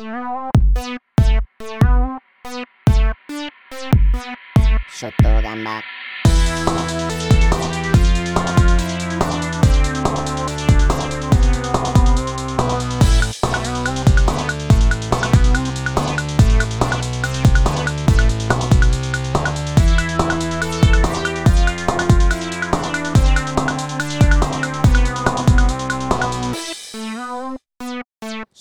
ショットガンだ。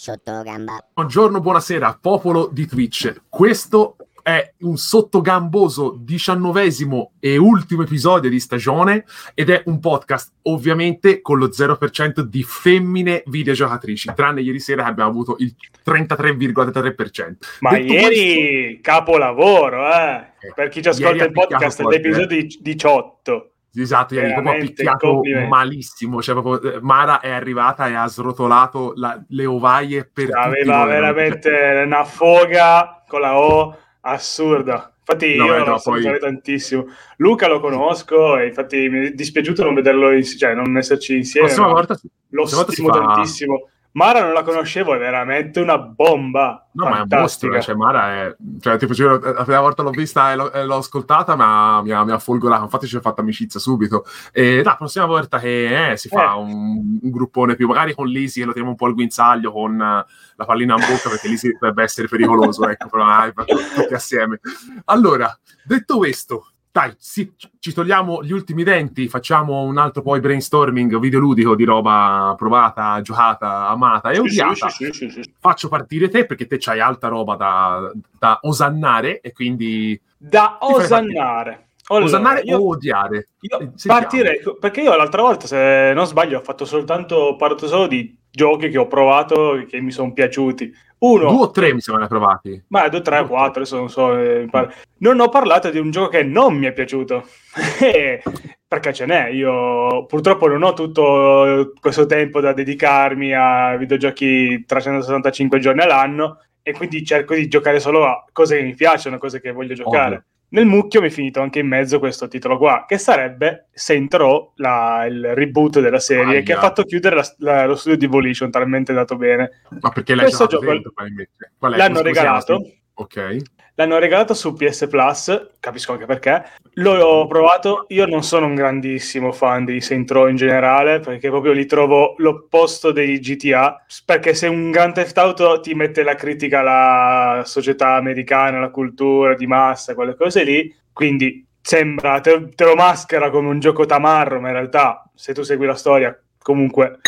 Sotto gamba. Buongiorno, buonasera, popolo di Twitch. Questo è un sottogamboso diciannovesimo e ultimo episodio di stagione ed è un podcast ovviamente con lo 0% di femmine videogiocatrici, tranne ieri sera che abbiamo avuto il 33,3%. Ma Detto ieri questo- capolavoro, eh. Per chi ci ascolta il podcast, forte, l'episodio 18. Esatto, ieri proprio ha picchiato malissimo. Cioè, proprio, eh, Mara è arrivata e ha srotolato la- le ovaie per tutti Aveva veramente una foga con la O assurda. Infatti No, io eh, lo no, poi- tantissimo. Luca lo conosco e infatti mi è dispiaciuto non vederlo, ins- cioè non esserci insieme. La prossima ma volta lo prossima volta si fa- tantissimo. Mara non la conoscevo, è veramente una bomba. No, ma è un mostro, fantastica. eh, cioè Mara è... Cioè, tipo, io la prima volta l'ho vista e l'ho, e l'ho ascoltata, ma mi ha, mi ha folgorato, infatti ci ho fatto amicizia subito. E la prossima volta che eh, si fa Eh. un, un gruppone più, magari con Lisi, che lo teniamo un po' al guinzaglio, con eh, la pallina in bocca, perché Lisi dovrebbe essere pericoloso, ecco, però dai, tutti assieme. Allora, detto questo... Dai, sì, ci togliamo gli ultimi denti, facciamo un altro poi brainstorming videoludico di roba provata, giocata, amata e Sì, odiata sì, sì, faccio partire te perché te c'hai alta roba da, da osannare e quindi Da osannare. Allora, osannare io- o odiare. Io partirei perché io l'altra volta, se non sbaglio, ho fatto soltanto parlato solo di giochi che ho provato e che mi sono piaciuti. Uno, Due o tre mi sembrano provati. ma due, tre, quattro, adesso non so. eh, mi pare. Non ho parlato di un gioco che non mi è piaciuto. Eh, perché ce n'è. Io purtroppo non ho tutto questo tempo da dedicarmi a videogiochi 365 giorni all'anno e quindi cerco di giocare solo a cose che mi piacciono, cose che voglio giocare. Ovvio. Nel mucchio mi è finito anche in mezzo questo titolo qua, che sarebbe Saint Row, la- il reboot della serie, Aia. che ha fatto chiudere la- la- lo studio di Evolution, talmente dato bene. Ma perché l'hai Questo giocato gioco- dentro? L'hanno regalato, Ok. L'hanno regalato su PS Plus, capisco anche perché. L'ho provato, io non sono un grandissimo fan di Saint Row in generale, perché proprio li trovo l'opposto dei GTA, perché se un Grand Theft Auto ti mette la critica alla società americana, alla cultura di massa, quelle cose lì, quindi sembra, te, te lo maschera come un gioco tamarro, ma in realtà se tu segui la storia comunque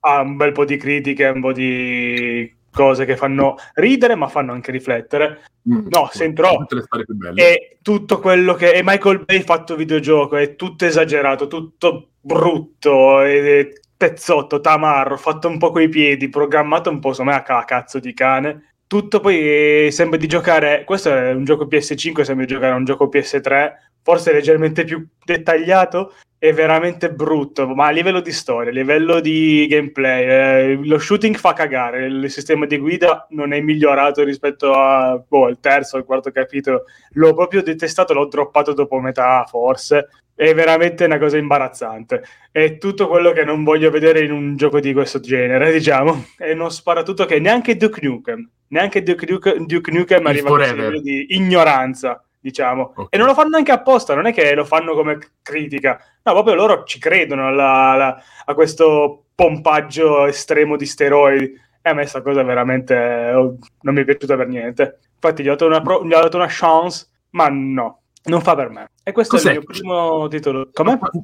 ha un bel po' di critiche, un po' di cose che fanno ridere, ma fanno anche riflettere. Mm. No, Saint Row. Tutte le storie più belle. E tutto quello che è Michael Bay fatto videogioco, è tutto esagerato, tutto brutto, e pezzotto, tamarro, fatto un po' coi piedi, programmato un po' insomma a ca- cazzo di cane. Tutto poi eh, sembra di giocare, questo è un gioco PS5, sembra di giocare a un gioco PS3, forse leggermente più dettagliato, è veramente brutto, ma a livello di storia, a livello di gameplay, eh, lo shooting fa cagare, il sistema di guida non è migliorato rispetto a, boh, al terzo, al quarto capitolo, l'ho proprio detestato, l'ho droppato dopo metà forse, è veramente una cosa imbarazzante, è tutto quello che non voglio vedere in un gioco di questo genere, diciamo, è uno sparatutto che neanche Duke Nukem, neanche Duke Nukem, Duke Nukem arriva a questo livello di ignoranza, diciamo, Ok. e non lo fanno neanche apposta, non è che lo fanno come critica, no, proprio loro ci credono alla- alla- a questo pompaggio estremo di steroidi. E a me questa cosa veramente eh, non mi è piaciuta per niente. Infatti gli ho dato una, pro- gli ho dato una chance, ma no, non fa per me. E questo Cos'è? è il mio primo titolo.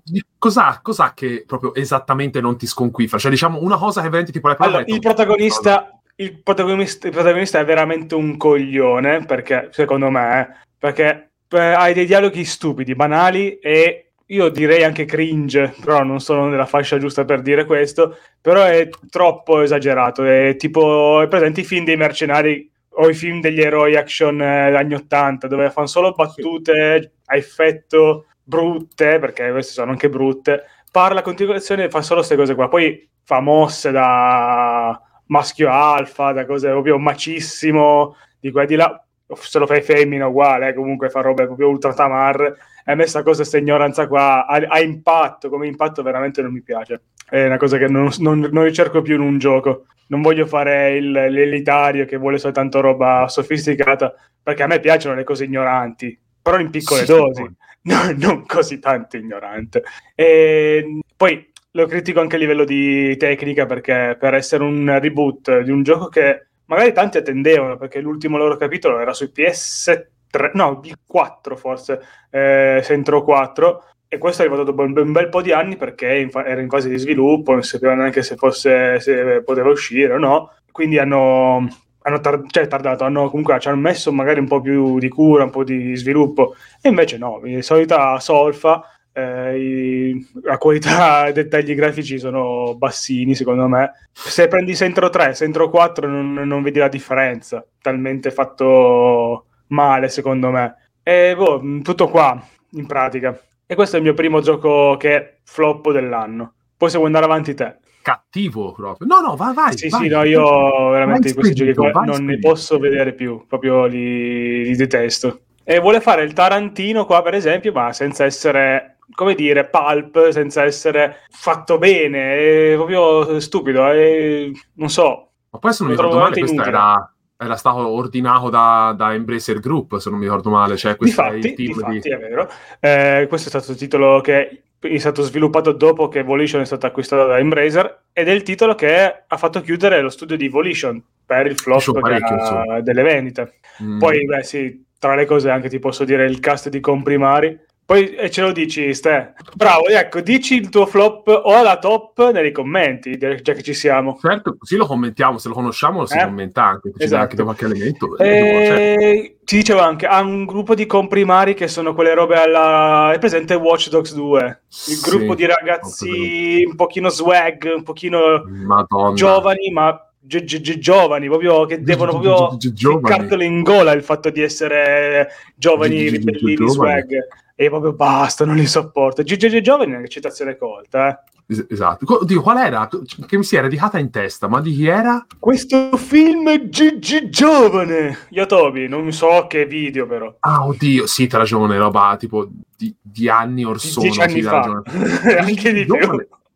Di- Cos'ha, cos'ha che proprio esattamente non ti sconquiffa? Cioè, diciamo, una cosa che veramente tipo la Allora, il protagonista, il protagonista, il protagonista è veramente un coglione, perché secondo me, perché eh, hai dei dialoghi stupidi, banali e io direi anche cringe, però non sono nella fascia giusta per dire questo, però è troppo esagerato, è tipo, hai presente i film dei mercenari o i film degli eroi action eh, anni 80 dove fanno solo battute a effetto brutte, perché queste sono anche brutte, parla a continuazione e fa solo queste cose qua, poi fa mosse da maschio alfa, da cose proprio macissimo di qua e di là. Se lo fai femmina uguale, eh, comunque fa robe proprio ultra tamarre. E a me questa cosa, questa ignoranza qua, ha, ha, impatto, come impatto veramente non mi piace. È una cosa che non, non, non ricerco più in un gioco. Non voglio fare il, l'elitario che vuole soltanto roba sofisticata, perché a me piacciono le cose ignoranti, però in piccole sì, dosi, no, non così tanto ignorante. E poi lo critico anche a livello di tecnica, perché per essere un reboot di un gioco che magari tanti attendevano, perché l'ultimo loro capitolo era su PS3, no, il 4 forse, eh, Centro 4, e questo è arrivato dopo un, bel po' di anni perché fa- era in fase di sviluppo, non sapevano neanche se, fosse, se poteva uscire o no, quindi hanno, hanno tar- cioè, tardato, hanno, comunque ci hanno messo magari un po' più di cura, un po' di sviluppo, e invece no, di solita solfa, eh, la qualità dei dettagli grafici sono bassini secondo me. Se prendi Centro 3, Centro 4 non, non vedi la differenza, talmente fatto male secondo me. E boh, tutto qua in pratica. E questo è il mio primo gioco che è flop dell'anno. Poi se vuoi andare avanti te. Cattivo proprio. No, no, vai, vai. Sì, vai, sì, no, io veramente questi giochi qua non spedito. ne posso vedere più. Proprio li, li detesto. E vuole fare il Tarantino qua, per esempio, ma senza essere come dire, pulp senza essere fatto bene, è proprio stupido, è... non so. Ma poi se non mi ricordo male, questo era, era, stato ordinato da, da, Embracer Group, se non mi ricordo male. Cioè, questo difatti, è il team difatti, di... è vero. Eh, questo è stato il titolo che è stato sviluppato dopo che Volition è stato acquistato da Embracer ed è il titolo che ha fatto chiudere lo studio di Volition per il flop delle vendite. Mm. Poi, beh, sì, tra le cose anche ti posso dire il cast di comprimari poi e ce lo dici, Ste. Bravo, ecco, dici il tuo flop o alla top nei commenti, già che ci siamo. Certo, così lo commentiamo, se lo conosciamo lo si eh? commenta anche, ci esatto. anche qualche elemento. E... Eh, certo. Ti dicevo anche, ha un gruppo di comprimari che sono quelle robe alla... È presente Watch Dogs 2? Il gruppo sì, di ragazzi un pochino swag, un pochino Madonna. giovani, ma giovani, proprio che devono proprio ficcartelo in gola il fatto di essere giovani ribellini swag e proprio basta, non li sopporto. GGG Giovani è una citazione colta, eh. esatto. Dico, qual era? Che mi si era radicata in testa, ma di chi era? Questo film Gigi Giovane. Io Tobi, non so che video però. Ah, oddio, sì, te ragione, roba tipo di, di anni or sono. Dieci anni fa. Anche di più.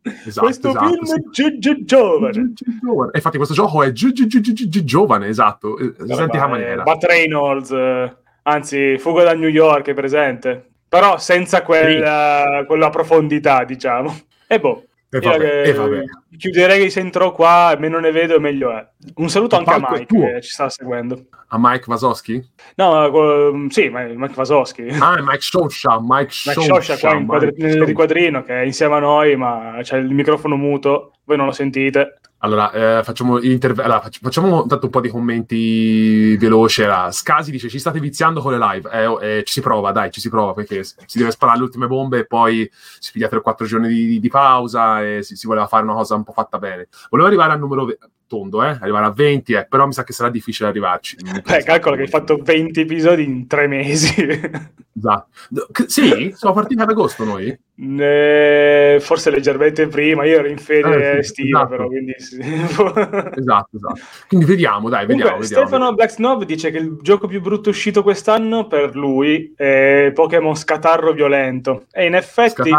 Esatto, questo esatto, film sì. è Gigi Giovane. giovane. infatti questo gioco è Giovane, esatto. Identica maniera. Bat Reynolds, anzi, Fuga da New York è presente però senza quella, sì. quella profondità, diciamo. E boh, e vabbè, e vabbè. chiuderei se entro qua, meno ne vedo, meglio è. Un saluto anche a Mike che ci sta seguendo. A Mike Vasoschi? No, uh, sì, Mike Vasoschi. Ah, Mike Shosha, Mike Shosha. qua in quadri- nel riquadrino che è insieme a noi, ma c'è il microfono muto, voi non lo sentite. Allora, eh, facciamo, allora, facciamo tanto un po' di commenti veloci. Allora, Scasi dice: Ci state viziando con le live. Eh, eh, ci si prova, dai, ci si prova perché si deve sparare le ultime bombe e poi si piglia 3-4 giorni di, di, pausa e si, si, voleva fare una cosa un po' fatta bene. Volevo arrivare al numero ve- tondo, eh? arrivare a 20, eh, però mi sa che sarà difficile arrivarci. Beh, calcola che hai fatto 20 episodi in 3 mesi. esatto. Sì, siamo partiti ad agosto noi. Eh, forse leggermente prima, io ero in fede eh, sì, estiva, esatto. però quindi sì. esatto, esatto. Quindi vediamo, dai, vediamo, Comunque, vediamo. Stefano Black Snob dice che il gioco più brutto uscito quest'anno per lui è Pokémon Scatarro Violento. E in effetti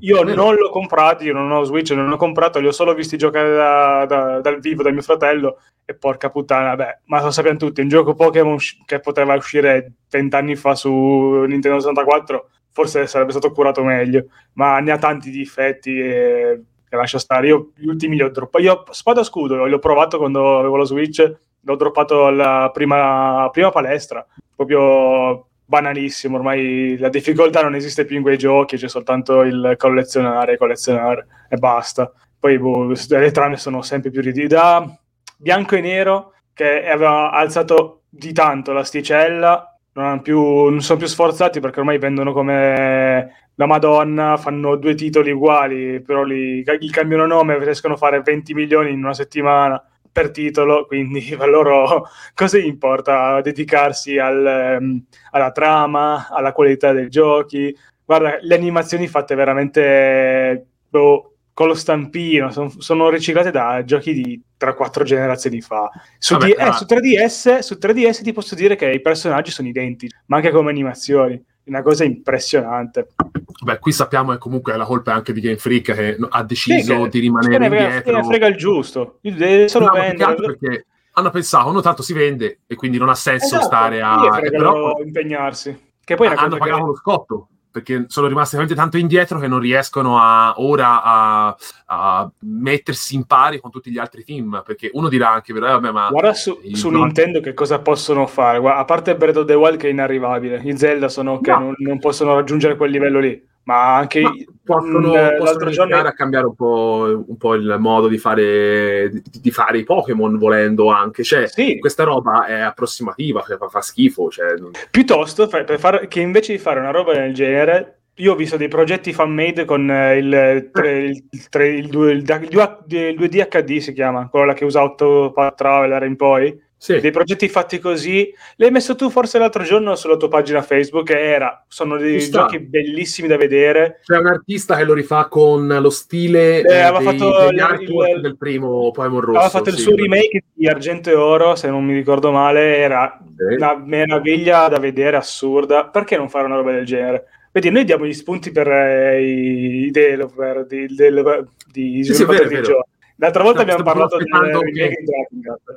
io non l'ho comprato, io non ho Switch, non l'ho comprato, li ho solo visti giocare da, da, dal vivo da mio fratello e porca puttana, beh, ma lo sappiamo tutti, un gioco Pokémon che poteva uscire vent'anni fa su Nintendo 64 forse sarebbe stato curato meglio, ma ne ha tanti difetti e, e lascia stare. Io gli ultimi li ho droppati. Io Spada Scudo l'ho provato quando avevo la Switch, l'ho droppato alla prima, prima palestra, proprio banalissimo, ormai la difficoltà non esiste più in quei giochi, c'è soltanto il collezionare, collezionare e basta. Poi boh, le trame sono sempre più ridicole. Da bianco e nero, che aveva alzato di tanto l'asticella, non, più, non, sono più sforzati perché ormai vendono come la Madonna, fanno due titoli uguali, però li, gli cambiano nome, riescono a fare 20 milioni in una settimana per titolo, quindi a loro cosa gli importa dedicarsi al, um, alla trama, alla qualità dei giochi. Guarda, le animazioni fatte veramente boh, con lo stampino, son- sono riciclate da giochi di 3-4 generazioni fa. Su, Vabbè, D- eh, su 3DS, su 3DS ti posso dire che i personaggi sono identici, ma anche come animazioni. Una cosa impressionante. Beh, qui sappiamo che comunque la colpa è anche di Game Freak che no- ha deciso che- di rimanere ne frega, indietro. ne frega il giusto. Deve solo No, vendere. perché hanno pensato, uno tanto si vende e quindi non ha senso Esatto, stare a... però impegnarsi. Che poi hanno cosa che- pagato lo scotto perché sono rimasti veramente tanto indietro che non riescono a, ora a, a mettersi in pari con tutti gli altri team perché uno dirà anche però, vabbè, ma Guarda su, su no. Nintendo che cosa possono fare. Guarda, a parte Breath of the Wild che è inarrivabile, i Zelda sono che No. non, non possono raggiungere quel livello lì. Ma anche Ma possono, mm, possono giorno a cambiare un po', un po' il modo di fare, di, di fare i Pokémon volendo anche cioè Sì. questa roba è approssimativa cioè, fa, fa schifo cioè, non- piuttosto far- che invece di fare una roba del genere. Io ho visto dei progetti fan made con eh, il, tre- il, il tre- il due- il da- il due- il 2D HD si chiama, quella che usa Octopath Traveler in poi. Sì. dei progetti fatti così. L'hai messo tu forse l'altro giorno sulla tua pagina Facebook. Era, sono dei Ci sta. giochi bellissimi da vedere. C'è un artista che lo rifà con lo stile Eh, eh, aveva dei, fatto il- artwork il- del primo Pokémon Rosso. Aveva fatto il sì. suo remake di Argento e Oro, se non mi ricordo male. Era Sì. una meraviglia da vedere, assurda. Perché non fare una roba del genere? Vedi, noi diamo gli spunti per eh, i, developer di, del- di Sì, sì, vero, di giochi. D'altra volta abbiamo parlato che- di.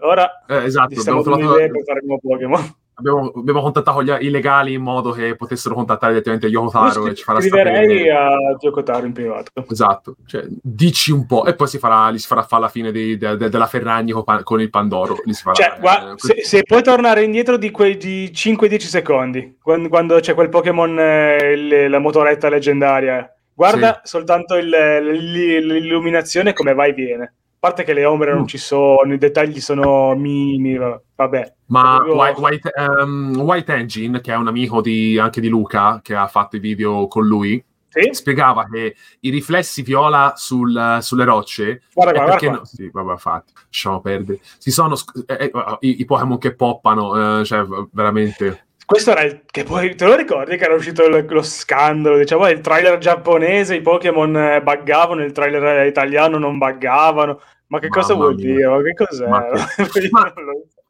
Ora Eh, esatto, stiamo abbiamo, trovato- per fare nuovo Pokémon. abbiamo, abbiamo contattato gli, i legali in modo che potessero contattare direttamente Yokotaro e ci farà sapere. a Giocotaro in privato. Esatto, cioè, dici un po' e poi si farà, gli si farà fare la fine di- de- de- della Ferragni con, il Pandoro. Farà, Cioè, eh, gua- questo- se, se puoi tornare indietro di quei di 5-10 secondi, quando, quando c'è quel Pokémon, eh, la motoretta leggendaria, guarda soltanto il- l'illuminazione come va e viene. A parte che le ombre Mm. non ci sono, i dettagli sono minimi, va- vabbè. Ma White, White, ehm, White Engine, che è un amico di- anche di Luca, che ha fatto i video con lui, Sì? spiegava che i riflessi viola sul- sulle rocce Guarda qua, perché guarda no, sì, vabbè, infatti, lasciamo perdere. Si sono eh, eh, i, i Pokémon che poppano, eh, cioè veramente. Questo era il che poi te lo ricordi che era uscito lo, lo scandalo? Diciamo il trailer giapponese, i Pokémon eh, buggavano, il trailer italiano non buggavano. Ma che cosa Mamma vuol mia. dire? Che cos'è? Ma che- ma-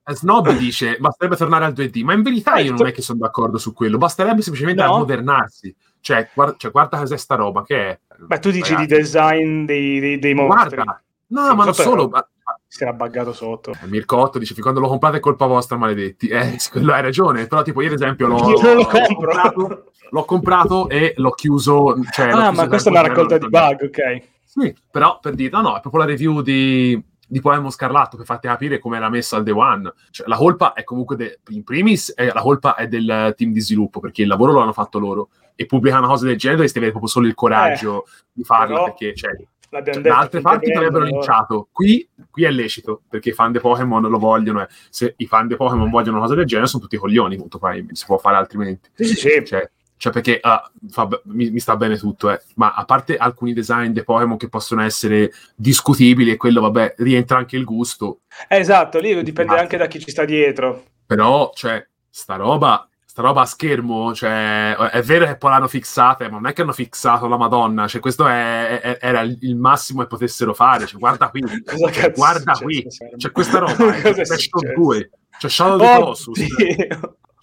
Eh, Snob dice basterebbe tornare al 2D, ma in verità io Certo. non è che sono d'accordo su quello, basterebbe semplicemente No. ammodernarsi. Cioè, guarda, cioè, guarda cos'è sta roba, che è? Ma tu dici Ragazzi, di design dei, dei, dei mostri. Guarda, no, Sì, ma non solo. ma- Si era buggato sotto. Eh, Mircotto dice: quando lo comprate è colpa vostra, maledetti. Eh, quello hai ragione. Però, tipo, io, ad esempio, l'ho, l'ho comprato, l'ho comprato e l'ho chiuso. Cioè, l'ho ah, chiuso ma questa è una raccolta di bug, ok. Sì, però per dire, no, no, è proprio la review di, di Poemon Scarlatto per farti capire come era messa al day one. Cioè, la colpa è comunque, de- in primis, è- la colpa è del team di sviluppo perché il lavoro lo hanno fatto loro e pubblicare una cosa del genere dovresti avere proprio solo il coraggio di farla però perché, cioè, L'abbiamo cioè, detto. da altre parti ti avrebbero linciato. Qui, qui è lecito perché i fan dei Pokémon lo vogliono. e se i fan dei Pokémon vogliono una cosa del genere, sono tutti coglioni. Punto, poi si può fare altrimenti. Sì, sì, sì. Cioè, cioè perché ah, fa mi, mi sta bene tutto, eh. ma a parte alcuni design dei Pokémon che possono essere discutibili, e quello, vabbè, rientra anche il gusto. Eh, esatto, lì dipende Basta. anche da chi ci sta dietro. Però, cioè, sta roba. Sta roba a schermo, cioè, è vero che poi l'hanno fissata, ma non è che hanno fissato la Madonna, cioè, questo è- è- era il massimo che potessero fare. Cioè, guarda qui, Cosa cazzo è guarda qui, c'è questa roba, è Cosa è Smash successo? 2, c'è Shadow the Colossus.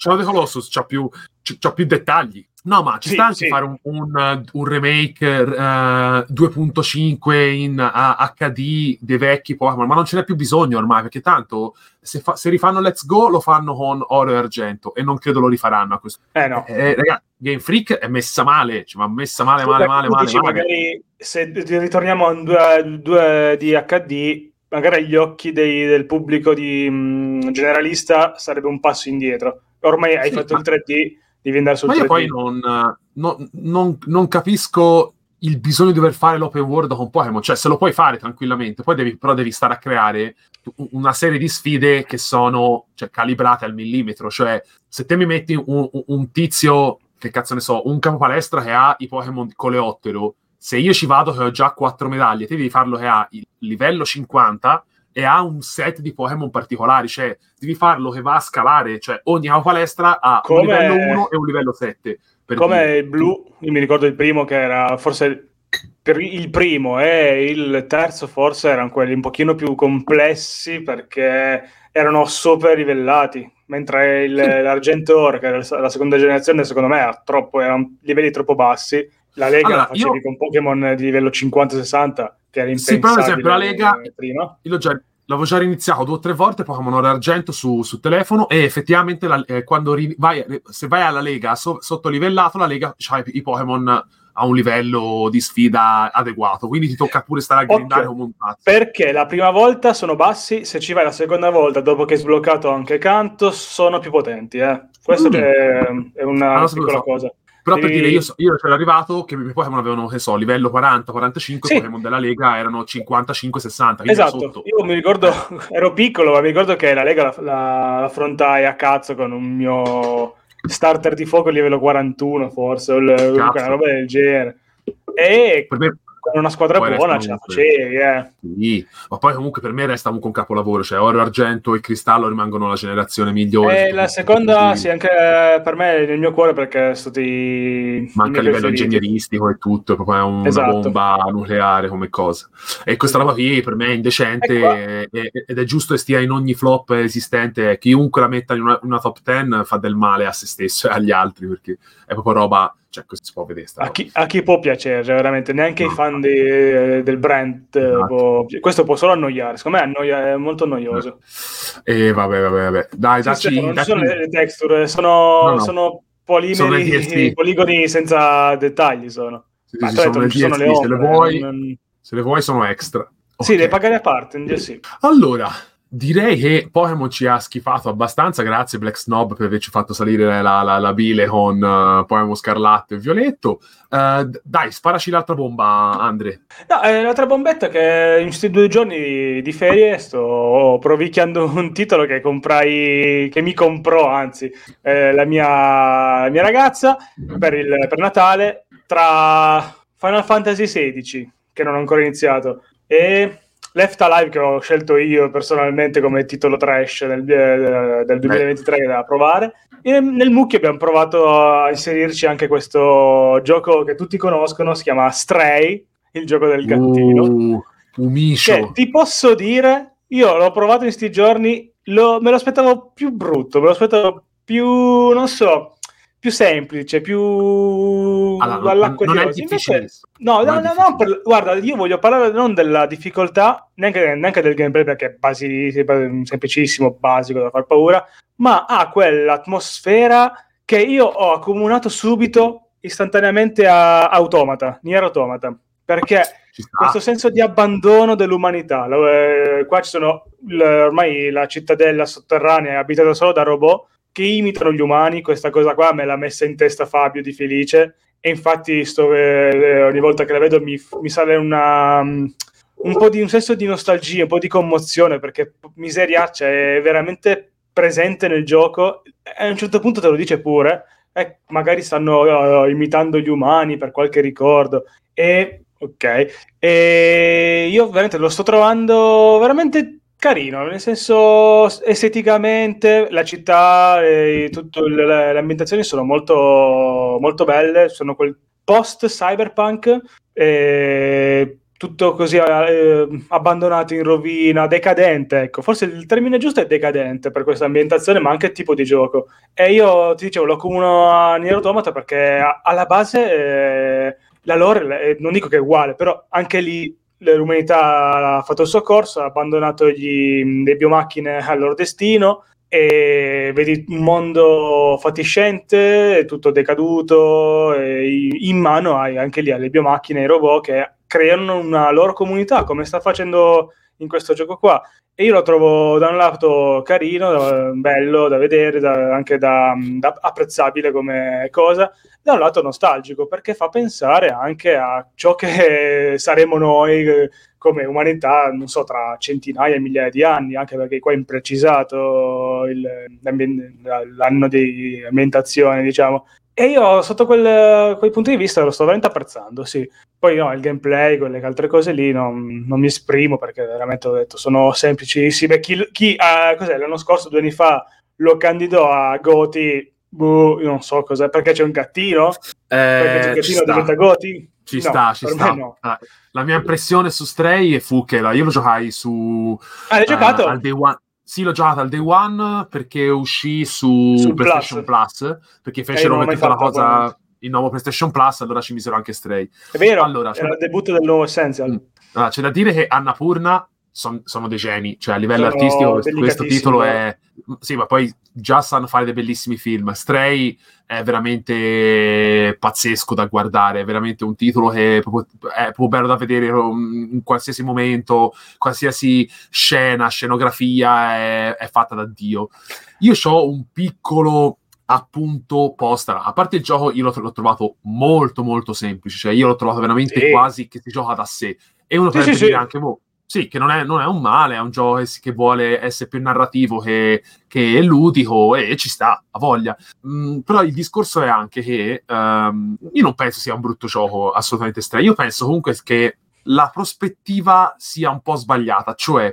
Shadow of the Colossus c'ha più, c'ha- più dettagli. No, ma ci Sì, sta anche sì. fare un, un, un remake eh, 2.5 in ah, HD dei vecchi Pokémon, ma non ce n'è più bisogno ormai, perché tanto se, fa- se rifanno Let's Go lo fanno con Oro e Argento e non credo lo rifaranno a questo Eh no. eh, ragazzi, Game Freak è messa male, cioè, ma messa male, male, male, male, dici, male. magari se ritorniamo a un 2, 2 di HD, magari agli occhi dei- del pubblico di, mh, generalista sarebbe un passo indietro. Ormai hai Sì, fatto ma- il 3D, devi andare sul Ma 3D. io poi non, non- non- non capisco il bisogno di dover fare l'open world con Pokémon, cioè se lo puoi fare tranquillamente, poi devi, però devi stare a creare una serie di sfide che sono cioè, calibrate al millimetro, cioè se te mi metti un, un- tizio, che cazzo ne so, un capo palestra che ha i Pokémon coleottero, se io ci vado che ho già quattro medaglie, te devi farlo che ha il livello 50 e ha un set di Pokémon particolari, cioè devi farlo che va a scalare, cioè ogni palestra ha Come- un livello 1 e un livello 7. per Come dire. il blu, io mi ricordo il primo che era forse il primo e il terzo forse erano quelli un pochino più complessi perché erano super livellati, mentre il, l'argento oro, che era la seconda generazione, secondo me era troppo, erano livelli troppo bassi. La Lega Allora, la facevi io- con Pokémon di livello 50-60, che era Sì, però ad impensabile esempio la Lega- prima. Io l'ho già, l'avevo già iniziato due o tre volte Pokémon Oro Argento su, su telefono e effettivamente la- eh, quando ri- vai, se vai alla Lega so- sottolivellato, la Lega c'ha i, i Pokémon a un livello di sfida adeguato, quindi ti tocca pure stare a grindare come un pazzo. Perché la prima volta sono bassi, se ci vai la seconda volta, dopo che hai sbloccato anche Canto, sono più potenti. Eh. Questo Mm. è, è Ah, una non sapevo piccola cosa. Però per dire, io, so- io c'ero arrivato che i miei Pokémon avevano, che so, livello 40-45, Sì. i Pokémon della Lega erano 55-60, quindi Esatto, sotto. io mi ricordo, ero piccolo, ma mi ricordo che la Lega la, affrontai a cazzo con un mio starter di fuoco livello 41 forse, o il- una roba del genere. E Per me, con una squadra Poi buona ce la facevi, eh. sì. ma poi comunque per me resta comunque un capolavoro, cioè Oro, Argento e Cristallo rimangono la generazione migliore. E la seconda, sì, anche per me nel mio cuore perché sono stati ma anche a livello preferiti. ingegneristico e tutto, è proprio è un- Esatto. una bomba nucleare come cosa. E questa roba qui per me è indecente Ecco. e- ed è giusto che stia in ogni flop esistente. Chiunque la metta in una, una top 10 fa del male a se stesso e agli altri perché è proprio roba, cioè si può vedere. A chi, a chi può piacere, cioè, veramente, neanche No. i fan di- del brand. eh, Esatto. può- questo può solo annoiare. Secondo me annoia, è molto noioso. E vabbè, vabbè, vabbè. Dai, Sì, dacci, Stefano, non dacci- sono le, le texture, sono, No, no. sono polimeri, le poligoni senza dettagli. Sono. sì, sì, hai sono le sono le DLC, se le vuoi, non- se le vuoi sono extra. Sì, Ok. devi pagare a parte. DLC. Allora, direi che Pokémon ci ha schifato abbastanza. Grazie, Black Snob, per averci fatto salire la, la- la bile con eh, Pokémon Scarlatto e Violetto. D- dai, sparaci l'altra bomba, Andre. No, eh, l'altra bombetta che in questi due giorni di ferie sto provicchiando un titolo che comprai, che mi comprò, anzi, eh, la, mia, la mia ragazza per, il, per Natale tra Final Fantasy XVI, che non ho ancora iniziato, e Left Alive, che ho scelto io personalmente come titolo trash del, del- del 2023 da provare. E nel mucchio abbiamo provato a inserirci anche questo gioco che tutti conoscono, si chiama Stray, il gioco del gattino. Uh, Umiscio. Che ti posso dire, io l'ho provato in questi giorni, lo- me lo aspettavo più brutto, me lo aspettavo più, non so, più semplice, più Allora, non- all'acqua non di è. Invece- No, Non no, no, per- guarda, io voglio parlare non della difficoltà, neanche, neanche del gameplay perché è basi- semplicissimo, basico da far paura, ma ha quell'atmosfera che io ho accomunato subito istantaneamente a Automata, Nier Automata, perché questo senso di abbandono dell'umanità. Eh, qua ci sono l- ormai la cittadella sotterranea è abitata solo da robot che imitano gli umani. Questa cosa qua me l'ha messa in testa Fabio di Felice. E infatti, sto, eh, ogni volta che la vedo mi, mi sale una, mm, un po' di un senso di nostalgia, un po' di commozione perché miseriaccia è veramente presente nel gioco. E a un certo punto te lo dice pure. eh, magari stanno eh, imitando gli umani per qualche ricordo. E ok, e io veramente lo sto trovando veramente carino, nel senso esteticamente la città e tutte le, le ambientazioni sono molto, molto belle, sono quel post cyberpunk, eh, tutto così eh, abbandonato in rovina, decadente, ecco, forse il termine giusto è decadente per questa ambientazione, ma anche tipo di gioco. E io ti dicevo, lo accomuno a Nier Automata perché a- alla base eh, la lore, eh, non dico che è uguale, però anche lì l'umanità ha fatto il suo corso, ha abbandonato gli, le biomacchine al loro destino e vedi un mondo fatiscente, tutto decaduto, in mano hai anche lì alle biomacchine e ai robot che creano una loro comunità, come sta facendo in questo gioco qua. E io lo trovo da un lato carino, bello da vedere, da- anche da, da apprezzabile come cosa, da un lato nostalgico, perché fa pensare anche a ciò che saremo noi eh, come umanità, non so, tra centinaia e migliaia di anni, anche perché qua è imprecisato il- l'anno di ambientazione, diciamo. E io sotto quel, quei punti di vista lo sto veramente apprezzando, sì. Poi no, il gameplay, quelle altre cose lì non, non mi esprimo perché veramente ho detto sono semplicissime. Chi, chi ah, cos'è, l'anno scorso, due anni fa, lo candidò a Goti, boh, non so cos'è, perché c'è un gattino? Perché c'è un Eh, ci gattino sta. diventa Goti? Ci No, sta, ci sta. no. Ah, La mia impressione su Stray fu che la- io lo giocai su... Ah, l'hai eh, giocato? al day one. Sì, l'ho giocato al day one perché uscì su Sul PlayStation Plus, perché Eh, fecero mai tutta la cosa il nuovo PlayStation Plus, allora ci misero anche Stray. È vero, Allora, era da- il debutto del nuovo Essential. Mm. Allora, c'è da dire che Annapurna son- sono dei geni, cioè a livello Sono artistico questo, titolo è... Sì, ma poi già sanno fare dei bellissimi film. Stray è veramente pazzesco da guardare, è veramente un titolo che è proprio, è proprio bello da vedere in qualsiasi momento, qualsiasi scena, scenografia è, è fatta da Dio. Io ho un piccolo appunto posta, a parte il gioco io l'ho, l'ho trovato molto molto semplice, cioè io l'ho trovato veramente Sì. quasi che si gioca da sé e uno Sì, potrebbe sì, dire sì. anche boh, sì, che non è, non è un male, è un gioco che, vuole essere più narrativo che, che ludico e, ci sta, a voglia. Mm, però il discorso è anche che ehm, io non penso sia un brutto gioco assolutamente strano, io penso comunque che la prospettiva sia un po' sbagliata, cioè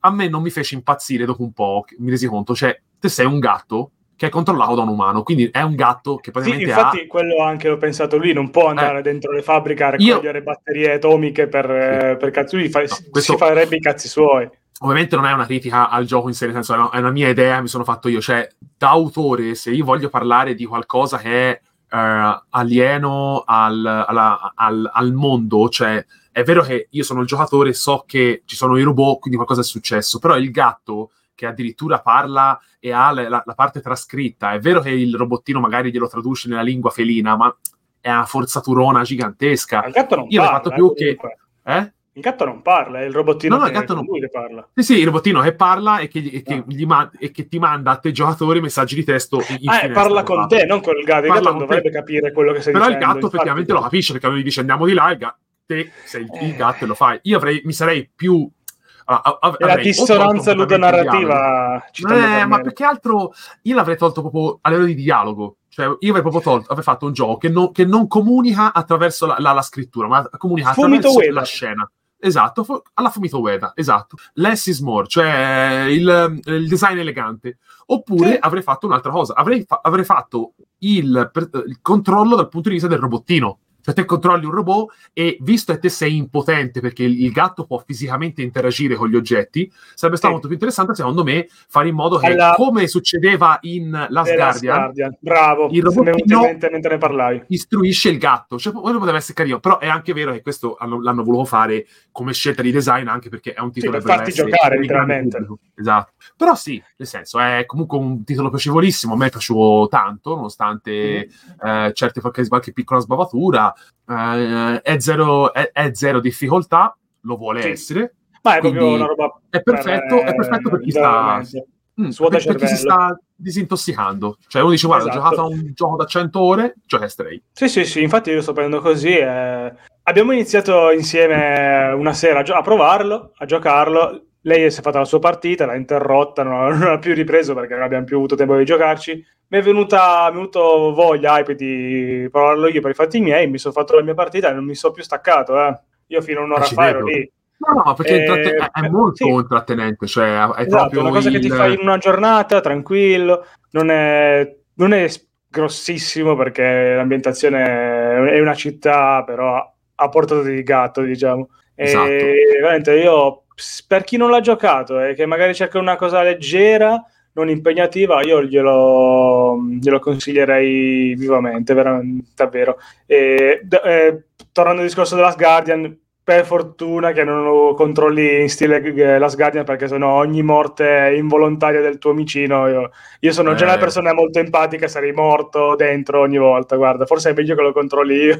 a me non mi fece impazzire dopo un po', mi resi conto, cioè te sei un gatto che è controllato da un umano, quindi è un gatto che Sì, praticamente infatti ha... quello anche l'ho pensato lui, non può andare dentro le fabbriche a Io- raccogliere batterie atomiche per, eh, per cazzo, lui fa- No, si- questo- si farebbe i cazzi suoi. Ovviamente non è una critica al gioco in sé, nel senso è una, è una mia idea, mi sono fatto io, cioè da autore se io voglio parlare di qualcosa che è eh, alieno al, alla- al- al mondo, cioè è vero che io sono il giocatore, so che ci sono i robot, quindi qualcosa è successo, però il gatto che addirittura parla e ha la, la- parte trascritta, è vero che il robottino magari glielo traduce nella lingua felina, ma è una forzaturona gigantesca. Il gatto non Io parla. fatto più eh, che- comunque. Eh? Il gatto non parla, è il robottino No, no, il che gatto non- che parla. Sì, sì, il robottino che parla e che, e che Ah. gli ma- e che ti manda a te giocatori messaggi di testo in, Ah, e finestra, parla con te, non con il gatto. Il Parla gatto dovrebbe te. capire quello che stai Però il dicendo. gatto infatti- effettivamente lo capisce perché lui dice andiamo di là e ga- te sei il, il Eh. gatto e lo fai. Io avrei, mi sarei più... ah, ah, av- la dissonanza ludonarrativa Eh, ma perché altro io l'avrei tolto proprio a livello di dialogo. Cioè, io avrei proprio tolto, avrei fatto un gioco che non, che non comunica attraverso la, la- la scrittura, ma comunica Fumito attraverso Ueda. la scena. Esatto, fu- alla Fumito Ueda, esatto. Less is more, cioè il, il design elegante. Oppure Sì. avrei fatto un'altra cosa, avrei, fa- avrei fatto il, per- il controllo dal punto di vista del robottino. Cioè te controlli un robot e visto che te sei impotente perché il, il gatto può fisicamente interagire con gli oggetti, sarebbe stato Sì. molto più interessante secondo me fare in modo che, Alla- come succedeva in Last Last Guardian, Guardian. Bravo, Il mente mentre ne parlavi. istruisce il gatto. Cioè, quello poteva essere carino, però è anche vero che questo hanno- l'hanno voluto fare come scelta di design, anche perché è un titolo per che doveva farti giocare, per pubblico. Esatto. Però sì, nel senso, è comunque un titolo piacevolissimo. A me piacevo tanto, nonostante eh, certe qualche, qualche piccola sbavatura. Eh, è, zero, è, è zero difficoltà, lo vuole Sì. essere. Ma è proprio una roba È perfetto, è perfetto per chi sta, veramente. mm, per, per chi si sta disintossicando. Cioè, uno dice: Guarda, Esatto. ho giocato a un gioco da 100 ore, gioca Stray. Sì, sì, sì, infatti io lo sto prendendo così. eh. Abbiamo iniziato insieme una sera a, gio- a provarlo, a giocarlo. Lei si è fatta la sua partita, l'ha interrotta, non, non ha più ripreso perché non abbiamo più avuto tempo di giocarci. Mi è venuta, mi è venuto voglia, hype di provarlo io per i fatti miei. Mi sono fatto la mia partita e non mi sono più staccato. eh. Io fino a un'ora ci fa ero lì. No, no, perché Eh, è, è molto sì. intrattenente, cioè è Esatto, proprio una cosa che ti il- fai in una giornata, tranquillo, non è, non è grossissimo perché l'ambientazione è una città, però a portata di gatto, diciamo. Esatto. E veramente io, per chi non l'ha giocato e che magari cerca una cosa leggera, non impegnativa, io glielo, glielo consiglierei vivamente, veramente, davvero. E, d- eh, tornando al discorso della Guardian, per fortuna che non lo controlli in stile eh, Last Guardian, perché sennò ogni morte involontaria del tuo vicino, io, io sono già Eh. una persona molto empatica, sarei morto dentro ogni volta, guarda, forse è meglio che lo controlli io.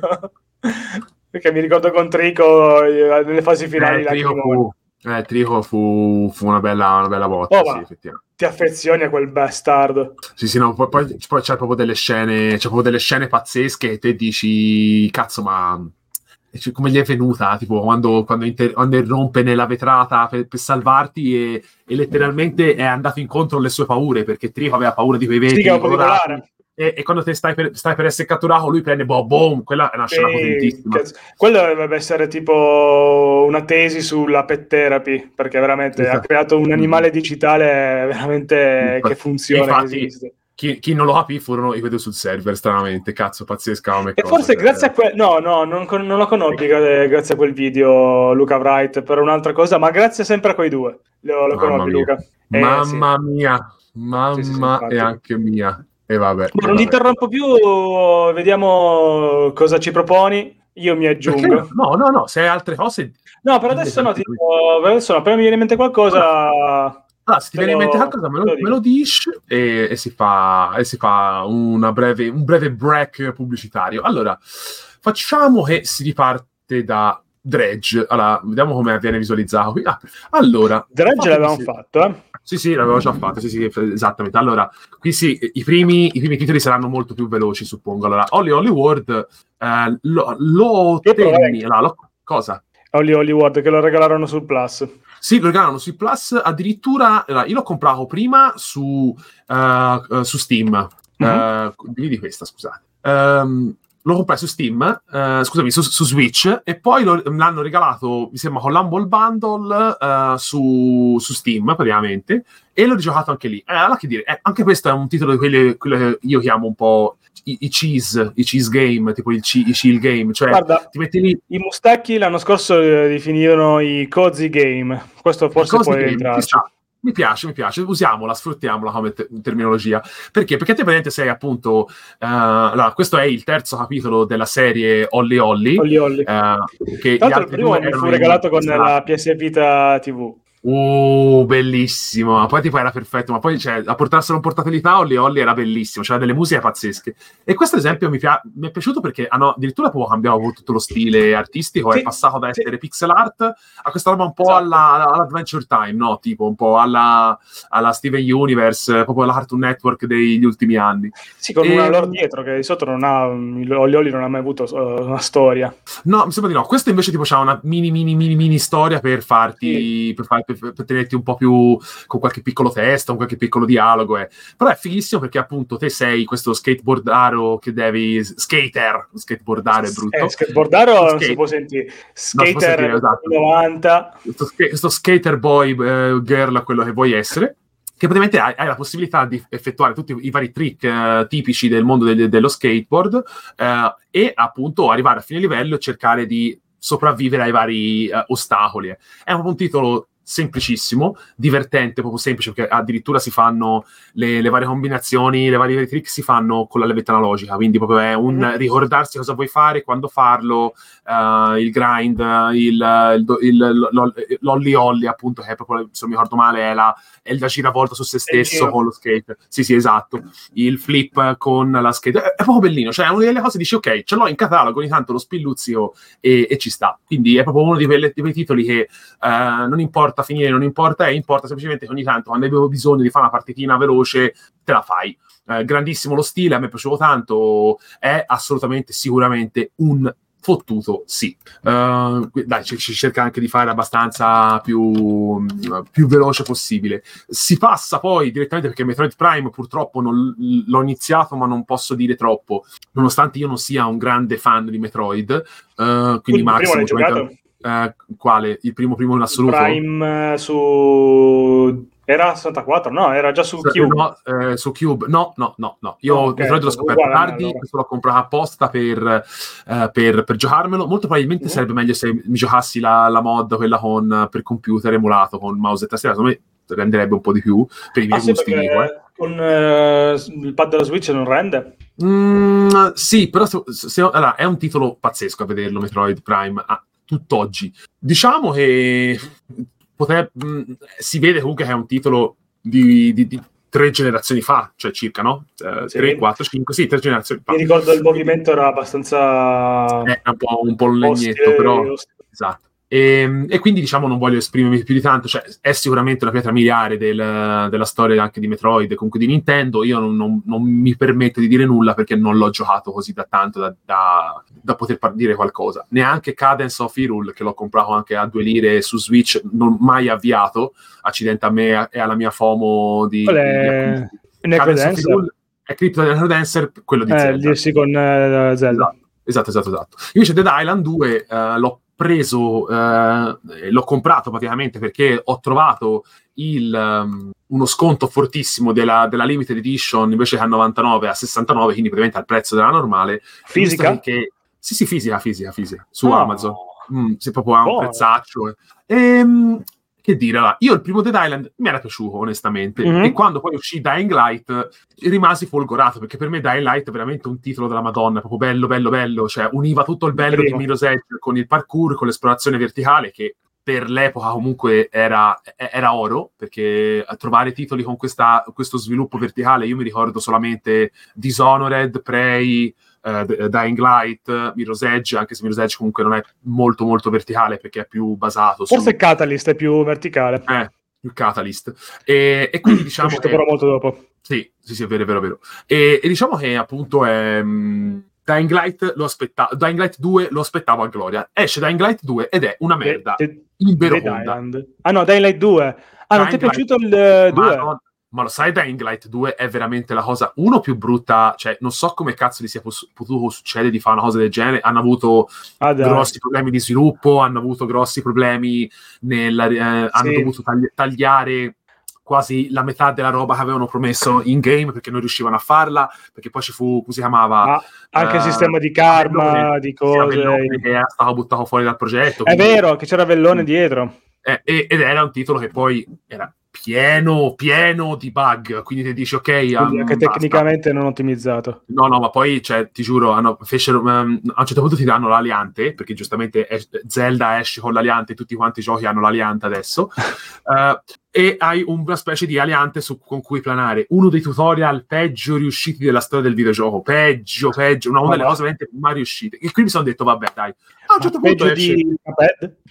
perché mi ricordo con Trico eh, nelle fasi finali eh, eh, Trico fu, fu una bella, una bella botta, Oh, sì, effettivamente. ti affezioni a quel bastardo. Sì, sì, no, poi, poi- poi c'è proprio delle scene, c'è proprio delle scene pazzesche e te dici, cazzo, ma come gli è venuta? Tipo, quando, quando, inter- quando irrompe nella vetrata per, per salvarti e, e letteralmente è andato incontro alle sue paure, perché Trico aveva paura di quei vetri Sì, colorati. E, e quando te stai per, stai per essere catturato, lui prende boh, boom, quella è una scena Sì, potentissima. Quello dovrebbe essere tipo una tesi sulla pet therapy, perché veramente Esatto. ha creato un animale digitale veramente che funziona, infatti- che chi, chi non lo capì furono i vedo sul server, stranamente. Cazzo, pazzesca come E cosa, forse cioè. grazie a quel... No, no, non, non lo conobbi gra- grazie a quel video Luca Wright per un'altra cosa, ma grazie sempre a quei due. Lo, lo conobbi. Luca. Eh, Mamma mia, mamma Sì, sì, sì, e anche mia. E vabbè. Ma non vabbè. interrompo più, vediamo cosa ci proponi. Io mi Perché aggiungo. no? No, no, no, se hai altre cose... No, per adesso no, ti dico- per adesso no, appena mi viene in mente qualcosa... Allora, se ti viene in mente qualcosa, me lo, me lo dici e, e si fa, e si fa una breve, un breve break pubblicitario. Allora, facciamo che si riparte da Dredge. Allora, vediamo come viene visualizzato qui. Ah, allora, Dredge l'avevamo sì. fatto, eh? Sì, sì, l'avevo già fatto, sì, sì, esattamente. Allora, qui sì, i primi, i primi titoli saranno molto più veloci, suppongo. Allora, Holly Hollywood eh, lo, lo proverei. allora, lo- cosa? Holly Hollywood che lo regalarono sul Plus. Sì, lo regalano sui Plus, addirittura allora, io l'ho comprato prima su, eh, eh, su Steam. Mhm. Eh, vedi questa, scusate. Ehm, lo comprai su Steam, eh, scusami, su, su Switch, e poi lo- l'hanno regalato, mi sembra, con l'Humble Bundle eh, su, su Steam, praticamente, e l'ho rigiocato anche lì. Eh, allora, che dire, eh, anche questo è un titolo di quelli, quelli che io chiamo un po' i, i cheese, i cheese game, tipo il, ci- i chill game, cioè Guarda, ti metti lì i mustacchi l'anno scorso eh, definivano i cozy game. Questo forse può chissà. Mi piace, mi piace, usiamola, sfruttiamola come te- terminologia. Perché? Perché te praticamente sei appunto... eh, allora, questo è il terzo capitolo della serie Holly Holly. Holly Holly. eh, che l'altro il primo mi fu in- regalato con la PS Vita TV. Uh, bellissimo. Ma Poi tipo era perfetto, ma poi cioè, a portarselo in portabilità Holly Holly era bellissimo, c'era delle musiche pazzesche. E questo ad esempio mi, pia- mi è piaciuto perché hanno addirittura proprio cambiato tutto lo stile artistico, Sì, è passato da sì. essere pixel art a questa roba un po' Esatto. alla, all'Adventure Time, no? Tipo un po' alla, alla Steven Universe, proprio alla Cartoon Network degli ultimi anni. Sì, con E- una lore dietro che di sotto non ha. il Holly Holly non ha mai avuto eh, una storia. No, mi sembra di no. Questo invece tipo c'ha una mini mini mini mini storia per farti per, far- per- per tenerti un po' più con qualche piccolo testo, con qualche piccolo dialogo, eh. Però è fighissimo perché appunto te sei questo skateboardaro che devi skater, skateboardare è brutto. Eh, skateboardaro non Skate. si può sentire. Non si può Skater sentire, esatto. 90. questo, questo skater boy eh, girl quello che vuoi essere che praticamente hai, hai la possibilità di effettuare tutti i vari trick eh, tipici del mondo del- dello skateboard eh, e appunto arrivare a fine livello e cercare di sopravvivere ai vari eh, ostacoli. È un, un titolo semplicissimo, divertente, proprio semplice, perché addirittura si fanno le, le varie combinazioni, le varie trick si fanno con la levetta analogica, quindi proprio è un Mhm. ricordarsi cosa vuoi fare, quando farlo, eh, il grind, il, il, il- l'ol- l'olly olly appunto, che è proprio, se non mi ricordo male, è la, è la giravolta su se stesso con lo skate. Sì, sì, esatto. Il flip con la skate. È, è proprio bellino, cioè è una delle cose dici, ok, ce l'ho in catalogo, ogni tanto lo spilluzio e, e ci sta. Quindi è proprio uno di, quelle- di quei titoli che eh, non importa finire, non importa, e importa semplicemente che ogni tanto quando avevo bisogno di fare una partitina veloce, te la fai. Eh, grandissimo lo stile, a me è piaciuto tanto, è assolutamente, sicuramente un fottuto sì. Eh, dai, ci, ci cerca anche di fare abbastanza più, più veloce possibile. Si passa poi direttamente perché Metroid Prime purtroppo non, l'ho iniziato, ma non posso dire troppo, nonostante io non sia un grande fan di Metroid. eh, quindi Il Max? Eh, quale? Il primo primo in assoluto? Prime eh, su. Era 64? No, era già su Cube. No, eh, su Cube, no, no, no, no. Io Ok, Metroid l'ho scoperto uguale tardi, allora. l'ho comprato apposta per, eh, per, per giocarmelo. Molto probabilmente Mhm. sarebbe meglio se mi giocassi la, la mod, quella con, per computer emulato, con mouse e tastiera. Secondo me renderebbe un po' di più per i miei Ah, sì, gusti. dico, eh. con eh, il pad della Switch non rende. Mm, sì, però se- se- allora, è un titolo pazzesco a vederlo, Metroid Prime, a tutt'oggi. Diciamo che potrebbe- mm, si vede comunque che è un titolo di, di- di tre generazioni fa, cioè circa, no? Eh, Sì. 3, 4, 5, sì, tre generazioni fa. Mi ricordo il movimento era abbastanza. È un po', un po' un legnetto, però... Esatto. E, e quindi diciamo non voglio esprimermi più di tanto, cioè è sicuramente una pietra miliare del- della storia anche di Metroid, comunque di Nintendo, io non, non- non mi permetto di dire nulla perché non l'ho giocato così da tanto da, da- da poter par- dire qualcosa. Neanche Cadence of Hyrule, che l'ho comprato anche a due lire su Switch, non mai avviato, accidente a me e alla mia FOMO di... Qual di è acquisti. Cadence of? Hyrule è Crypto Necrodancer, quello di Eh, Zelda. con eh, Zelda. Esatto, esatto, esatto. Invece Dead Island 2 eh, l'ho preso, eh, l'ho comprato praticamente perché ho trovato il, ehm, uno sconto fortissimo della, della limited edition invece che a 99 a 69, quindi praticamente al prezzo della normale. Fisica? Che, sì, sì, fisica, fisica, fisica, su Oh. Amazon. Mm, se proprio ha un Buono. prezzaccio. eh. Che dire, allora, io il primo Dead Island mi era piaciuto onestamente Mhm. e quando poi uscì Dying Light rimasi folgorato perché per me Dying Light è veramente un titolo della Madonna, proprio bello, bello, bello, cioè univa tutto il bello Primo. di Mirror's Edge con il parkour, con l'esplorazione verticale che per l'epoca comunque era, era oro, perché trovare titoli con questa- questo sviluppo verticale, io mi ricordo solamente Dishonored, Prey, D- Dying Light, Mirror's Edge, anche se Mirror's Edge comunque non è molto molto verticale perché è più basato su Forse Catalyst è più verticale. eh, più Catalyst. E, e quindi È diciamo uscito che... però molto dopo. Sì, sì, sì, è vero, è vero, è vero. E, e diciamo che appunto è... mh, Dying Light lo aspettavo, Dying Light 2 lo aspettavo a gloria. Esce Dying Light 2 ed è una merda De- de- in. Island. Ah no, Dying Light 2. Ah, non ti è Dying piaciuto il eh, 2? Ma, ma lo sai, Dying Light 2 è veramente la cosa, uno, più brutta, cioè non so come cazzo gli sia pos- potuto succedere di fare una cosa del genere, hanno avuto Ah, grossi problemi di sviluppo, hanno avuto grossi problemi nel, eh, hanno Sì. dovuto tagli- tagliare quasi la metà della roba che avevano promesso in game perché non riuscivano a farla, perché poi ci fu, come si chiamava? Ma anche il Eh, sistema di karma, Avellone, di cose. Avellone che era stato buttato fuori dal progetto. È quindi- vero che c'era Vellone dietro. eh, ed era un titolo che poi era pieno, pieno di bug, quindi ti dici ok, Quindi um, anche basta. tecnicamente non ottimizzato. No, no, ma poi, cioè, ti giuro, hanno, fecero, um, a un certo punto ti danno l'aliante, perché giustamente es- Zelda esce con l'aliante, tutti quanti i giochi hanno l'aliante adesso, eh, e hai una specie di aliante su- con cui planare. Uno dei tutorial peggio riusciti della storia del videogioco, peggio, peggio, una, una delle cose veramente mai riuscite. E quindi mi sono detto, vabbè, dai, a un certo Ma punto esce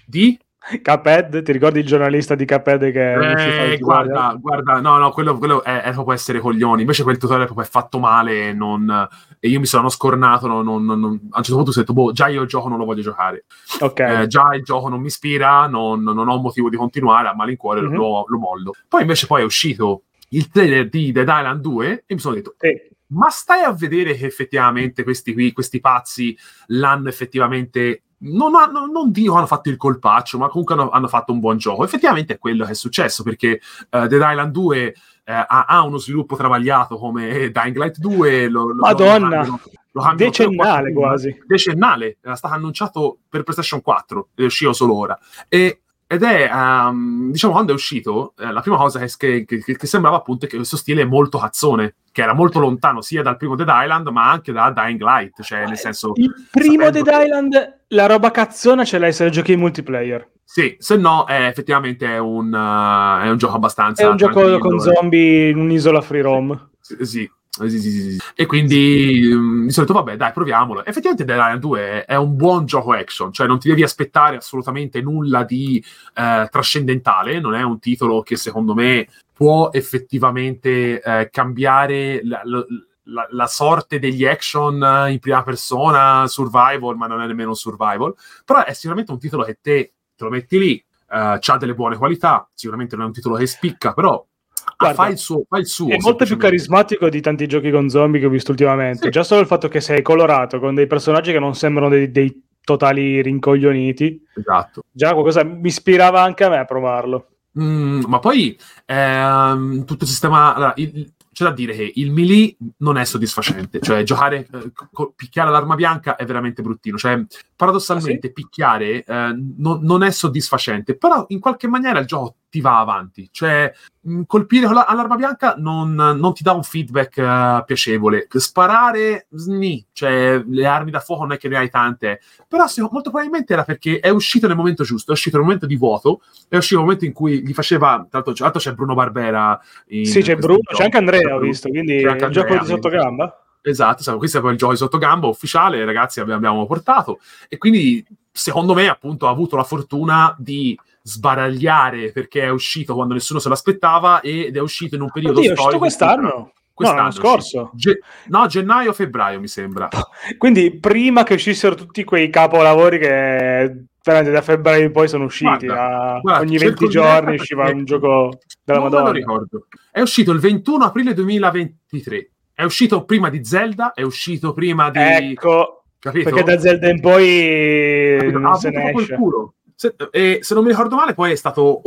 di... Cuphead? Ti ricordi il giornalista di Cuphead che Eh, guarda, guarda, no, no, quello, quello è, è proprio essere coglioni. Invece quel tutorial proprio è fatto male non- e io mi sono scornato. non- non- non- a un certo punto ho detto, boh, già io il gioco non lo voglio giocare. Ok. Eh, già il gioco non mi ispira, non, non ho motivo di continuare, a malincuore Mhm. lo, lo mollo. Poi invece poi è uscito il trailer di Dead Island 2 e mi sono detto, Sì. ma stai a vedere che effettivamente questi qui, questi pazzi, l'hanno effettivamente. Non, hanno, non dico hanno fatto il colpaccio, ma comunque hanno, hanno fatto un buon gioco. Effettivamente è quello che è successo perché eh, Dead Island 2 eh, ha, ha uno sviluppo travagliato come Dying Light 2. Lo, lo- Madonna! lo lo Decennale quasi. Decennale, era stato annunciato per PlayStation 4, è uscito solo ora. E- ed è, ehm, diciamo, quando è uscito, eh, la prima cosa che, che- che- che sembrava appunto è che questo stile è molto cazzone, che era molto lontano sia dal primo Dead Island, ma anche da Dying Light, cioè nel senso, Il primo Dead che- Island, la roba cazzona ce l'hai se giochi in multiplayer. sì, se no è effettivamente è un, eh, è un gioco abbastanza... È un gioco con eh. zombie in un'isola free roam. Sì, sì, sì, sì, sì. E quindi mm, di solito, vabbè, dai, proviamolo. Effettivamente Dead Island 2 è, è un buon gioco action, cioè non ti devi aspettare assolutamente nulla di eh, trascendentale, non è un titolo che secondo me può effettivamente eh, cambiare la, la- la- sorte degli action in prima persona, survival, ma non è nemmeno survival, però è sicuramente un titolo che te te lo metti lì, eh, ha delle buone qualità, sicuramente non è un titolo che spicca, però ah, Guarda, fa il suo, fa il suo È molto più carismatico di tanti giochi con zombie che ho visto ultimamente. Sì. Già solo il fatto che sei colorato con dei personaggi che non sembrano dei, dei totali rincoglioniti. Esatto. Già qualcosa mi ispirava anche a me a provarlo. Mm, ma poi ehm, tutto il sistema. allora, il- c'è da dire che il melee non è soddisfacente, cioè giocare, eh, co- picchiare l'arma bianca è veramente bruttino. Cioè, paradossalmente, picchiare eh, non- non è soddisfacente, però in qualche maniera il gioco ti va avanti. Cioè, mh, colpire all'arma bianca non, non ti dà un feedback eh, piacevole. Sparare, sni, cioè le armi da fuoco non è che ne hai tante, però se- molto probabilmente era perché è uscito nel momento giusto, è uscito nel momento di vuoto, è uscito nel momento in cui gli faceva. Tra l'altro, c'è Bruno Barbera. sì, c'è Bruno, gioco. c'è anche Andrea, ho visto, quindi anche il gioco di sottogamba. Esatto, insomma, questo è poi il gioco di sottogamba ufficiale, ragazzi, abbiamo portato. E quindi, secondo me, appunto, ha avuto la fortuna di sbaragliare perché è uscito quando nessuno se l'aspettava ed è uscito in un periodo Oddio, è uscito storico. in cui- quest'anno? Quest'anno No, è uscito. scorso. Ge- no, gennaio-febbraio mi sembra. Quindi prima che uscissero tutti quei capolavori che veramente da febbraio in poi sono usciti. Guarda, a- guarda, ogni cerco 20 di diretta giorni usciva un gioco della non Madonna. ricordo. È uscito il 21 aprile 2023. È uscito prima di Zelda, è uscito prima di... Ecco, capito? perché da Zelda in poi Capito? non ha se ne esce. Se, e se non mi ricordo male, poi è stato,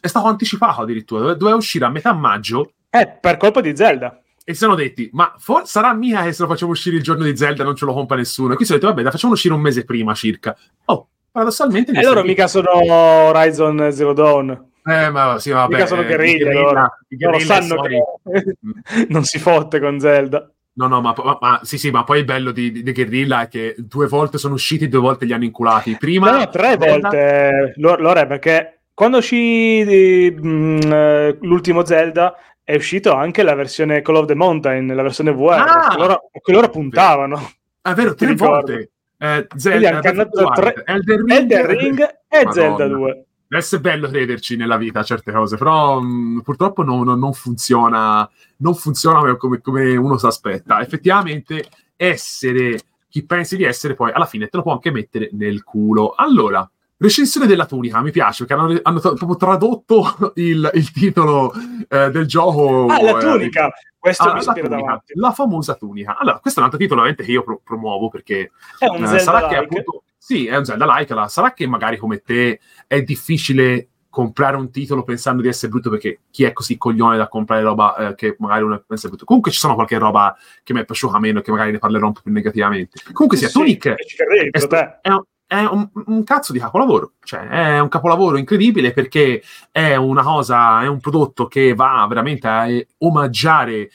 è stato anticipato addirittura. Dove- Doveva uscire a metà maggio. Eh, per colpa di Zelda. E si sono detti, ma for- sarà mia che se lo facciamo uscire il giorno di Zelda non ce lo compra nessuno. E qui si è detto, vabbè, la facciamo uscire un mese prima circa. Oh, paradossalmente... E loro mica sono Horizon Zero Dawn. Eh, ma sì, vabbè. mica sono eh, guerriglia, loro. i Loro guerrilla sanno che non si fotte con Zelda. No, no, ma, ma- ma- sì, sì, ma poi il bello di, di, di Guerrilla è che due volte sono usciti e due volte li hanno inculati. Prima... No, tre Zelda- volte lo, lo è perché quando uscì di- mh, eh, l'ultimo Zelda è uscito anche la versione Call of the Mountain, la versione VR, Ah! che loro, che loro puntavano. È vero, tre volte. Eh, Zelda, tre- Wild, Elden Ring, Elden Ring e Madonna. Zelda 2. Adesso è bello crederci nella vita certe cose, però mh, purtroppo non, non- non funziona, non funziona come, come uno si aspetta. Effettivamente, essere chi pensi di essere, poi alla fine te lo può anche mettere nel culo. Allora, recensione della tunica, mi piace perché hanno, hanno proprio tradotto il, il titolo eh, del gioco. Ah, la eh, tunica! Questo Ah, mi tunica, davanti. la famosa tunica. Allora, questo è un altro titolo ovviamente che io pro- promuovo perché È un eh, Zelda sarà che like. appunto sì, è un Zelda like, allora, sarà che magari come te è difficile comprare un titolo pensando di essere brutto perché chi è così coglione da comprare roba eh, che magari uno pensa brutto. Comunque ci sono qualche roba che mi è piaciuta meno che magari ne parlerò un po' più negativamente. Comunque sia, Sì, Tunic è, per te. è un, è un- un cazzo di capolavoro, cioè è un capolavoro incredibile perché è una cosa, è un prodotto che va veramente a omaggiare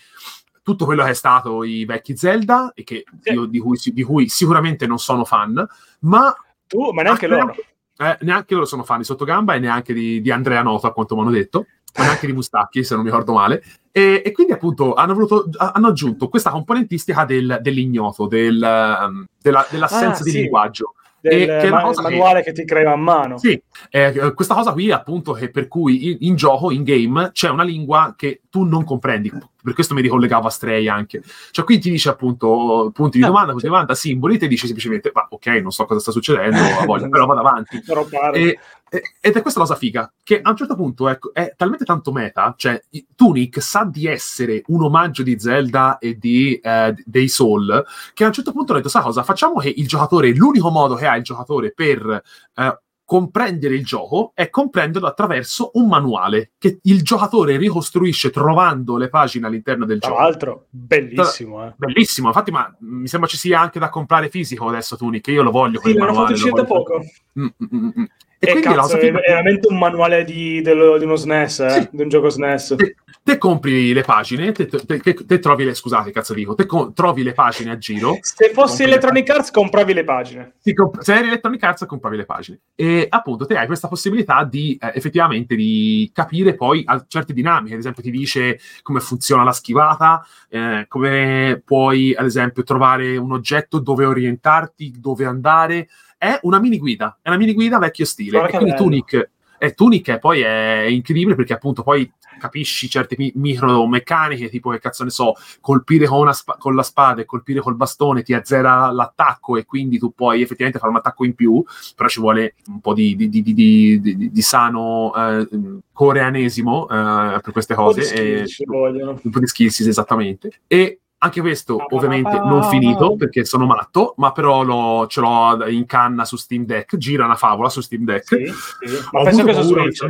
tutto quello che è stato i vecchi Zelda e che Sì. io- di, cui, di cui sicuramente non sono fan, ma Tu, ma neanche loro. eh, neanche loro sono fan di Sottogamba e neanche di, di Andrea Noto, a quanto mi hanno detto, ma neanche di Mustacchi, se non mi ricordo male. E, e quindi, appunto, hanno, voluto, hanno aggiunto questa componentistica del- dell'ignoto, del, ehm, della- dell'assenza Ah, di sì. linguaggio. Del E che è ma- cosa che- manuale che... ti crea a mano. Sì, eh, questa cosa qui, appunto, che per cui in, in gioco, in game, c'è una lingua che tu non comprendi. Per questo mi ricollegavo a Stray anche. Cioè, qui ti dice appunto punti di domanda, punti di domanda, simboli, te dici semplicemente, ma ok, non so cosa sta succedendo, a voglia, però vado avanti. Però. E- e- ed è questa la cosa figa, che a un certo punto ecco, è talmente tanto meta, cioè Tunic sa di essere un omaggio di Zelda e di, eh, dei Soul, che a un certo punto ho detto, sa cosa, facciamo che il giocatore, l'unico modo che ha il giocatore per eh, comprendere il gioco è comprenderlo attraverso un manuale che il giocatore ricostruisce trovando le pagine all'interno del Tra gioco. l'altro, bellissimo. Eh. Bellissimo, infatti, ma mi sembra ci sia anche da comprare fisico adesso Tunic, io lo voglio. Sì, l'hanno fatto uscire da poco. Mm, mm, mm, mm. E, E, quindi la cazzo, è, veramente un manuale di, dello- di uno SNES, eh? Sì. di un gioco SNES. te, te compri le pagine, te, te- te- trovi le, scusate, cazzo dico, te co- trovi le pagine a giro. Se fossi compri le Electronic Arts, compravi le pagine. Comp- se eri Electronic Arts compravi le pagine e appunto te hai questa possibilità di eh, effettivamente di capire poi a- certe dinamiche ad esempio ti dice come funziona la schivata eh, come puoi ad esempio trovare un oggetto dove orientarti dove andare è una mini guida è una mini guida vecchio stile Guarda e quindi bello. Tunic e Tunic è poi è incredibile perché appunto poi capisci certe mi- micromeccaniche tipo che cazzo ne so colpire con, spa- con la spada e colpire col bastone ti azzera l'attacco e quindi tu puoi effettivamente fare un attacco in più, però ci vuole un po' di, di- di- di- sano eh, coreanesimo eh, per queste Un po' di cose. skill e- ci vogliono. un po' di skills, esattamente. E anche questo, ovviamente, non finito perché sono matto, ma però lo- ce l'ho in canna su Steam Deck. Gira una favola su Steam Deck. Sì, sì. Ho Ma penso avuto che su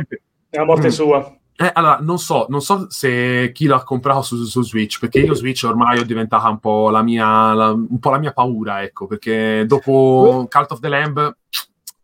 è la morte Mm. sua. Eh, allora, non so, non so se chi l'ha comprato su, su Switch, perché io Switch ormai ho diventata un po' la mia, la- un po' la mia paura, ecco, perché dopo Cult of the Lamb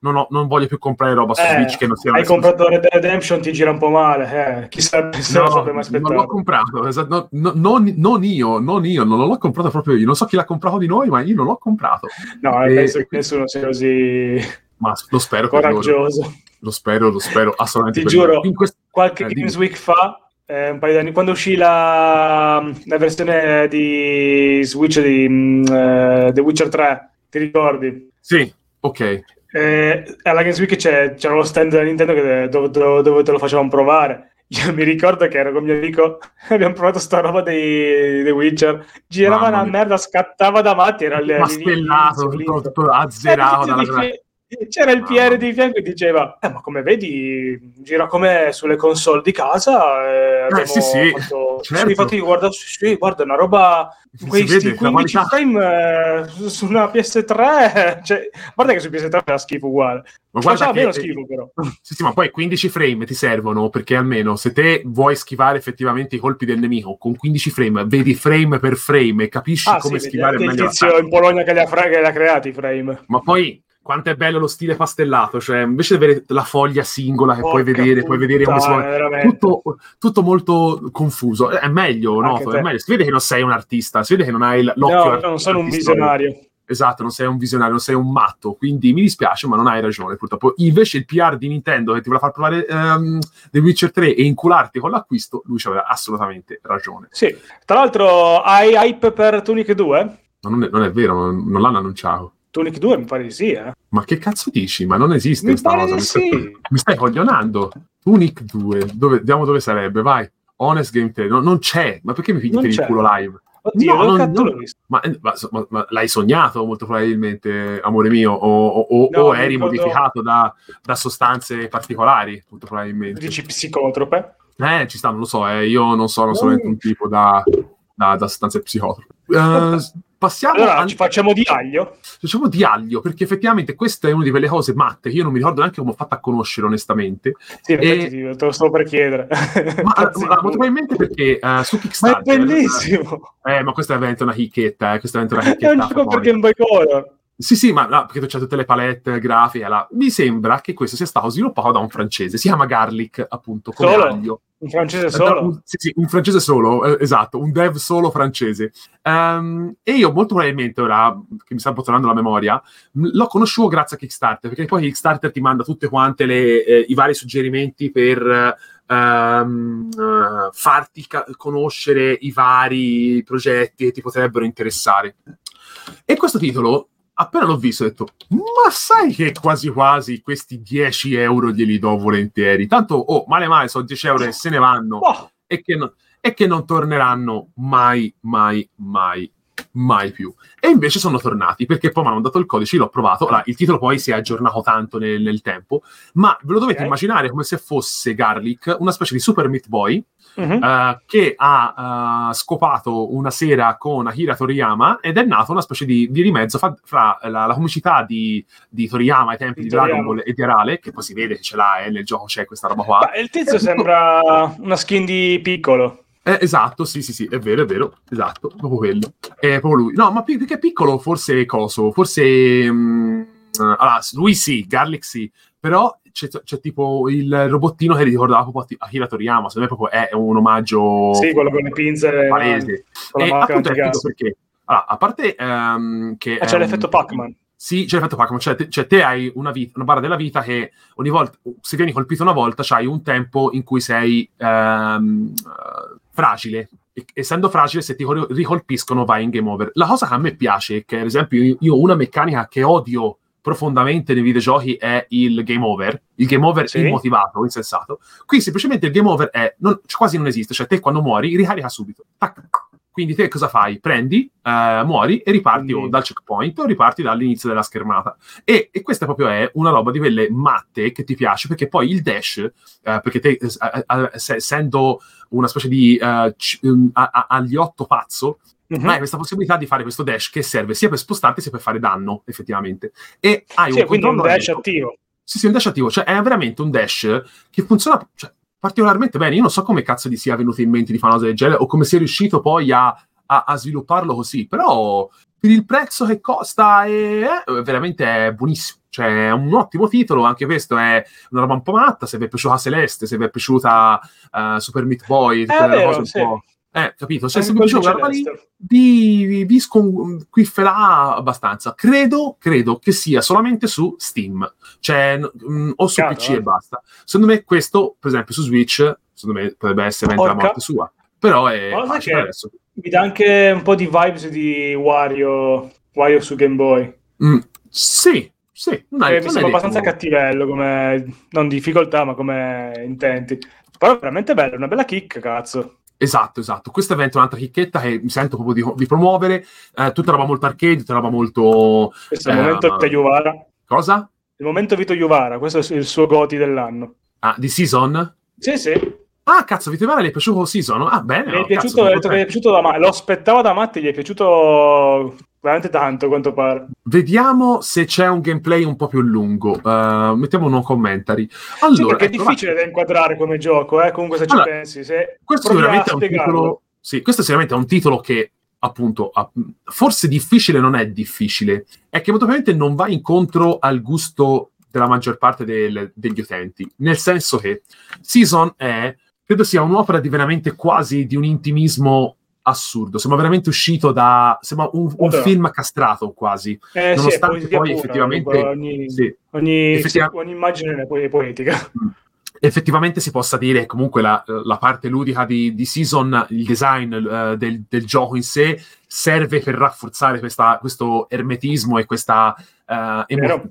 non, ho- non voglio più comprare roba su Eh, Switch che non sia Hai comprato Red Dead Redemption, ti gira un po' male. Eh. Chissà se No, non l'ho comprato, esatto, no, no, non, non io, non io, non l'ho comprato proprio io. Non so chi l'ha comprato di noi, ma io non l'ho comprato. No, E- penso che nessuno sia così Ma lo spero coraggioso. Lo spero, lo spero assolutamente. Ti giuro, quest- Qualche Eh. Games Week fa, eh, un paio di anni, quando uscì la, la versione di Switch di eh, The Witcher 3, ti ricordi? Sì, ok. Eh, alla Games Week c'era lo stand della Nintendo che- dove, dove- dove te lo facevano provare. Io mi ricordo che ero con mio amico, abbiamo provato sta roba dei The Witcher, girava Mamma una mia. merda, scattava da matti, era lì Ma stellato, tutto, tutto azzerato dalla dice, C'era il PR di fianco e diceva: Eh, ma come vedi, gira come sulle console di casa. Eh, abbiamo sì, sì, fatto... certo. infatti, guarda, sì, guarda, una roba. Si Questi vede la 15 qualità. frame eh, su- una PS3. Cioè, guarda che su PS3 fa schifo uguale. Ma Faceva guarda meno che, schifo, però. Sì, sì, ma poi 15 frame ti servono perché almeno se te vuoi schivare effettivamente i colpi del nemico con 15 frame, vedi frame per frame e capisci Ah, come sì, schivare anche il meglio tizio in Polonia che li ha, fra- che li ha creati i frame. Ma poi quanto è bello lo stile pastellato, cioè invece di avere la foglia singola che puoi Porca vedere, puoi vedere come si puttana, muove, tutto, tutto molto confuso. È meglio, no? È meglio. Si vede che non sei un artista, si vede che non hai l'occhio No, non sono un visionario. Esatto, non sei un visionario, non sei un matto, quindi mi dispiace, ma non hai ragione, purtroppo. Invece il PR di Nintendo che ti voleva far provare ehm, The Witcher 3 e incularti con l'acquisto, lui ci aveva assolutamente ragione. Sì. Tra l'altro, hai hype per Tunic 2? Ma non è, non è vero, non, non l'hanno annunciato. Tunic 2 mi pare di sì, eh. Ma che cazzo dici? Ma non esiste Mi questa pare cosa. di Mi stai, sì. mi stai coglionando. Tunic 2, dove, vediamo dove sarebbe, vai. Honest Game 3, no, non c'è. Ma perché mi Non per il culo live? Oddio, No, non- non-? Ma, eh, ma- ma- ma l'hai sognato molto probabilmente, amore mio, o, o- No, o eri ricordo- modificato da, da sostanze particolari, molto probabilmente. Dici psicotrope? Eh, ci sta, non lo so, eh, io non sono solamente un tipo da, da, da sostanze psicotrope. Eh, passiamo Allora, an- ci facciamo di aglio? diciamo di aglio, perché effettivamente questa è una di quelle cose matte che io non mi ricordo neanche come ho fatto a conoscere, onestamente. Sì, E- te lo stavo per chiedere. Ma, ma- probabilmente perché eh, su Ma è Kickstarter... bellissimo! Eh, ma questa è veramente una chicchetta, eh, questa è veramente È una un chicchetta. gioco per Game Boy Color. Sì, sì, ma no, perché c'è tutte le palette grafiche. Mi sembra che questo sia stato sviluppato da un francese. Si chiama Garlic, appunto, come Solo? aglio. In francese solo? un, sì, sì, un francese solo, eh, esatto, un dev solo francese. Ehm, e io molto probabilmente, ora che mi sta un po' tornando la memoria, mh, lo conoscevo grazie a Kickstarter, perché poi Kickstarter ti manda tutte quante le, eh, i vari suggerimenti per ehm, eh, farti ca- conoscere i vari progetti che ti potrebbero interessare. E questo titolo, appena l'ho visto, ho detto, ma sai che quasi quasi questi 10 euro glieli do volentieri. Tanto, oh, male male, sono 10 euro e se ne vanno Boh, e che, non- e che non torneranno mai, mai, mai, mai più. E invece sono tornati perché poi mi hanno dato il codice, l'ho provato. Ora, il titolo poi si è aggiornato tanto nel, nel tempo, ma ve lo dovete Ok. immaginare come se fosse Garlic, una specie di Super Meat Boy mhm. eh, che ha eh, scopato una sera con Akira Toriyama ed è nato una specie di, di rimezzo fra, fra la, la comicità di, di Toriyama ai tempi Di di Dragon. Ball e di Arale, che poi si vede che ce l'ha, eh, nel gioco c'è questa roba qua. Ma il tizio sembra una skin di piccolo. Eh, esatto, sì, sì, sì, è vero, è vero, esatto, proprio quello. È proprio lui. No, ma più che piccolo, forse coso, forse... mm, allora, lui sì, Garlic sì, però c'è, c'è tipo il robottino che ricordava proprio Akira Toriyama, secondo me proprio è un omaggio Sì, quello con le pinze. palese. Con la appunto perché, allora, a parte ehm, che... Ah, c'è è l'effetto un- Pac-Man. Sì, c'è l'effetto Pac-Man, cioè, te, cioè te hai una, vita, una barra della vita che ogni volta, se vieni colpito una volta, c'hai un tempo in cui sei ehm, eh, fragile. E- essendo fragile, se ti col- ricolpiscono vai in game over. La cosa che a me piace è che, ad esempio, io, io una meccanica che odio profondamente nei videogiochi è il game over, il game over Sì. immotivato, insensato. Qui semplicemente il game over è non- quasi non esiste, cioè te quando muori ricarica subito. Tac. Quindi te cosa fai? Prendi, eh, muori e riparti Quindi- o dal checkpoint o riparti dall'inizio della schermata. E, e questa proprio è una roba di quelle matte che ti piace perché poi il dash, eh, perché te, eh, eh, se- essendo una specie di eh, c- um, a- a- agli otto pazzo, Mhm. ma hai questa possibilità di fare questo dash che serve sia per spostarti sia per fare danno, effettivamente. E hai Sì, un quindi un dash lento. attivo. Sì, sì, un dash attivo, cioè è veramente un dash che funziona cioè, particolarmente bene. Io non so come cazzo gli sia venuto in mente di fare una cosa del genere o come sia riuscito poi a, a- a svilupparlo così, però per il prezzo che costa è, è veramente è buonissimo. Cioè, è un ottimo titolo, anche questo è una roba un po' matta. Se vi è piaciuta Celeste, se vi è piaciuta eh, Super Meat Boy, tutte quelle vero, cose un sì. po'. Eh, capito? Cioè, se Anche vi quello piace quella roba lì, vi, vi, sconquifferà abbastanza. Credo, credo che sia solamente su Steam, cioè mh, o su Chiaro, PC eh. e basta. Secondo me questo, per esempio, su Switch, secondo me potrebbe essere veramente la morte sua. Però è Cosa adesso. Mi dà anche un po' di vibes di Wario, Wario su Game Boy. Mm, sì, sì. hai- Eh, mi sembra abbastanza detto- cattivello come non difficoltà, ma come intenti. Però è veramente bello, una bella kick, cazzo. Esatto, esatto. Questa è veramente un'altra chicchetta che mi sento proprio di, di promuovere. Eh, tutta roba molto arcade, tutta roba molto... Questo è il momento ma- Teyuvara. Cosa? Il momento Vito Juvara, questo è il suo goti dell'anno. Ah, di Season? Sì, sì. Ah, cazzo, Vito Juvara gli è piaciuto Season? Ah, bene. Mi è no, piaciuto, cazzo, detto che gli è piaciuto da Matti. Lo aspettavo da Matti, gli è piaciuto veramente tanto, quanto pare. Vediamo se c'è un gameplay un po' più lungo. Uh, mettiamo un commentary. Allora, sì, perché è ecco, difficile da inquadrare come gioco, eh? comunque se ci Allora, pensi. Se questo sicuramente è un titolo. Sì, questo sicuramente è un titolo che appunto forse difficile non è difficile, è che molto probabilmente non va incontro al gusto della maggior parte del- degli utenti, nel senso che Season è credo sia un'opera di veramente quasi di un intimismo assurdo, sembra veramente uscito da sembra un, un film castrato quasi, Eh, sì, nonostante poesia poi pura, effettivamente ogni, sì, ogni, Effettiva- ogni immagine è po- è poetica. Effettivamente si possa dire comunque la, la parte ludica di, di Season, il design eh, del, del gioco in sé, serve per rafforzare questa- questo ermetismo e questa, eh, emo-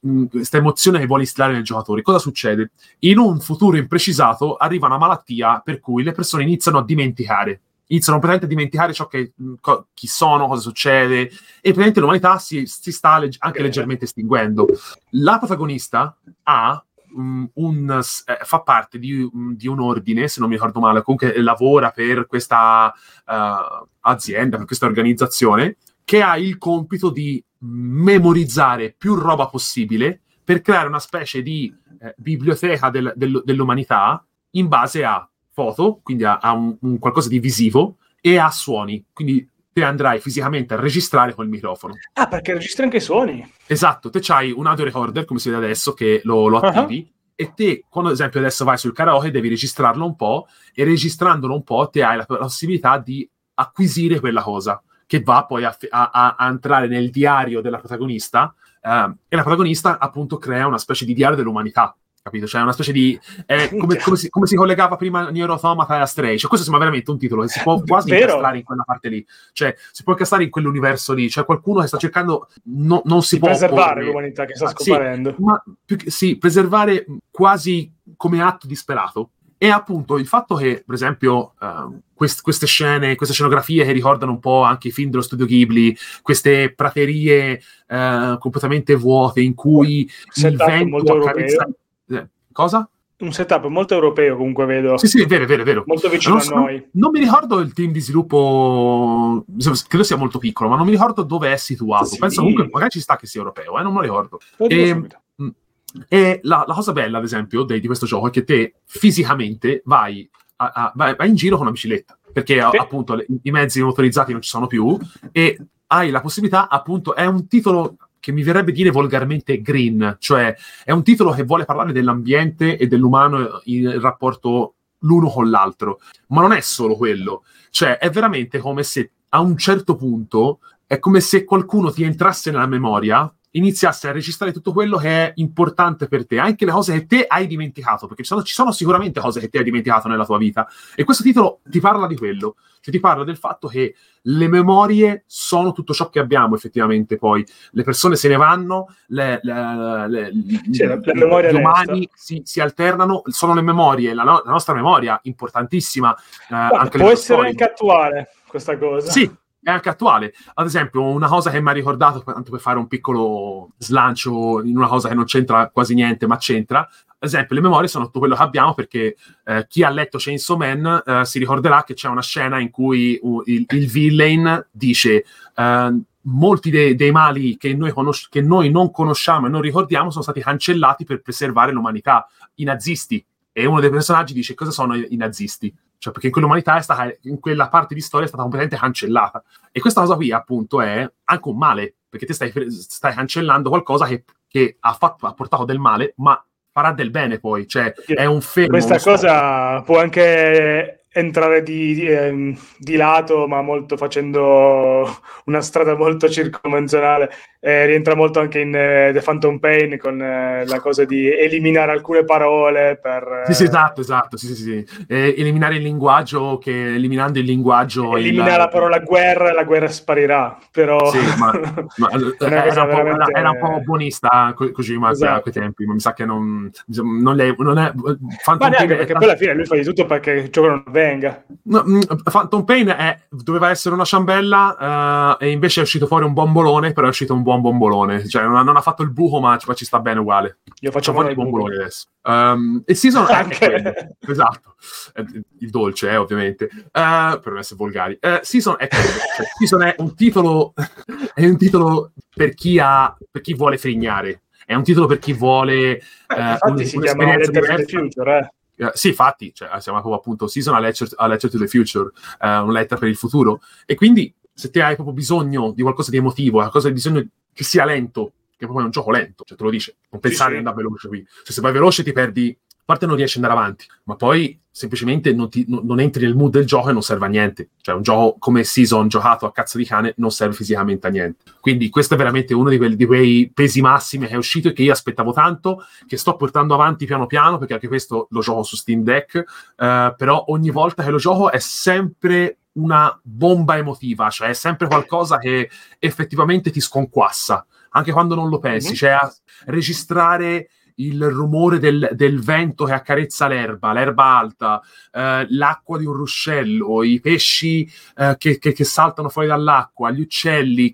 mh, questa emozione che vuole instillare nel giocatore. Cosa succede? In un futuro imprecisato arriva una malattia per cui le persone iniziano a dimenticare. Iniziano praticamente a dimenticare ciò che, mh, co- chi sono, cosa succede, e praticamente l'umanità si, si sta leg- anche Ok. leggermente estinguendo. La protagonista ha mm, un, eh, fa parte di, un- di un ordine, se non mi ricordo male, comunque lavora per questa eh, azienda, per questa organizzazione, che ha il compito di memorizzare più roba possibile per creare una specie di eh, biblioteca del- del- dell'umanità in base a foto, quindi a, a un, un qualcosa di visivo, e a suoni. Quindi te andrai fisicamente a registrare col microfono. Ah, perché registri anche i suoni. Esatto, te c'hai un audio recorder, come si vede adesso, che lo, lo attivi, e te, quando ad esempio adesso vai sul karaoke, devi registrarlo un po', e registrandolo un po' te hai la, la possibilità di acquisire quella cosa, che va poi a, a- a- entrare nel diario della protagonista, eh, e la protagonista appunto crea una specie di diario dell'umanità. Capito? Cioè, una specie di. è come, come si, come si collegava prima Nier Automata e Astray. Cioè, questo sembra veramente un titolo che si può quasi Vero. incastrare in quella parte lì. Cioè, si può incastrare in quell'universo lì. Cioè, qualcuno che sta cercando. no- non si Di può. preservare opporre. l'umanità che sta Ah, sì, scomparendo. ma più che- sì, preservare quasi come atto disperato. E appunto il fatto che, per esempio, ehm, quest- queste scene, queste scenografie che ricordano un po' anche i film dello studio Ghibli, queste praterie eh, completamente vuote in cui il Setup vento accarezza... europeo. Eh, cosa? Un setup molto europeo, comunque vedo. Sì, sì, è vero, è vero, è vero. Molto vicino Non a noi. Non mi ricordo il team di sviluppo, credo sia molto piccolo, ma non mi ricordo dove è situato. Sì. Penso comunque, magari ci sta che sia europeo, eh, non me lo ricordo. Lo dico Ehm, subito. E la, la cosa bella, ad esempio, de- di questo gioco è che te fisicamente vai, a- a- vai, vai in giro con una bicicletta, perché Sì. appunto le- i mezzi motorizzati non ci sono più e hai la possibilità, appunto, è un titolo che mi verrebbe dire volgarmente green, cioè è un titolo che vuole parlare dell'ambiente e dell'umano in rapporto l'uno con l'altro, ma non è solo quello, cioè è veramente come se a un certo punto è come se qualcuno ti entrasse nella memoria, iniziasse a registrare tutto quello che è importante per te, anche le cose che te hai dimenticato, perché ci sono, ci sono sicuramente cose che te hai dimenticato nella tua vita. E questo titolo ti parla di quello, cioè ti parla del fatto che le memorie sono tutto ciò che abbiamo effettivamente poi. Le persone se ne vanno, le, le- le- memoria gli umani si, si alternano, sono le memorie, la, no- la nostra memoria importantissima. eh, Guarda, può essere anche attuale questa cosa. Sì, è anche attuale. Ad esempio, una cosa che mi ha ricordato, tanto per fare un piccolo slancio in una cosa che non c'entra quasi niente, ma c'entra. Ad esempio, le memorie sono tutto quello che abbiamo perché eh, chi ha letto Chainsaw Man eh, si ricorderà che c'è una scena in cui uh, il, il villain dice eh, molti dei, dei mali che noi, conosci- che noi non conosciamo e non ricordiamo sono stati cancellati per preservare l'umanità. I nazisti. E uno dei personaggi dice cosa sono i, i nazisti? Cioè, perché in quell'umanità è stata, in quella parte di storia è stata completamente cancellata. E questa cosa qui, appunto, è anche un male, perché te stai, stai cancellando qualcosa che, che ha, fatto, ha portato del male, ma farà del bene poi. Cioè, è un fermo. Questa cosa può anche entrare di, di, eh, di, lato, ma molto facendo una strada molto circonvenzionale. Eh, rientra molto anche in eh, The Phantom Pain con eh, la cosa di eliminare alcune parole per... Sì, sì, esatto, esatto, sì, sì, sì. eliminare il linguaggio, che eliminando il linguaggio... Elimina il... la parola guerra e la guerra sparirà, però... Sì, ma, ma eh, era, un veramente... era, un po' buonista così, ma esatto. a quei tempi, ma mi sa che non... non, è, non è... Ma neanche, Pain perché poi alla fine lui fa di tutto perché il gioco non 20 Peng. No, mm, Phantom Pain è, doveva essere una ciambella uh, e invece è uscito fuori un bombolone, però è uscito un buon bombolone. Cioè, non ha, non ha fatto il buco, ma ci, ma ci, sta bene uguale. Io faccio fuori i bomboloni adesso. Um, e Season ah, anche, anche esatto, eh, il dolce, eh, ovviamente, uh, per non essere volgari. Uh, Season è cioè, Season è un titolo, è un titolo per chi, ha, per chi vuole frignare. È un titolo per chi vuole Beh, uh, un, si chiama Return to Future, eh eh, sì, infatti, cioè, siamo proprio appunto season a lecture, a lecture to the future, eh, un letter per il futuro. E quindi, se te hai proprio bisogno di qualcosa di emotivo, qualcosa di bisogno che sia lento, che proprio è un gioco lento, cioè te lo dice, non pensare sì. di andare veloce qui. Cioè, se vai veloce ti perdi, parte non riesci ad andare avanti, ma poi semplicemente non, ti- non- non entri nel mood del gioco e non serve a niente. Cioè, un gioco come season giocato a cazzo di cane non serve fisicamente a niente. Quindi, questo è veramente uno di, quelli- di quei pesi massimi che è uscito e che io aspettavo tanto che sto portando avanti piano piano, perché anche questo lo gioco su Steam Deck, eh, però ogni volta che lo gioco è sempre una bomba emotiva, cioè è sempre qualcosa che effettivamente ti sconquassa, anche quando non lo pensi, Mhm. cioè a registrare il rumore del, del vento che accarezza l'erba, l'erba alta, eh, l'acqua di un ruscello, i pesci eh, che, che- che saltano fuori dall'acqua, gli uccelli,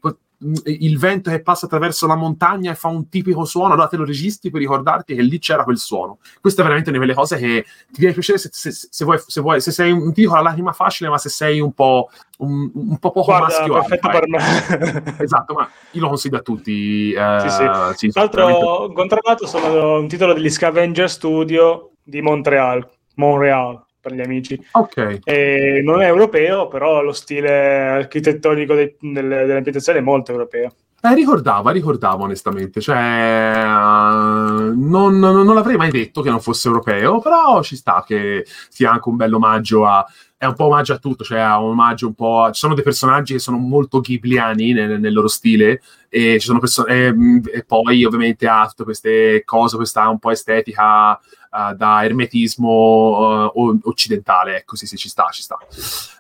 il vento che passa attraverso la montagna e fa un tipico suono, allora te lo registri per ricordarti che lì c'era quel suono. Questo è veramente una di quelle cose che ti deve piacere se, se- se vuoi, se, vuoi- se sei un ti dico la lacrima facile, ma se sei un po', un, un po' poco Guarda, maschio. perfetto per me. Esatto, ma io lo consiglio a tutti. eh, Sì, sì. sì, Tra veramente- l'altro, controllato sono un titolo degli Scavenger Studio di Montreal, Montreal per gli amici. Ok, E non è europeo, però lo stile architettonico dei- delle, ambientazioni è molto europeo. Eh, ricordava, ricordavo onestamente, cioè eh, non, non- non l'avrei mai detto che non fosse europeo, però ci sta che sia anche un bel omaggio a... È un po' omaggio a tutto, cioè è un omaggio un po'... a- Ci sono dei personaggi che sono molto ghibliani nel, nel loro stile e, ci sono perso- e, mh, e poi ovviamente ha tutte queste cose, questa un po' estetica eh, da ermetismo o- occidentale, ecco sì sì ci sta, ci sta.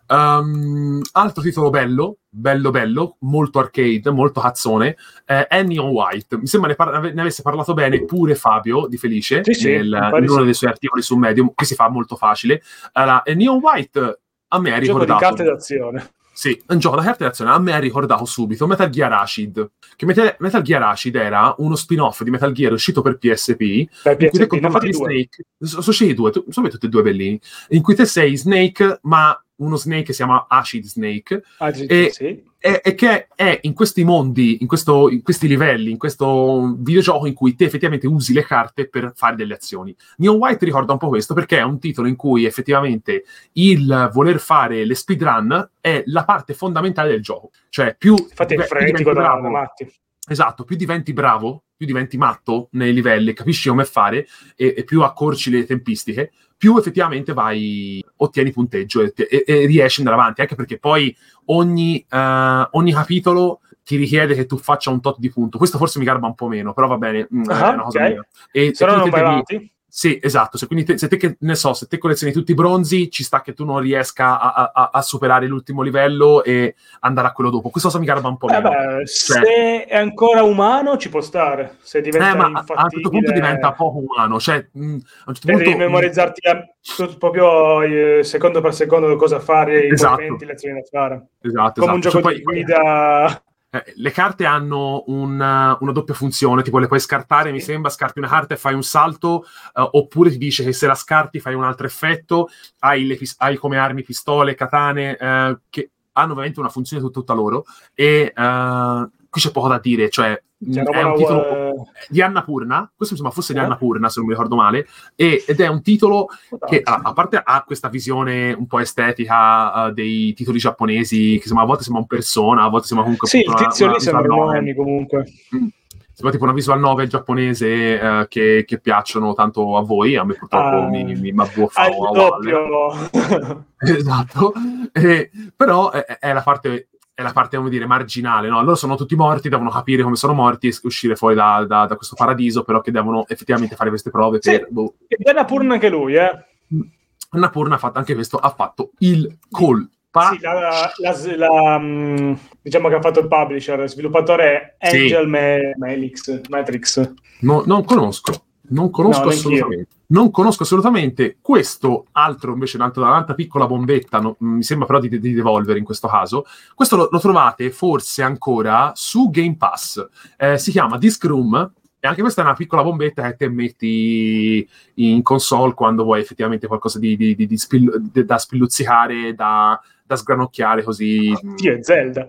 Um, altro titolo bello, bello bello, molto arcade, molto cazzone, eh, è Neon White. Mi sembra ne, par- ne avesse parlato bene pure Fabio Di Felice Sì, nel- in uno sì. dei suoi articoli su Medium, qui si fa molto facile. Allora, Neon White a me ha Gioco di ricordato... carte d'azione. Sì, un gioco da carte d'azione. A me ha ricordato subito Metal Gear Acid. Che Metal, Metal Gear Acid era uno spin-off di Metal Gear uscito per PSP. Per in cui te PSP. Snake. Sono usciti due, sono tutti e due bellini. In cui te sei Snake, ma uno Snake si chiama Acid Snake. Sì, E- sì. E, e che è in questi mondi, in, questo- in questi livelli, in questo videogioco in cui te effettivamente usi le carte per fare delle azioni. Neon White ricorda un po' questo perché è un titolo in cui effettivamente il voler fare le speedrun è la parte fondamentale del gioco. Cioè, più, Infatti è più bravo- matti. Esatto, più diventi bravo, più diventi matto nei livelli, capisci come fare e, e più accorci le tempistiche, più effettivamente vai, ottieni punteggio e, e- e riesci ad andare avanti, anche perché poi ogni, eh, ogni capitolo ti richiede che tu faccia un tot di punto. Questo forse mi garba un po' meno, però va bene, mm, Ah, è una cosa ok. mia. E Se no non vai avanti. Sì, esatto. Se, quindi te, se te che ne so, se te collezioni tutti i bronzi, ci sta che tu non riesca a, a- a superare l'ultimo livello e andare a quello dopo. Questa cosa mi garba un po' Eh beh, se è ancora umano ci può stare. Se diventa Eh, ma a- a un certo punto infattibile, diventa poco umano. Cioè, mh, a un certo devi punto, memorizzarti a- tutto- proprio eh, secondo per secondo cosa fare, Esatto. i movimenti, le azioni da fare. esatto, Come un esatto. gioco Cioè, di poi- guida. Eh, le carte hanno una, una doppia funzione, tipo le puoi scartare, mi sembra, scarti una carta e fai un salto, eh, oppure ti dice che se la scarti fai un altro effetto, hai, le hai come armi pistole, katane, eh, che hanno ovviamente una funzione tutta, tutta loro, e eh, qui c'è poco da dire, cioè Cioè, è un titolo eh, di Annapurna, questo mi sembra fosse di Eh? Annapurna se non mi ricordo male, e- ed è un titolo che Ah, a, a parte ha questa visione un po' estetica eh, dei titoli giapponesi, che sembra, a volte sembra un persona, a volte sembra comunque Sì, il tizio una lì sembra anni comunque. Sembra tipo una visual novel giapponese eh, che, che piacciono tanto a voi, a me purtroppo Ah. mi, mi, mi abbuffa Ha il a valle. doppio. Esatto, Eh, però è, è la parte, è la parte, come dire, marginale, no? Loro sono tutti morti, devono capire come sono morti e uscire fuori da, da- da questo paradiso, però che devono effettivamente fare queste prove Sì. per... Boh. E Diana Purna anche lui, eh. Annapurna ha fatto anche questo, ha fatto il colpa. Sì, la, la- la, mm, diciamo che ha fatto il publisher, il sviluppatore è Sì. Angel Ma- Matrix. Matrix. No- non conosco. Non conosco No, assolutamente. Non conosco assolutamente questo altro, invece, un'altra, un'altra piccola bombetta, no, mi sembra però di, di Devolver in questo caso. Questo lo, lo trovate forse ancora su Game Pass. Eh, si chiama Disc Room. E anche questa è una piccola bombetta che te metti in console quando vuoi effettivamente qualcosa di, di- di- di spill- di- da spilluzzicare, da, da sgranocchiare così. Dio, è Zelda.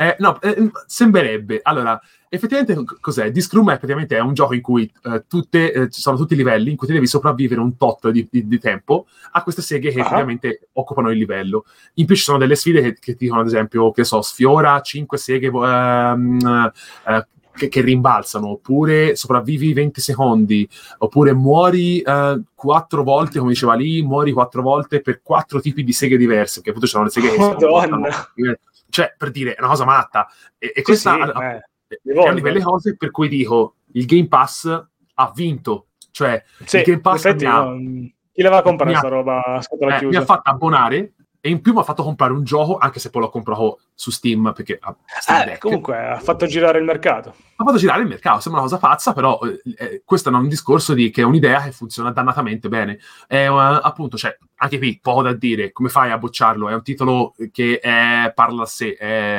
Eh, no, eh, sembrerebbe. Allora, effettivamente cos'è? Disc Room è praticamente è un gioco in cui eh, tutte, eh, ci sono tutti i livelli in cui ti devi sopravvivere un tot di, di- di tempo a queste seghe che Ah. effettivamente occupano il livello. In più ci sono delle sfide che, che ti dicono, ad esempio, che so, sfiora 5 seghe ehm, eh, che, che rimbalzano, oppure sopravvivi 20 secondi, oppure muori 4 volte, come diceva lì, muori 4 volte per 4 tipi di seghe diverse, che appunto ci sono le seghe che Madonna. comportano- cioè, per dire, è una cosa matta. E, e questa sì, eh, è una di quelle cose per cui dico, il Game Pass ha vinto. Cioè, Sì, il Game Pass effetti, ha- no, chi la va a comprare mi ha- sta roba eh, mi ha fatto abbonare e in più mi ha fatto comprare un gioco, anche se poi l'ho comprato su Steam, perché Steam Eh, comunque ha fatto girare il mercato. ha fatto girare il mercato, sembra una cosa pazza, però eh, eh, questo è un discorso di che è un'idea che funziona dannatamente bene. È, eh, appunto, cioè, anche qui poco da dire, come fai a bocciarlo? È un titolo che è- parla a sé, è,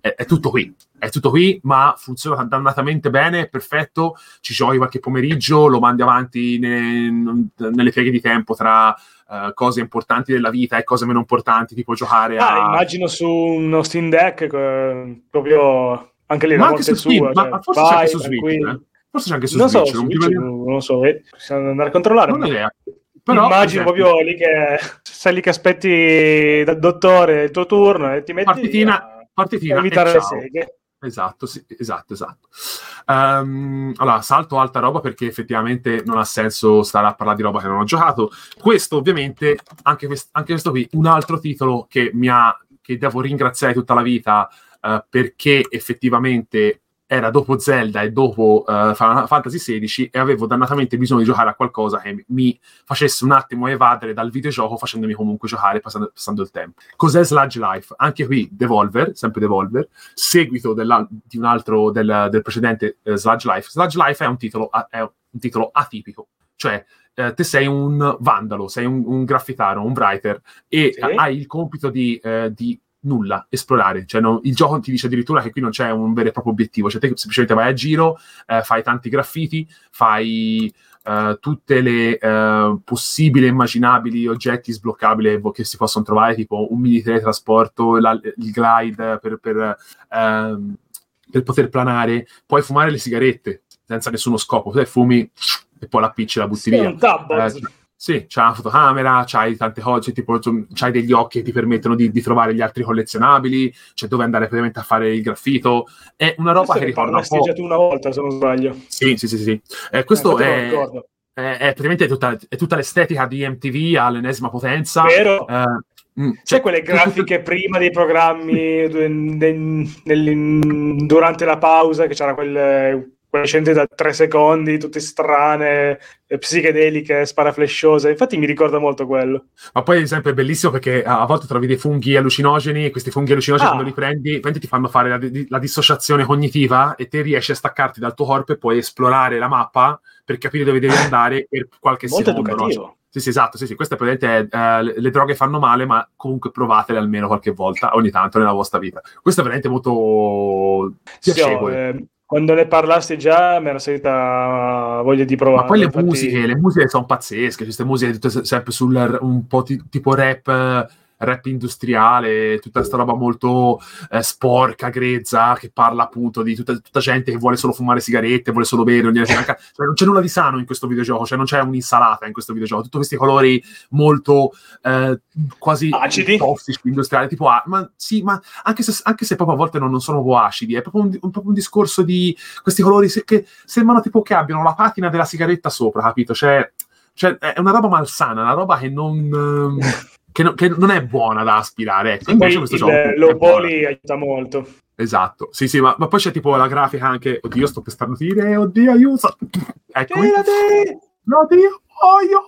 è- è tutto qui, è tutto qui, ma funziona dannatamente bene, è perfetto, ci giochi qualche pomeriggio, lo mandi avanti ne- nelle pieghe di tempo tra eh, cose importanti della vita e cose meno importanti, tipo giocare Ah, a... immagino su uno Steam Deck eh, proprio anche lì Ma anche su Steam, sua. ma, cioè, forse c'è vai, anche su Switch, eh? Forse c'è anche su non so, Switch, non Switch prima non lo so, eh, possiamo andare a controllare. Non ma idea. Però, immagino esempio, proprio lì che sei lì che aspetti dal dottore il tuo turno e ti metti Partitina- a partitina a evitare e le seghe. Esatto, sì, esatto, esatto. Ehm, allora, salto alta roba perché effettivamente non ha senso stare a parlare di roba che non ho giocato. Questo, ovviamente, anche, quest- anche questo qui, un altro titolo che mi ha, che devo ringraziare tutta la vita eh, perché effettivamente era dopo Zelda e dopo Final Fantasy XVI e avevo dannatamente bisogno di giocare a qualcosa che mi- facesse un attimo evadere dal videogioco facendomi comunque giocare passando, passando il tempo. Cos'è Sludge Life? Anche qui Devolver, sempre Devolver, seguito di un altro del, del precedente eh, Sludge Life. Sludge Life è un titolo, è un titolo atipico, cioè eh, te sei un vandalo, sei un, un graffitaro, un writer e Sì. hai il compito di, eh, di nulla, esplorare. Cioè, no- il gioco ti dice addirittura che qui non c'è un vero e proprio obiettivo, cioè te semplicemente vai a giro, eh, fai tanti graffiti, fai eh, tutte le eh, possibili e immaginabili oggetti sbloccabili che si possono trovare, tipo un mini teletrasporto, la- il glide per, per, ehm, per poter planare, puoi fumare le sigarette senza nessuno scopo, te fumi e poi la appicci e la butti Sì, via. un tablet. Eh, sì, c'è una fotocamera, c'hai tante cose, tipo c'hai degli occhi che ti permettono di, di trovare gli altri collezionabili, c'è dove andare praticamente a fare il graffito. È una roba Questo che ricorda un po'. tu una volta, se non sbaglio. Sì, sì, sì, sì. Eh, questo Eh, è, è, è praticamente tutta, è tutta l'estetica di MTV all'ennesima potenza. Vero? Eh, mm, Sai cioè, quelle grafiche prima dei programmi du- nel- nel- durante la pausa che c'era quelle, quelle scene da tre secondi, tutte strane, eh, psichedeliche, sparaflesciose. Infatti mi ricorda molto quello. Ma poi, ad esempio, è bellissimo perché a volte trovi dei funghi allucinogeni e questi funghi allucinogeni, Ah. quando li prendi, prendi, ti fanno fare la, la dissociazione cognitiva e te riesci a staccarti dal tuo corpo e puoi esplorare la mappa per capire dove devi andare per qualche Molto secondo. no? educativo. Sì, sì, esatto, sì, sì, questo è praticamente eh, le, le droghe fanno male, ma comunque provatele almeno qualche volta, ogni tanto nella vostra vita. Questo è veramente molto Sì, piacevole. eh, quando ne parlasti già mi era salita voglia di provare. Ma poi le infatti- musiche, le musiche sono pazzesche, queste musiche sempre sul un po' ti- tipo rap, rap industriale, tutta questa roba molto eh, sporca, grezza, che parla appunto di tutta, tutta gente che vuole solo fumare sigarette, vuole solo bere, non, gliene frega- cioè, non c'è nulla di sano in questo videogioco, cioè non c'è un'insalata in questo videogioco, tutti questi colori molto eh, quasi Acidi? tossici, industriali, tipo ah, ma sì, ma anche se, anche se proprio a volte non, non sono proprio acidi, è proprio un, un- proprio un discorso di questi colori se- che sembrano tipo che abbiano la patina della sigaretta sopra, capito? Cioè, cioè, è una roba malsana, una roba che non, ehm, che non, che non è buona da aspirare. Ecco, invece questo il gioco low poly aiuta molto. Esatto, sì, sì, ma, ma poi c'è tipo la grafica anche. Oddio, sto per starnutire, oddio, aiuto. Ecco, no, Dio, voglio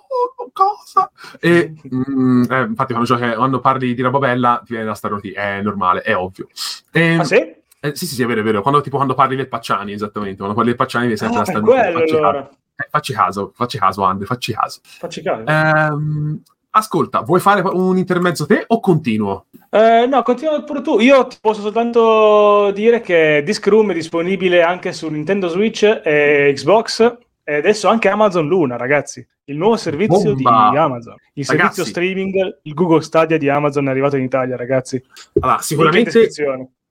cosa. E mm, eh, infatti, quando, giochi, quando parli di roba bella, ti viene da starnutire, è normale, è ovvio. E, Ah sì? eh, sì, sì, sì, è vero, è vero. Quando, tipo, quando parli del Pacciani, esattamente. Quando parli del Pacciani, devi sempre Ah, da starnutire. quello Pacciani. allora. Eh, facci caso, facci caso, Andre, facci caso. Facci caso. Ehm, ascolta, vuoi fare un intermezzo te o continuo? Eh, no, continua pure tu. Io ti posso soltanto dire che Disc Room è disponibile anche su Nintendo Switch e Xbox e adesso anche Amazon Luna, ragazzi. Il nuovo servizio Bomba! di Amazon. Il Ragazzi. servizio streaming, il Google Stadia di Amazon è arrivato in Italia, ragazzi. Allora, sicuramente,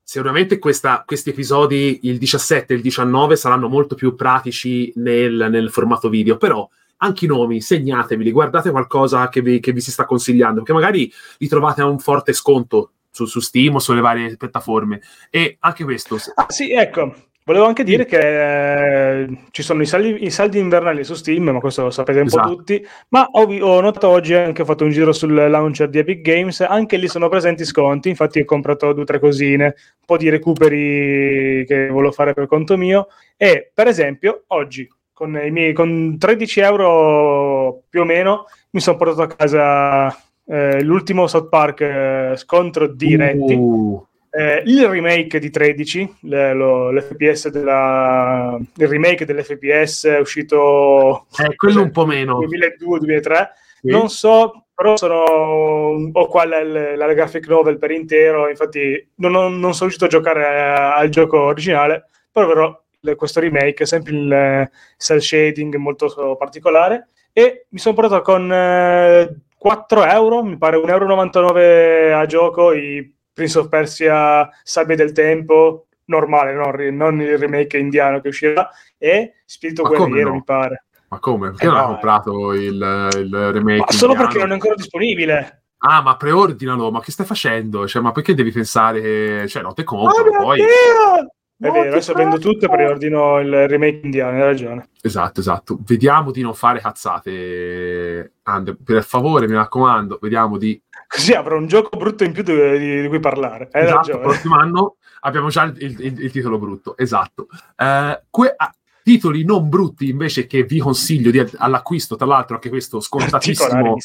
sicuramente questa- questi episodi, il 17 e il 19, saranno molto più pratici nel, nel formato video, però anche i nomi, segnateveli, guardate qualcosa che vi, che vi si sta consigliando, perché magari li trovate a un forte sconto su, su Steam o sulle varie piattaforme. E anche questo, Ah, sì, ecco. Volevo anche dire che eh, ci sono i saldi, i saldi invernali su Steam, ma questo lo sapete un Esatto. po' tutti. Ma ho, ho notato oggi, anche ho fatto un giro sul launcher di Epic Games, anche lì sono presenti sconti. Infatti, ho comprato due o tre cosine, un po' di recuperi che volevo fare per conto mio. E per esempio, oggi con, i miei, con 13 euro più o meno mi sono portato a casa eh, l'ultimo South Park eh, scontro diretti. Uh, Eh, il remake di 13, le- lo- l'FPS della, il remake dell'FPS è uscito eh, quello un po' meno. 2002-2003, Sì. non so, però sono ho qua la, la graphic novel per intero, infatti non, ho- non sono riuscito a giocare a- al gioco originale, però le- questo remake, sempre il eh, cell shading molto particolare, e mi sono portato con eh, 4 euro, mi pare 1,99 euro a gioco, i Prince of Persia Sabbia del Tempo, normale, non, non il remake indiano che uscirà, e Spirito Ma Guerriero, no? mi pare. Ma come? Perché Eh non no, hai eh. comprato il, il remake? Ma solo indiano? perché non è ancora disponibile. Ah, ma preordinalo, ma che stai facendo? Cioè, ma perché devi pensare che... Cioè, non te Oh compro, mio poi... Dio! È vero, adesso vendo tutto e poi ordino il remake indiano, hai ragione. Esatto, esatto. Vediamo di non fare cazzate, Andre. Per favore, mi raccomando, vediamo di... Così avrò un gioco brutto in più di, di- di cui parlare. Hai esatto, il ragione. prossimo anno abbiamo già il, il- il titolo brutto, esatto. Eh, que- ah, titoli non brutti invece che vi consiglio di- all'acquisto, tra l'altro anche questo scontatissimo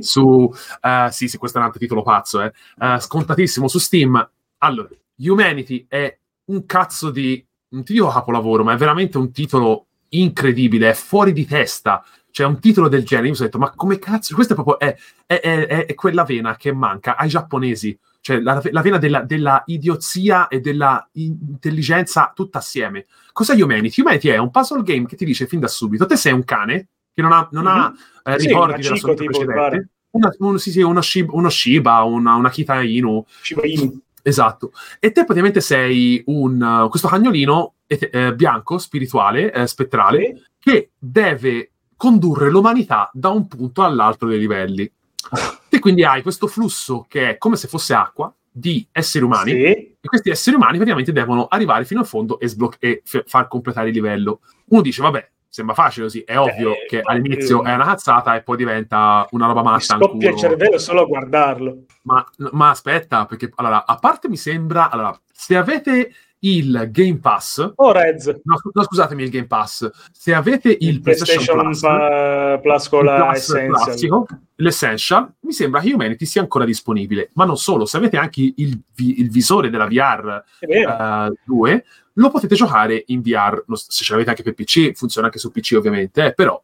su... eh, sì, sì, questo è un altro titolo pazzo, eh. Eh, scontatissimo su Steam. Allora, Humanity è un cazzo di... non ti dico capolavoro, ma è veramente un titolo incredibile, è fuori di testa. C'è un titolo del genere, io mi sono detto, ma come cazzo? Questa è proprio... È, è- è- è- quella vena che manca ai giapponesi. Cioè, la, la vena della, della idiozia e della intelligenza tutta assieme. Cos'è Humanity? Humanity è un puzzle game che ti dice fin da subito, te sei un cane che non ha, non ha eh, Sì, ricordi una della sua vita precedente. Una, un- sì, sì, uno, Shiba, uno Shiba, una, una Kita Inu, Shiba Inu. Esatto. E te praticamente sei un, uh, questo cagnolino eh, bianco, spirituale, eh, spettrale, Sì. che deve condurre l'umanità da un punto all'altro dei livelli. E quindi hai questo flusso che è come se fosse acqua di esseri umani, Sì. e questi esseri umani praticamente devono arrivare fino al fondo e, sbloc- e f- far completare il livello. Uno dice, vabbè, sembra facile così, è ovvio Eh, che all'inizio è una cazzata e poi diventa una roba Mi matta. scoppia il cervello solo a guardarlo. Ma, ma aspetta, perché allora, a parte mi sembra, allora, se avete il Game Pass, Oh, Rez. no, no, scusatemi il Game Pass, se avete il, PlayStation, Plus, pa- Plus con il la Plus Essential. classico, l'Essential, mi sembra che Humanity sia ancora disponibile. Ma non solo, se avete anche il, il visore della VR È vero. eh, 2, lo potete giocare in VR, se ce l'avete anche per PC, funziona anche su PC ovviamente, eh, però.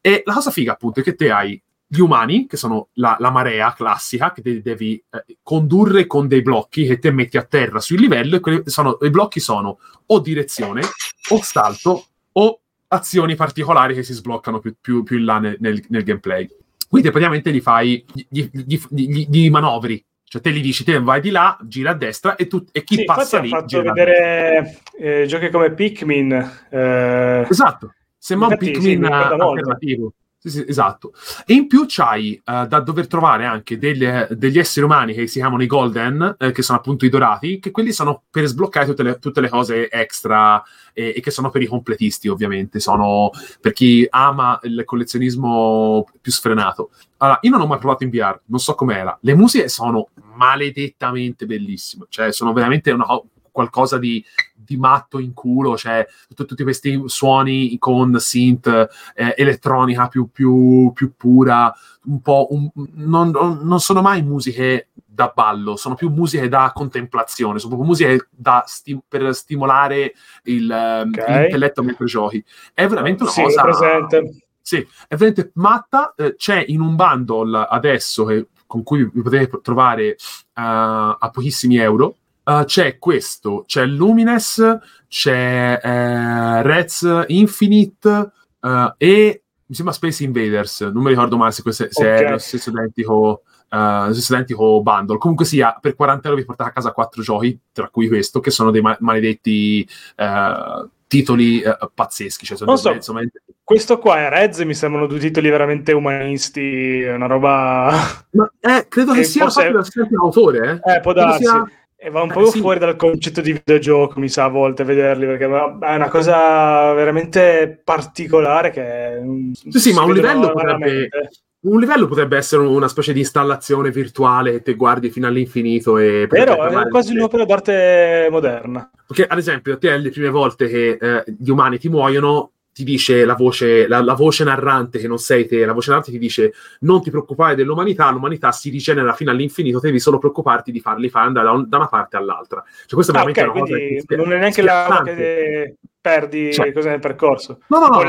E la cosa figa appunto è che te hai gli umani, che sono la, la marea classica, che te devi eh, condurre con dei blocchi che te metti a terra sul livello, e sono- i blocchi sono o direzione, o salto, o azioni particolari che si sbloccano più, più- più in là nel, nel- nel gameplay. Quindi praticamente li fai, gli, gli- gli- gli manovri. Cioè te gli dici, te vai di là, gira a destra e, tu, e chi Sì, passa lì fatto vedere eh, giochi come Pikmin. eh, Esatto, sembra un Infatti, sì, Pikmin mi ricorda eh, molto. Sì, sì, esatto. E in più c'hai eh, da dover trovare anche degli, degli esseri umani che si chiamano i Golden, eh, che sono appunto i dorati, che quelli sono per sbloccare tutte le, tutte le cose extra e, e che sono per i completisti, ovviamente. Sono per chi ama il collezionismo più sfrenato. Allora, io non ho mai provato in VR, non so com'era. Le musiche sono maledettamente bellissime, cioè sono veramente una co- qualcosa di, di matto in culo, cioè tut- tutti questi suoni con synth, eh, elettronica più, più, più pura, un po'... un- non, non- sono mai musiche da ballo, sono più musiche da contemplazione, sono proprio musiche da sti- per stimolare il, ehm, Ok. l'intelletto mentre giochi. È veramente una Sì, cosa... presente. Sì, è veramente matta. eh, c'è in un bundle adesso che- con cui vi potete trovare eh, a pochissimi euro. Eh, c'è questo, c'è Lumines, c'è eh, Reds Infinite eh, e mi sembra Space Invaders. Non mi ricordo male se, questo, se Ok. è lo stesso identico, eh, lo stesso identico bundle. Comunque sia, per 40 euro vi portate a casa quattro giochi, tra cui questo, che sono dei ma- maledetti titoli pazzeschi. Cioè, Non so. insomma, Questo qua e Reds mi sembrano due titoli veramente umanisti, è una roba... Ma eh, credo che E sia forse- proprio lo stesso autore, eh? Eh, può darsi. sia- E va un Eh, po' sì. fuori dal concetto di videogioco, mi sa, a volte vederli, perché è una cosa veramente particolare che... Sì, sì, ma un livello potrebbe-. Un livello potrebbe essere una specie di installazione virtuale che te guardi fino all'infinito e... parlare è quasi di un'opera d'arte moderna. Perché, ad esempio, te le prime volte che eh, gli umani ti muoiono, ti dice la voce, la, la voce narrante, che non sei te, la voce narrante ti dice non ti preoccupare dell'umanità, l'umanità si rigenera fino all'infinito, devi solo preoccuparti di farli fare andare da, un- da una parte all'altra. Cioè, questa è Ah, veramente ok, una cosa che- non è neanche la che perdi Cioè- cose nel percorso. No, no, no.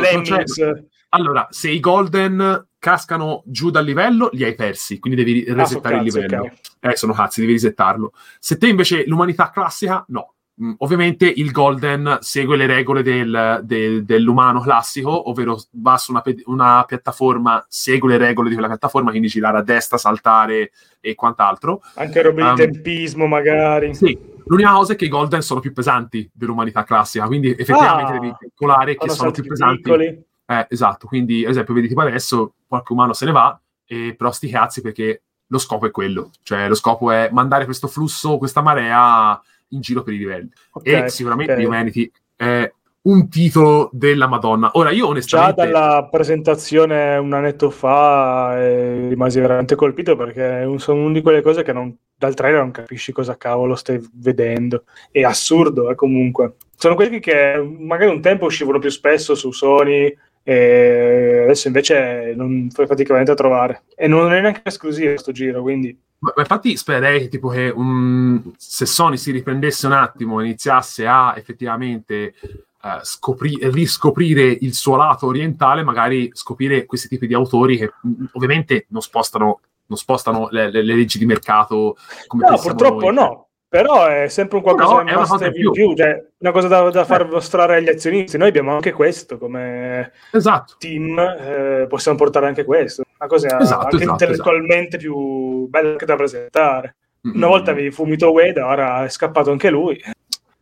Allora, se i golden cascano giù dal livello, li hai persi, quindi devi Ah, so resettare il cazzi, livello. ok. Eh, sono cazzi, devi resettarlo. Se te invece l'umanità classica, no. Mm, ovviamente il golden segue le regole del- del- dell'umano classico, ovvero va su una, una piattaforma, segue le regole di quella piattaforma, quindi girare a destra, saltare e quant'altro. Anche robe di Um, tempismo, magari. Sì, l'unica cosa è che i golden sono più pesanti dell'umanità classica, quindi effettivamente Ah, devi calcolare che sono più più pesanti. piccoli. Eh, esatto, quindi ad esempio vedi tipo adesso qualche umano se ne va, e però sti cazzi perché lo scopo è quello, cioè lo scopo è mandare questo flusso, questa marea in giro per i livelli. Ok, e sicuramente ok. Humanity è un titolo della Madonna. Ora io Già onestamente... dalla presentazione un annetto fa eh, rimasi veramente colpito perché è un- sono una di quelle cose che non- dal trailer non capisci cosa cavolo stai vedendo. È assurdo, eh, comunque. Sono quelli che magari un tempo uscivano più spesso su Sony e adesso invece non fai faticamente a trovare. E non è neanche esclusivo sto giro, quindi... Ma, ma infatti spererei che, tipo, che um, se Sony si riprendesse un attimo e iniziasse a effettivamente eh, scopri- riscoprire il suo lato orientale, magari scoprire questi tipi di autori che mh, ovviamente non spostano, non spostano le, le- le leggi di mercato come No, purtroppo noi. no. Però è sempre un qualcosa è una cosa in in più, cioè una cosa da, da far Eh. mostrare agli azionisti. Noi abbiamo anche questo come Esatto. team, eh, possiamo portare anche questo. Una cosa Esatto, anche esatto, intellettualmente più bella anche da presentare. Mm. Una volta avevi Fumito Ueda, ora è scappato anche lui.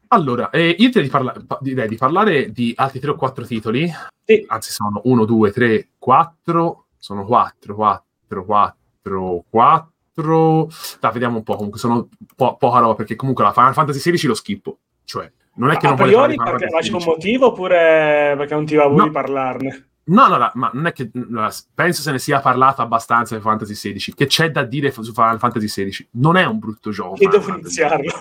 Allora, eh, io direi di, parla- pa- direi di parlare di altri 3 o 4 titoli, Sì, anzi sono 1, 2, 3, 4, sono 4, 4, 4, 4. Dai, vediamo un po', comunque sono po- poca roba perché comunque la Final Fantasy XVI lo schippo, cioè non è che a non voglio fare perché Fantasy un motivo oppure perché non ti va voglia No. di parlarne? No, no, no, ma non è che no, penso se ne sia parlato abbastanza di Fantasy XVI, che c'è da dire su Final Fantasy XVI. Non è un brutto gioco. Che Final devo iniziarlo?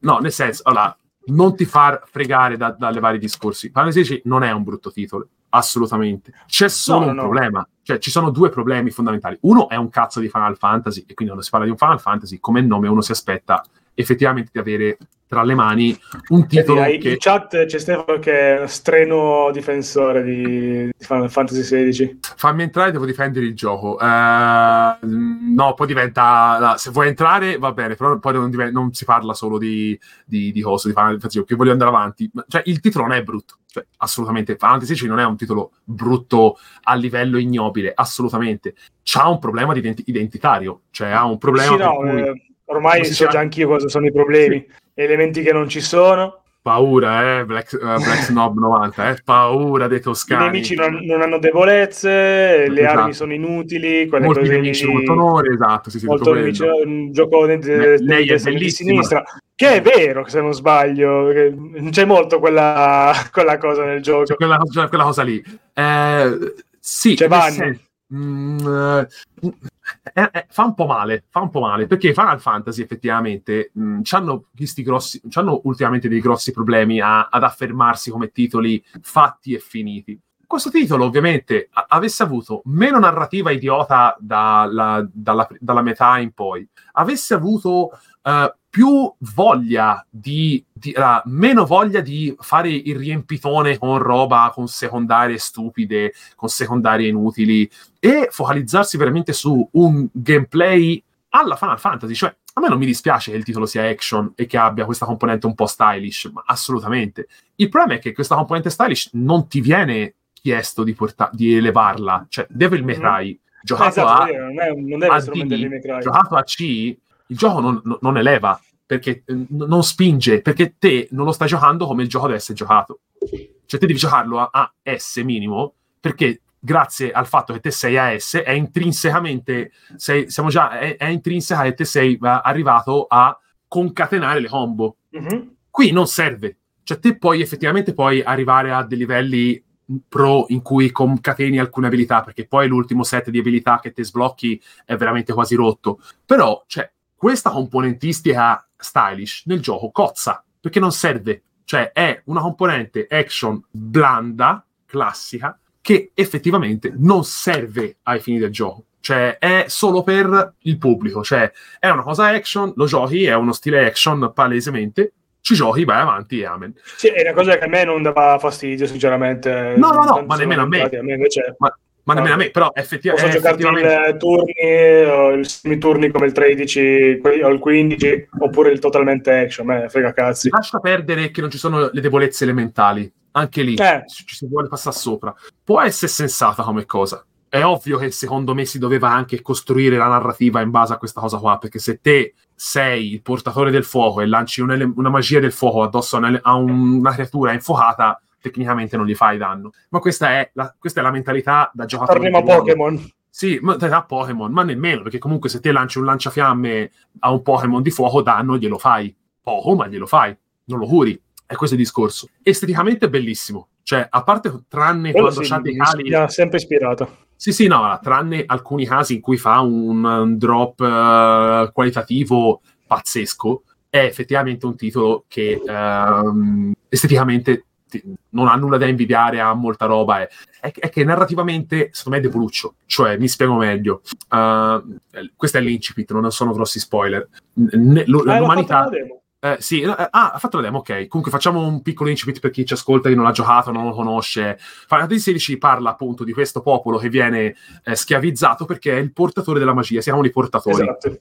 No, nel senso, allora, non ti far fregare da- dalle vari discorsi. Final Fantasy XVI non è un brutto titolo, assolutamente. C'è solo No, no, un no. problema, cioè ci sono due problemi fondamentali. Uno è un cazzo di Final Fantasy, e quindi quando si parla di un Final Fantasy, come nome uno si aspetta effettivamente di avere tra le mani un titolo Hai- che... In chat c'è Stefano che è uno streno difensore di, di Final Fantasy XVI. Fammi entrare, devo difendere il gioco. Eh, no, poi diventa. se vuoi entrare, va bene, però poi non, diven- non si parla solo di, di, di coso, di Final Fantasy, che voglio andare avanti. Cioè, il titolo non è brutto. Cioè, assolutamente. Final Fantasy non è un titolo brutto a livello ignobile, assolutamente. C'ha un problema di identi- identitario. Cioè, ha un problema. Sì, no, cui- eh, ormai so già anch'io cosa sono i problemi. Elementi che non ci sono, Paura, eh, Black, eh, Black Snob 90, eh, paura dei i toscani. nemici non, non hanno debolezze, le Esatto. armi sono inutili, quelle Molti cose nemici, lì- molto onore, esatto, sì, sì, molto nemici, un gioco di, di, Lei- lei è di sinistra, che è vero, se non sbaglio, c'è molto quella, quella cosa nel gioco. C'è quella, quella cosa lì. Eh, sì, C'è Vanni. sen- Mm, eh, eh, eh, fa un po' male, fa un po' male, perché Final Fantasy effettivamente grossi, c'hanno ultimamente dei grossi problemi a- ad affermarsi come titoli fatti e finiti. questo titolo ovviamente a- avesse avuto meno narrativa idiota dalla, dalla, dalla metà in poi, avesse avuto uh, più voglia di, di uh, meno voglia di fare il riempitone con roba con secondarie stupide, con secondarie inutili e focalizzarsi veramente su un gameplay alla Final Fantasy, cioè a me non mi dispiace che il titolo sia action e che abbia questa componente un po' stylish, ma assolutamente. Il problema è che questa componente stylish non ti viene chiesto di, porta- di elevarla, cioè Devil May Cry, mm-hmm. giocato esatto, a, non, è, non May Cry. giocato a C, il gioco non, non eleva, perché n- non spinge, perché te non lo stai giocando come il gioco deve essere giocato. Cioè te devi giocarlo a, a S minimo, perché grazie al fatto che te sei AS, è intrinsecamente, sei, siamo già, è, è intrinseca che te sei arrivato a concatenare le combo. Mm-hmm. Qui non serve. Cioè te puoi effettivamente poi arrivare a dei livelli pro in cui concateni alcune abilità, perché poi l'ultimo set di abilità che te sblocchi è veramente quasi rotto. Però, cioè, questa componentistica stylish nel gioco cozza, perché non serve. Cioè, è una componente action blanda, classica, che effettivamente non serve ai fini del gioco. Cioè, è solo per il pubblico. Cioè, è una cosa action, lo giochi, è uno stile action palesemente, ci giochi, vai avanti e amen. Sì, è una cosa che a me non dava fastidio, sinceramente. No, no, no, ma nemmeno a me. A me invece... Ma, ma nemmeno a me, però effettivamente... Posso giocarti effettivamente... il turni, o il semi-turni come il 13 o il 15, oppure il totalmente action, me frega cazzi. Lascia perdere che non ci sono le debolezze elementali anche lì eh. ci si vuole passare sopra. Può essere sensata come cosa. È ovvio che secondo me si doveva anche costruire la narrativa in base a questa cosa qua, perché se te sei il portatore del fuoco e lanci una, una magia del fuoco addosso a una, a una creatura infuocata, tecnicamente non gli fai danno. Ma questa è la, questa è la mentalità da giocatore. Torniamo a Pokémon. Sì, ma da Pokémon, ma nemmeno, perché comunque se te lanci un lanciafiamme a un Pokémon di fuoco, danno glielo fai. Poco, ma glielo fai. Non lo curi è questo il discorso. Esteticamente è bellissimo, cioè, a parte tranne Quello quando sì, c'ha dei cali... Mi ha sempre ispirato. Sì, sì, no, tranne alcuni casi in cui fa un, un drop uh, qualitativo pazzesco, è effettivamente un titolo che uh, esteticamente non ha nulla da invidiare a molta roba. È, è, è, che narrativamente, secondo me, è deboluccio. Cioè, mi spiego meglio. Uh, questo è l'incipit, non sono grossi spoiler. N- l- ah, l'umanità... Eh, sì, eh, ah, ha fatto la demo, ok. Comunque facciamo un piccolo incipit per chi ci ascolta e non l'ha giocato, non lo conosce. Final Fantasy XVI parla appunto di questo popolo che viene eh, schiavizzato perché è il portatore della magia, si chiamano i portatori. Esatto.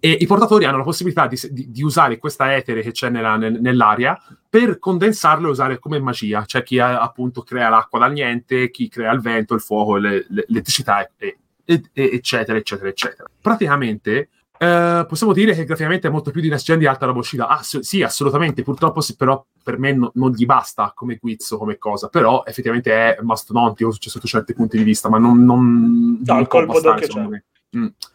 E i portatori hanno la possibilità di, di, di usare questa etere che c'è nella, nel, nell'aria per condensarlo e usare come magia. C'è chi ha, appunto crea l'acqua dal niente, chi crea il vento, il fuoco, le, le, l'elettricità, e, e, eccetera, eccetera, eccetera. Praticamente Uh, possiamo dire che graficamente è molto più di Next Gen di alta robocità. Ah, sì, assolutamente. Purtroppo, sì, però, per me no, non gli basta come guizzo, come cosa. Però, effettivamente, è mastodontico cioè, sotto certi punti di vista. Ma non. non no, il colpo d'occhio c'è. Me.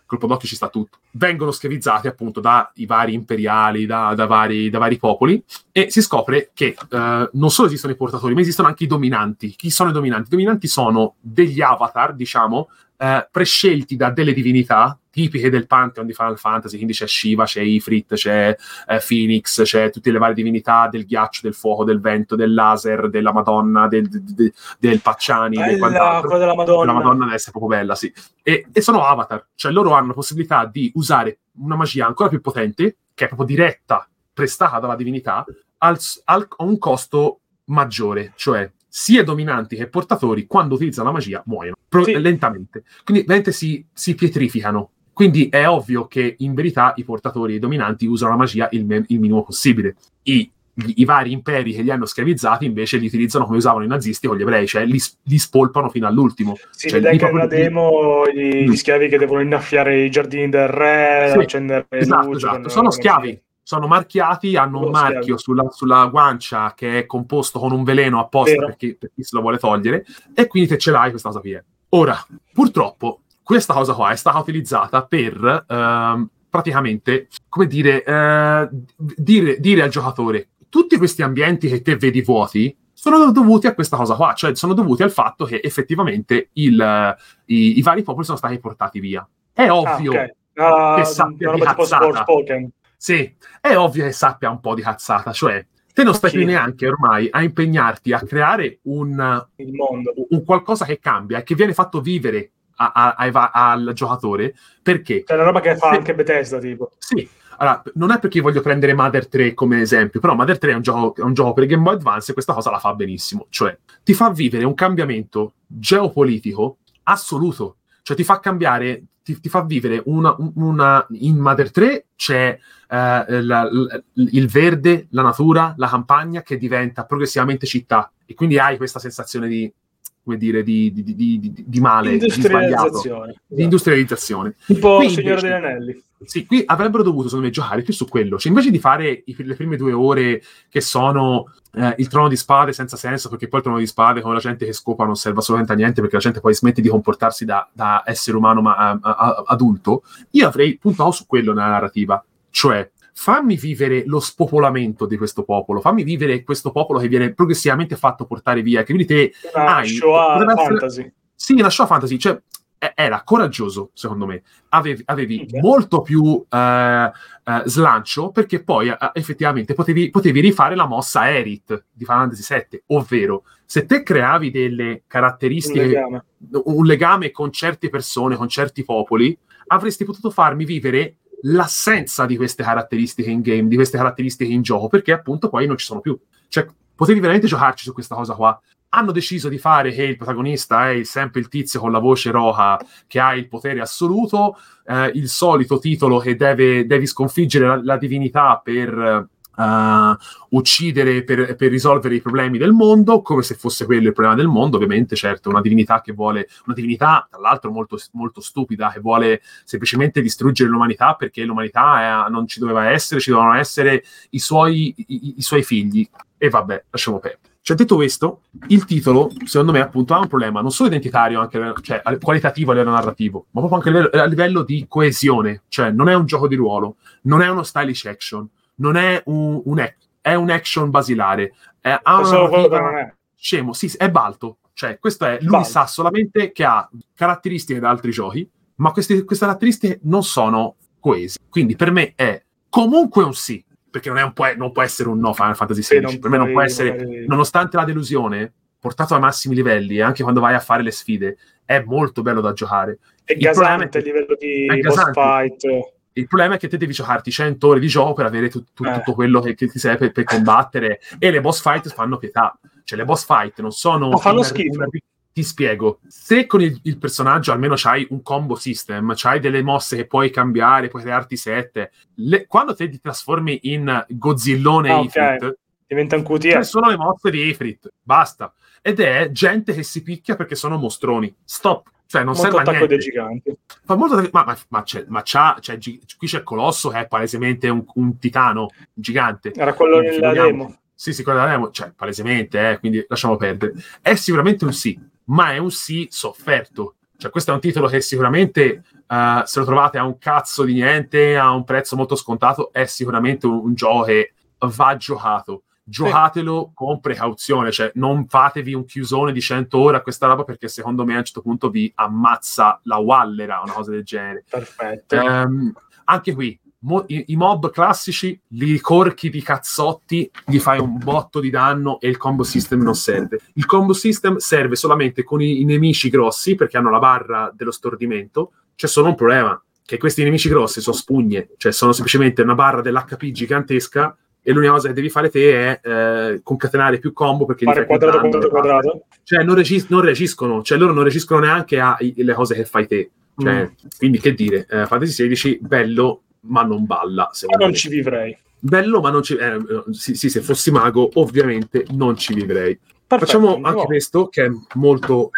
Colpo d'occhio ci sta tutto. Vengono schiavizzati appunto dai vari imperiali, da, da, vari, da, vari, popoli, e si scopre che uh, non solo esistono i portatori, ma esistono anche i dominanti. Chi sono i dominanti? I dominanti sono degli avatar, diciamo, uh, prescelti da delle divinità tipiche del Pantheon di Final Fantasy, quindi c'è Shiva, c'è Ifrit, c'è eh, Phoenix, c'è tutte le varie divinità del ghiaccio, del fuoco, del vento, del laser, della Madonna, del, del, del Pacciani, del quant'altro. della Madonna. La Madonna deve essere proprio bella, sì. E, e, sono avatar, cioè loro hanno la possibilità di usare una magia ancora più potente, che è proprio diretta, prestata dalla divinità, al, al, a un costo maggiore, cioè sia dominanti che portatori, quando utilizzano la magia, muoiono pro- sì. lentamente. Quindi veramente si, si pietrificano quindi è ovvio che in verità i portatori e i dominanti usano la magia il, me- il minimo possibile. I, i, I, vari imperi che li hanno schiavizzati invece li utilizzano come usavano i nazisti con gli ebrei, cioè li, li spolpano fino all'ultimo. Si cioè, che nella demo gli, gli, mm. schiavi che devono innaffiare i giardini del re, sì, accendere esatto, luce, esatto. Sono schiavi, sono marchiati, hanno un marchio sulla, sulla, guancia che è composto con un veleno apposta per chi, per chi, se lo vuole togliere, e quindi te ce l'hai questa cosa qui. Ora, purtroppo, questa cosa qua è stata utilizzata per ehm, praticamente, come dire, eh, dire, dire al giocatore, tutti questi ambienti che te vedi vuoti sono dovuti a questa cosa qua, cioè sono dovuti al fatto che effettivamente il, i, i, vari popoli sono stati portati via. È ah, ovvio ah, okay. uh, che sappia di cazzata. Sì, è ovvio che sappia un po' di cazzata, cioè te non stai Sì. più neanche ormai a impegnarti a creare un, Il mondo. un qualcosa che cambia e che viene fatto vivere a- a- va- al giocatore perché Cioè, una roba che fa Sì. anche Bethesda, tipo. sì, allora, non è perché voglio prendere Mother 3 come esempio, però Mother 3 è un gioco, è un gioco per Game Boy Advance e questa cosa la fa benissimo, cioè ti fa vivere un cambiamento geopolitico assoluto, cioè ti fa cambiare, ti, ti fa vivere una, una- in Mother 3 c'è eh, la- la- il verde, la natura, la campagna che diventa progressivamente città e quindi hai questa sensazione di, come dire, di, di- di- di- di male, di sbagliato, Industrializzazione. di industrializzazione. Tipo Qui Signore degli Anelli. Sì, qui avrebbero dovuto, secondo me, giocare più su quello. Cioè, invece di fare i- le prime due ore che sono eh, il trono di spade senza senso, perché poi il trono di spade con la gente che scopa non serve assolutamente a niente, perché la gente poi smette di comportarsi da, da essere umano ma a- a- adulto, io avrei puntato su quello nella narrativa. Cioè, fammi vivere lo spopolamento di questo popolo, fammi vivere questo popolo che viene progressivamente fatto portare via, che quindi te Una hai- Shoah fantasy. sì, la show fantasy, cioè, era coraggioso, secondo me. Avevi, avevi molto più eh, eh, slancio, perché poi eh, effettivamente potevi, potevi rifare la mossa Erit di Final Fantasy VII, ovvero se te creavi delle Un caratteristiche, legame. un legame con certe persone, con certi popoli, avresti potuto farmi vivere l'assenza di queste caratteristiche in game, di queste caratteristiche in gioco, perché appunto poi non ci sono più. Cioè, potevi veramente giocarci su questa cosa qua. Hanno deciso di fare che il protagonista è sempre il tizio con la voce roja che ha il potere assoluto, eh, il solito titolo che deve, devi sconfiggere la, la divinità per eh, uccidere, per, per risolvere i problemi del mondo, come se fosse quello il problema del mondo, ovviamente, certo, una divinità che vuole, una divinità tra l'altro molto, molto stupida, che vuole semplicemente distruggere l'umanità perché l'umanità è- non ci doveva essere, ci dovevano essere i suoi, i- i suoi figli. E vabbè, lasciamo perdere. Cioè, detto questo, il titolo, secondo me, appunto, ha un problema non solo identitario, anche, cioè qualitativo a livello narrativo, ma proprio anche a livello, a livello di coesione. Cioè, non è un gioco di ruolo, non è uno stylish action, non è un, un è un action basilare. È, ha una scemo, sì, è balto. Cioè, questo è, lui Balto. sa solamente che ha caratteristiche da altri giochi, ma queste, queste caratteristiche non sono coesi. Quindi per me è comunque un sì, perché non, è un, può, non può essere un no Final Fantasy XVI. per me non può essere, magari- nonostante la delusione, portato ai massimi livelli, anche quando vai a fare le sfide, è molto bello da giocare. È il gasante è a livello di boss fight. Il problema è che te devi giocarti 100 ore di gioco per avere tu- tu- Eh. tutto quello che, che ti serve per, per combattere e le boss fight fanno pietà. Cioè le boss fight non sono... Ma fanno una- schifo. una- ti spiego. Se con il, il personaggio almeno c'hai un combo system, c'hai delle mosse che puoi cambiare, puoi crearti sette, le- quando te ti trasformi in Godzillone Ah, ok. Ifrit, Diventa un QTS. sono le mosse di Ifrit, basta. Ed è gente che si picchia perché sono mostroni. Stop. Cioè non Molto serve a niente. dei giganti. Fa molto ma, ma, ma c'è, ma c'ha, c'è gi- qui c'è Colosso che è palesemente un, un titano gigante. Era quello figuriamo. demo. Sì, sì, quello della demo, cioè palesemente, eh, quindi lasciamo perdere. È sicuramente un sì, ma è un sì sofferto. Cioè, questo è un titolo che sicuramente, eh, se lo trovate a un cazzo di niente, a un prezzo molto scontato, è sicuramente un, un gioco che va giocato. Giocatelo con precauzione, cioè non fatevi un chiusone di 100 ore a questa roba perché secondo me a un certo punto vi ammazza la Wallera, una cosa del genere. Perfetto. Ehm, anche qui, mo- i, i mob classici, li corchi di cazzotti, gli fai un botto di danno e il combo system non serve. Il combo system serve solamente con i, i nemici grossi, perché hanno la barra dello stordimento. C'è solo un problema, che questi nemici grossi sono spugne, cioè sono semplicemente una barra dell'HP gigantesca e l'unica cosa che devi fare te è eh, concatenare più combo perché Fare quadrato, quadrato, quadrato. Cioè non, regis- non reagiscono, cioè loro non reagiscono neanche alle cose che fai te. Cioè, Mm. Quindi che dire, eh, Fantasy XVI, bello, ma non balla. Secondo non me. ci vivrei. Bello, ma non ci... eh, sì, sì, se fossi mago, ovviamente non ci vivrei. Perfetto, Facciamo anche questo, che è molto,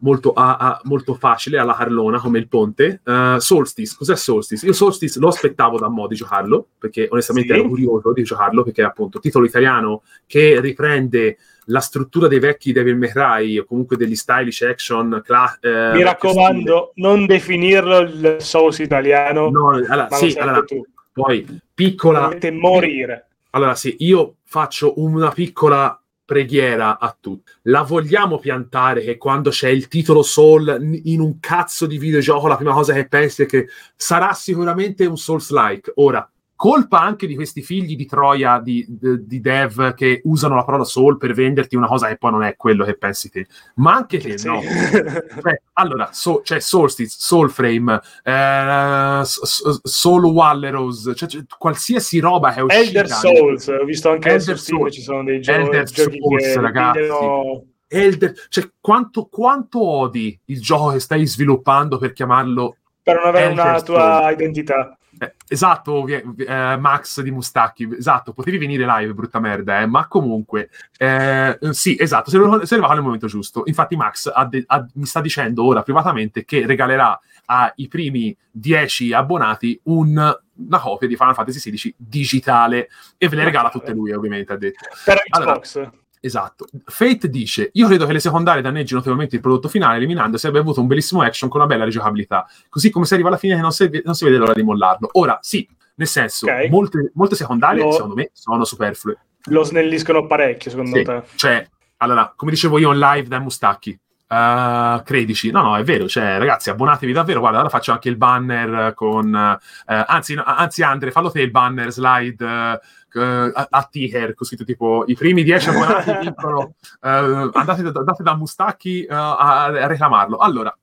molto, a- a- molto facile, alla Carlona, come il ponte. Eh, Solstice, cos'è Solstice? Io Solstice lo aspettavo da mo' di giocarlo, perché onestamente Sì. ero curioso di giocarlo, perché è appunto titolo italiano che riprende la struttura dei vecchi Devil May Cry, o comunque degli stylish action. cla- eh, Mi raccomando, non definirlo il Souls italiano. No, allora, sì, allora, poi piccola, Dovete morire. allora sì, io faccio una piccola preghiera a tutti. La vogliamo piantare che quando c'è il titolo Soul in un cazzo di videogioco la prima cosa che pensi è che sarà sicuramente un Souls-like. Ora, colpa anche di questi figli di Troia di, di, di dev che usano la parola soul per venderti una cosa che poi non è quello che pensi te, ma anche te, Sì. no? Cioè, allora, so, c'è Solstice, Soulframe, eh, Soul Walleros, cioè, cioè, qualsiasi roba che è uscita. Elder Souls, ho visto anche Elder Souls. ci sono dei gio- Elder giochi Souls, che ragazzi. vedono- Elder, cioè, quanto, quanto odi il gioco che stai sviluppando per chiamarlo per non avere Elder una tua Souls. identità. Eh, esatto, eh, Max di Mustacchi, esatto, potevi venire live, brutta merda, eh, ma comunque, eh, sì, esatto, arrivato sei arrivato nel momento giusto. Infatti Max ha de- ha- mi sta dicendo ora privatamente che regalerà ai primi 10 abbonati un- una copia di Final Fantasy XVI digitale e ve le regala tutte lui, ovviamente, ha detto. Per Allora, Xbox. Esatto. Fate dice: Io credo che le secondarie danneggino notevolmente il prodotto finale, eliminando se abbia avuto un bellissimo action con una bella rigiocabilità. Così come si arriva alla fine che non si, non si vede l'ora di mollarlo. Ora, sì, nel senso, Ok. molte, molte secondarie, Lo- secondo me, sono superflue. Lo snelliscono parecchio, secodo Sì. te. Cioè, allora, come dicevo io in live da Mustacchi, uh, credici, no, no, è vero, cioè, ragazzi, abbonatevi davvero. Guarda, ora faccio anche il banner con, eh, anzi, no, anzi, Andre, fallo te il banner slide. eh, eh, a, a ticker, così tipo i primi 10 abbonati vincono eh, andate, da- andate da Mustacchi eh, a, a reclamarlo allora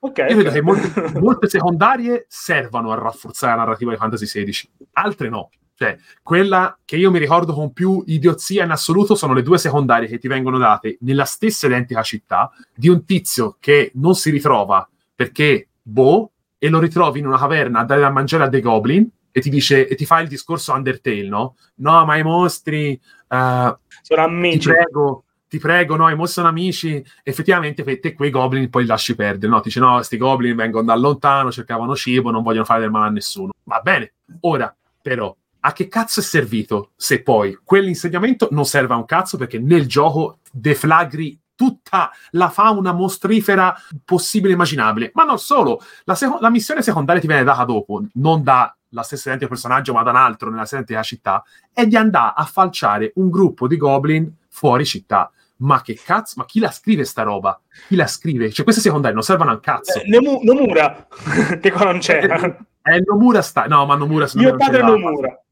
Ok. io vedo ok. che molte, molte secondarie servono a rafforzare la narrativa di Fantasy XVI, altre no. Cioè, quella che io mi ricordo con più idiozia in assoluto sono le due secondarie che ti vengono date nella stessa identica città di un tizio che non si ritrova perché boh, e lo ritrovi in una caverna a dare da mangiare a dei goblin e ti dice e ti fa il discorso Undertale, no? No, ma i mostri eh, Sono ti amici. prego, ti prego, no, i mostri sono amici. Effettivamente, per te quei goblin poi li lasci perdere, no? Ti dice, no, questi goblin vengono da lontano, cercavano cibo, non vogliono fare del male a nessuno. Va bene. Ora, però, a che cazzo è servito se poi quell'insegnamento non serve a un cazzo perché nel gioco deflagri tutta la fauna mostrifera possibile e immaginabile. Ma non solo, la, seco- la missione secondaria ti viene data dopo, non da la stessa identico personaggio, ma da un altro nella stessa identica città, è di andare a falciare un gruppo di goblin fuori città. Ma che cazzo? Ma chi la scrive sta roba? Chi la scrive? Cioè, queste secondarie non servono a un cazzo. Eh, Nomu- Nomura, che qua non c'è. Eh, eh, Nomura sta... No, ma Nomura... Mio non padre. Nomura.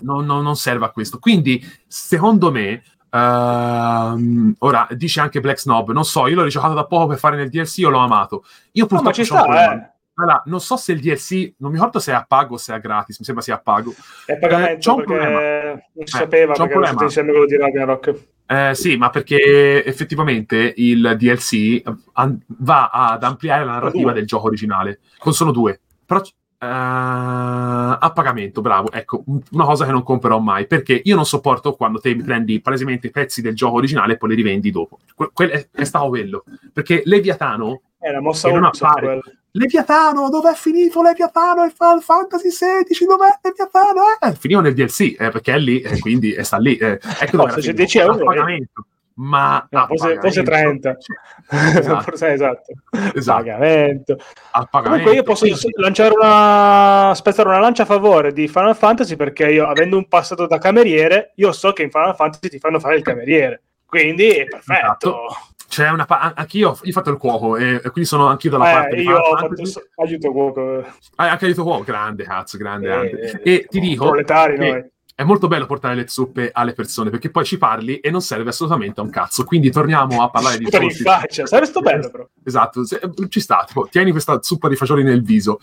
non, non- non serve a questo. Quindi, secondo me, ehm, ora dice anche Black Snob, non so, io l'ho rigiocato da poco per fare nel DLC, io l'ho amato. Io No, purtroppo ma ci sta, eh. Allora, non so se il DLC, non mi ricordo se è a pago o se è a gratis, mi sembra sia a pago. È a pagamento Eh, c'ho un problema. non si Eh, sapeva c'ho un problema. insieme quello di Ragnarok. Eh, sì, ma perché effettivamente il DLC an- va ad ampliare la narrativa del gioco originale. Con sono due. Però eh, a pagamento, bravo. Ecco, un- una cosa che non comprerò mai, perché io non sopporto quando te mi prendi palesemente i pezzi del gioco originale e poi li rivendi dopo. Que- è, è stato quello. Perché Leviatano È la mossa Ubisoft. Leviatano, dov'è finito Leviatano e Final Fantasy XVI? Dov'è Leviatano? Eh, finivo nel DLC, eh, perché è lì, e quindi eh, sta lì. eh. Ecco dove No, era se c'è finito. 10 euro. Ma No, forse- forse pagamento. 30. Esatto. Forse esatto. Esatto. Pagamento. Pagamento. Comunque io posso lanciare una spezzare una lancia a favore di Final Fantasy perché io avendo un passato da cameriere, io so che in Final Fantasy ti fanno fare il cameriere. Quindi è perfetto. Esatto. C'è una pa- an- anch'io io ho fatto il cuoco e, e quindi sono anch'io dalla parte Eh, di io Final fatto Fantasy. so- aiuto cuoco. Ah, anche aiuto cuoco, grande cazzo, grande, grande. Eh, E ti dico proletari noi. è molto bello portare le zuppe alle persone perché poi ci parli e non serve assolutamente a un cazzo. Quindi torniamo a parlare di Sputano in faccia. Sarebbe sto bello però. Esatto, se- ci sta, tipo, tieni questa zuppa di fagioli nel viso.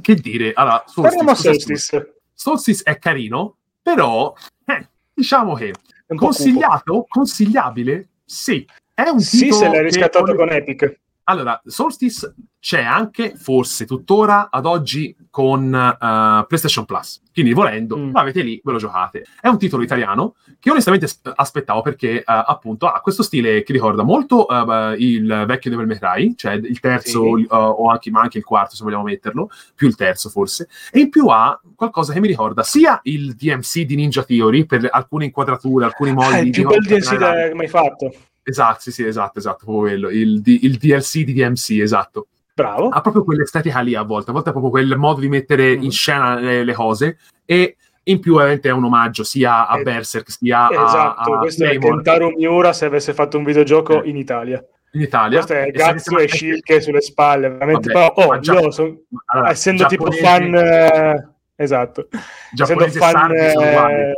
Che dire? Allora, Torniamo a Solstice. Solstice è carino, però eh, diciamo che cupo. consigliato, consigliabile, sì. È un Sì, se l'hai che- riscattato con Epic. Allora, Solstice c'è anche, forse tuttora, ad oggi con eh, PlayStation Plus. Quindi, volendo, Mm. lo avete lì, ve lo giocate. È un titolo italiano che onestamente aspettavo perché, eh, appunto, ha questo stile che ricorda molto eh, il vecchio Devil May Cry, cioè il terzo, Sì. il- o anche, ma anche il quarto, se vogliamo metterlo, più il terzo forse. E in più ha qualcosa che mi ricorda sia il DMC di Ninja Theory per alcune inquadrature, alcuni modi Ah, il di più bel DLC comportare- da- mai fatto. Esatto, sì, sì, esatto, esatto, proprio quello. Il, il DLC di DMC, esatto. Bravo. Ha proprio quell'estetica lì a volte, a volte è proprio quel modo di mettere Mhm. in scena le, le cose e in più ovviamente è un omaggio sia a Eh, Berserk sia a, Esatto, a questo è Claymore Kentaro Miura se avesse fatto un videogioco Eh. in Italia. in Italia. Questo è E mai- e Shilke sulle spalle, veramente. Vabbè, però, oh, ma già- io son- allora, essendo tipo giapponesi- fan, eh, esatto. Giapponesi e Essendo fan, eh,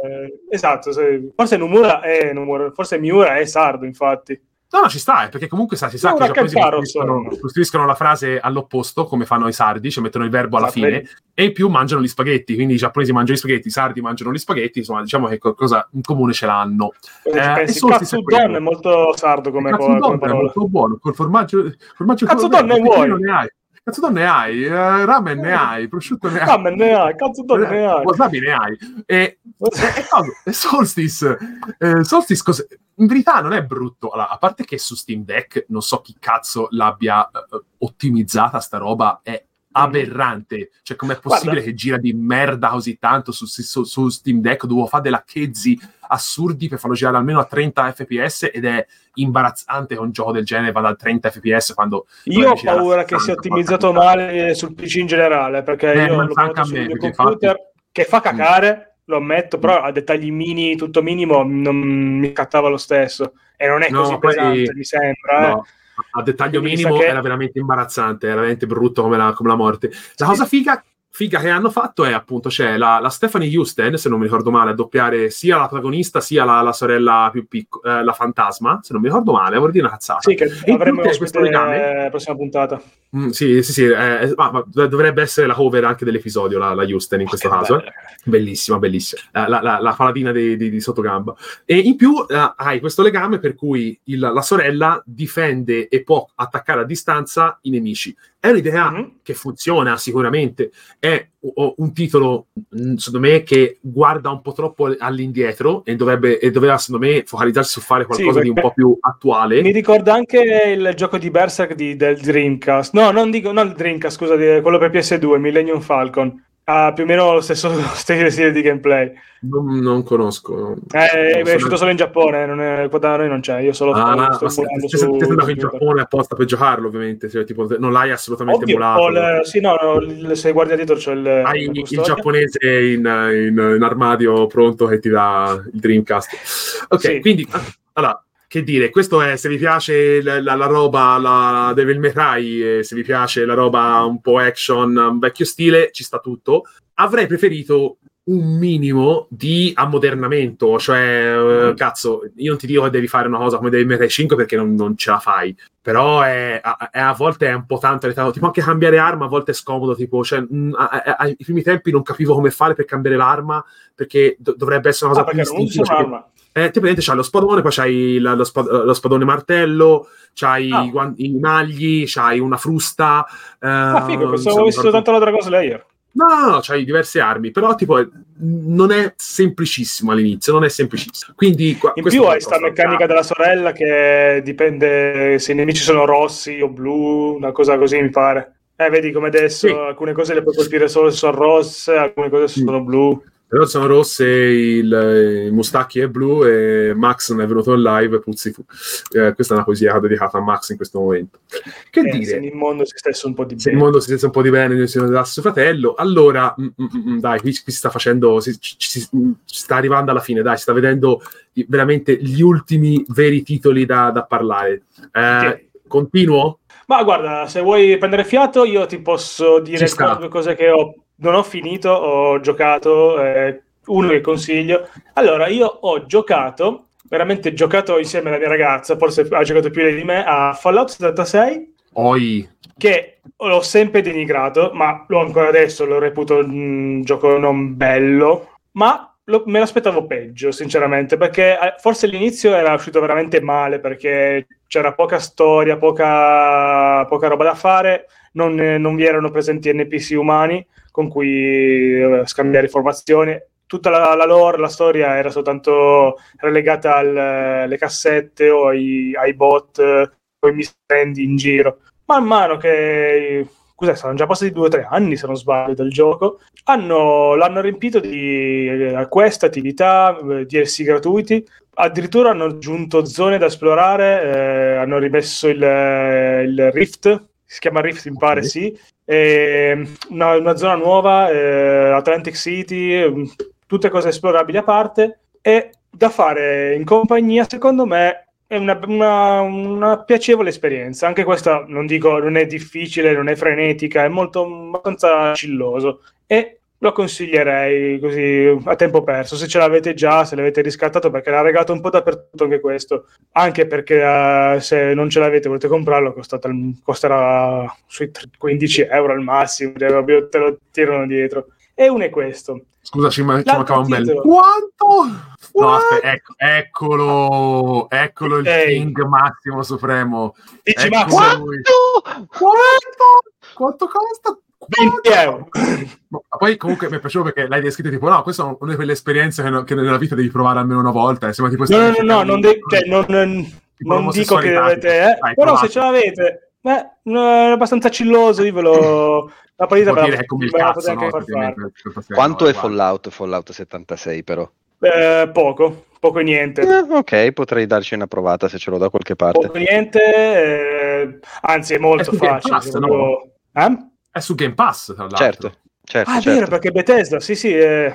esatto, se- forse Nomura è Nomura, forse Miura è sardo, infatti. No, no, ci sta, eh, perché comunque sa, si sa No, che i giapponesi costruiscono, la frase all'opposto, come fanno i sardi, cioè mettono il verbo alla Esatto, fine, e in più mangiano gli spaghetti, quindi i giapponesi mangiano gli spaghetti, i sardi mangiano gli spaghetti, insomma, diciamo che qualcosa in comune ce l'hanno. Eh, pensi? e è Katsudon è molto sardo come, come Katsudon è parola. molto buono, col formaggio... formaggio Katsudon perché vuoi? non ne hai. Katsudon ne hai, eh, ramen ne hai, prosciutto ne hai. Ramen ne hai, Katsudon ne hai. Wasabi ne hai. E, e, Solstice, eh, Solstice cos'è? in verità non è brutto. Allora, a parte che su Steam Deck non so chi cazzo l'abbia eh, ottimizzata sta roba, è aberrante. Cioè, com'è possibile Guarda. che gira di merda così tanto su, su- su Steam Deck? Dovevo fare della chezzi assurdi per farlo girare almeno a 30 fps ed è imbarazzante che un gioco del genere vada a 30 fps quando Io ho paura che 60, sia ottimizzato male sul PC in generale, perché Eh, io provato a sul me, mio computer, che fa Mm. cacare, lo ammetto, però a dettagli mini, tutto minimo, non mi cattava lo stesso. E non è No, così poi- pesante, mi sembra. eh. A dettaglio Quindi minimo che- era veramente imbarazzante, era veramente brutto come la, come la morte. La cosa figa, figa che hanno fatto è appunto c'è la, la Stephanie Houston, se non mi ricordo male, a doppiare sia la protagonista sia la, la sorella più piccola, la fantasma, se non mi ricordo male, vorrei dire una cazzata. Sì, che in avremo questo legame. la prossima puntata. Mm, sì, sì, sì, eh, ma, ma dovrebbe essere la cover anche dell'episodio, la, la Houston in questo caso. eh. Bellissima, bellissima. La, la- la- la paladina di, di- di sottogamba. E in più eh, hai questo legame per cui il- la sorella difende e può attaccare a distanza i nemici. È un'idea Mhm. che funziona sicuramente. È un titolo, mh, secondo me, che guarda un po' troppo all'indietro e, dovrebbe, e doveva, secondo me, focalizzarsi su fare qualcosa di un po' più attuale. Mi ricorda anche il gioco di Berserk di- del Dreamcast. No, non dico non il Dreamcast, scusa, quello per PS2, Millennium Falcon. Ha più o meno lo stesso stile stile di gameplay. Non, non conosco. Eh, è Non so uscito solo in Giappone, non è, qua da noi non c'è. Io solo Ah, sto emulando se- su se- se andato in. Giappone apposta per giocarlo, ovviamente. cioè, tipo, non l'hai assolutamente Ovvio, emulato. il- sì, no, no, il- se guardi dietro c'è il, Hai il custodia. giapponese in, in- in armadio pronto che ti dà il Dreamcast. Ok, Sì. quindi allora, che dire, questo è se vi piace la, la- la roba, la Devil May Cry, se vi piace la roba un po' action, un vecchio stile, ci sta tutto. Avrei preferito un minimo di ammodernamento, cioè, eh, Mm. cazzo, io non ti dico che devi fare una cosa come Devil May Cry 5 perché non, non ce la fai, però è, a, è- a volte è un po' tanto arretrato. tipo anche cambiare arma a volte è scomodo, tipo, cioè, mh, a- a- ai primi tempi non capivo come fare per cambiare l'arma, perché do- dovrebbe essere una Ah, cosa più perché eh, tipo, praticamente c'hai lo spadone, poi c'hai la- lo, spad- lo spadone martello, c'hai Ah. i, guan- i magli, c'hai una frusta. eh, Ah, figo, non pensavo avessi ricordo- soltanto la Dragon Slayer. No, no, no, c'hai diverse armi, però tipo non è semplicissimo all'inizio, non è semplicissimo. Quindi qua- In più hai sta meccanica della sorella che dipende se i nemici sono rossi o blu, una cosa così mi pare. Eh, vedi come adesso Sì. alcune cose le puoi colpire solo se sono rosse, alcune cose se Mm. sono blu. Però sono rosse, il, il Mustacchi è blu e Max non è venuto in live Puzzi fu. Eh, questa è una poesia dedicata a Max in questo momento. Che Eh, dire? se il mondo si stesse un po' di se il bene. mondo si sente un po' di bene nel seno del suo fratello, allora mm, mm, mm, dai, qui, qui si sta facendo, si, ci, ci- mm, sta arrivando alla fine, dai, si sta vedendo veramente gli ultimi veri titoli da, da parlare. Eh, Continuo? Ma guarda, se vuoi prendere fiato, io ti posso dire due cose che ho, non ho finito, ho giocato, eh, uno che consiglio. Allora, io ho giocato, veramente giocato insieme alla mia ragazza, forse ha giocato più lei di me, a Fallout 76, Oi, che l'ho sempre denigrato, ma lo ancora adesso lo reputo un gioco non bello, ma lo- me l'aspettavo peggio, sinceramente, perché eh, forse all'inizio era uscito veramente male, perché c'era poca storia, poca, poca roba da fare, non, eh, non vi erano presenti NPC umani con cui eh, scambiare informazioni. Tutta la, la lore, la storia era soltanto relegata al- alle cassette o ai, ai bot eh, o ai mistendi in giro man mano che cos'è, saranno già passati due o tre anni se non sbaglio del gioco hanno, l'hanno riempito di eh, quest, attività, eh, DLC gratuiti addirittura hanno aggiunto zone da esplorare eh, hanno rimesso il, eh, il Rift si chiama Rift mi pare Ok. sì e una, una zona nuova eh, Atlantic City eh, tutte cose esplorabili a parte e da fare in compagnia secondo me è una, una- una piacevole esperienza. Anche questa, non dico, non è difficile, non è frenetica, è molto abbastanza cilloso. E lo consiglierei così a tempo perso. Se ce l'avete già, se l'avete riscattato, perché l'ha regalato un po' dappertutto anche questo. Anche perché uh, se non ce l'avete volete comprarlo, costata, costerà sui 15 euro al massimo, te lo tirano dietro. E uno è questo. Scusa, ci, man- ci mancava un bel. Quanto? No, aspetta, ecco, eccolo, eccolo il Ehi. King Massimo Supremo. Dici, ma quanto? Quanto? Quanto costa? 20 euro. Poi comunque mi è piaciuto perché l'hai descritto tipo no, questa è una di quelle esperienze che, che nella vita devi provare almeno una volta. Sembra tipo no, no, no, no, non, de- cioè, non, non dico che dovete, eh, Dai, però se ce l'avete, beh, è abbastanza cilloso, io ve lo... La partita ve la, come ve la cazzo, no, far fare. Quanto no, è Fallout? Fallout 76 però? Eh, poco, poco e niente. Eh, ok, potrei darci una provata se ce l'ho da qualche parte. Poco e niente, eh, anzi è molto è facile. Pass, no? eh? È su Game Pass, tra l'altro. Certo. Certo, ah, è certo. vero, perché Bethesda, sì, sì, eh,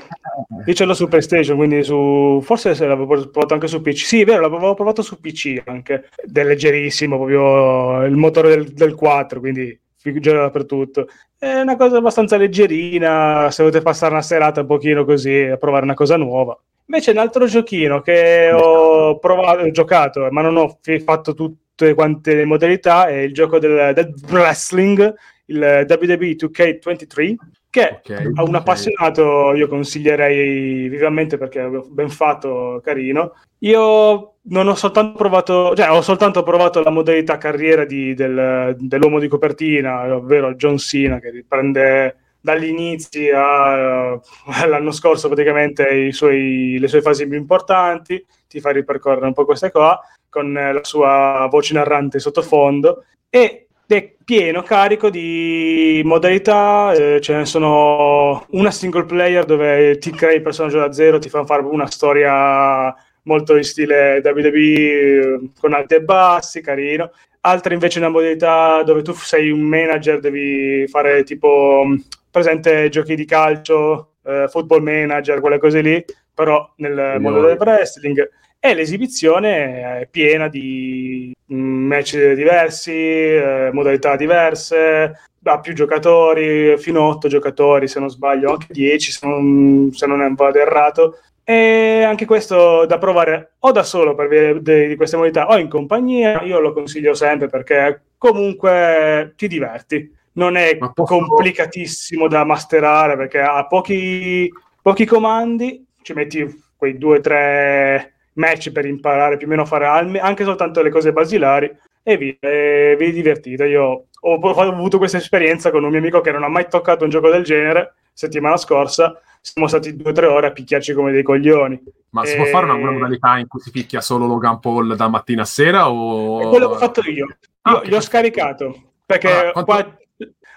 io ce l'ho su PlayStation, quindi su... forse se l'avevo provato anche su PC. Sì, è vero, l'avevo provato su PC anche, ed è leggerissimo, proprio il motore del, del 4, quindi gira dappertutto. È una cosa abbastanza leggerina, se volete passare una serata un pochino così, a provare una cosa nuova. Invece un altro giochino che ho provato, ho giocato, ma non ho fatto tutte quante le modalità, è il gioco del, del wrestling, il WWE 2K23, che okay, a un appassionato io consiglierei vivamente perché è ben fatto, carino. Io non ho soltanto provato, cioè ho soltanto provato la modalità carriera di, del, dell'uomo di copertina, ovvero John Cena, che riprende dagli inizi a, all'anno scorso praticamente suoi, le sue fasi più importanti, ti fa ripercorrere un po' queste qua con la sua voce narrante sottofondo e è pieno carico di modalità, eh, ce ne sono una single player dove ti crei il personaggio da zero, ti fa fare una storia molto in stile WWE con alti e bassi, carino. Altre invece una modalità dove tu sei un manager, devi fare tipo presente giochi di calcio, eh, football manager, quelle cose lì, però nel mondo del wrestling e l'esibizione è piena di mm, match diversi, eh, modalità diverse, ha più giocatori, fino a 8 giocatori se non sbaglio, anche 10 se non, se non vado errato. E anche questo da provare o da solo per via di queste modalità o in compagnia, io lo consiglio sempre perché comunque ti diverti. Non è complicatissimo da masterare perché ha pochi, pochi comandi, ci metti quei due o tre match per imparare più o meno a fare anche soltanto le cose basilari e vi, e vi divertite. Io ho, ho avuto questa esperienza con un mio amico che non ha mai toccato un gioco del genere settimana scorsa siamo stati due o tre ore a picchiarci come dei coglioni. Ma e... si può fare una, modalità in cui si picchia solo Logan Paul da mattina a sera? O... È quello che ho fatto io. Io ah, okay. l'ho scaricato perché ah, quanto... qua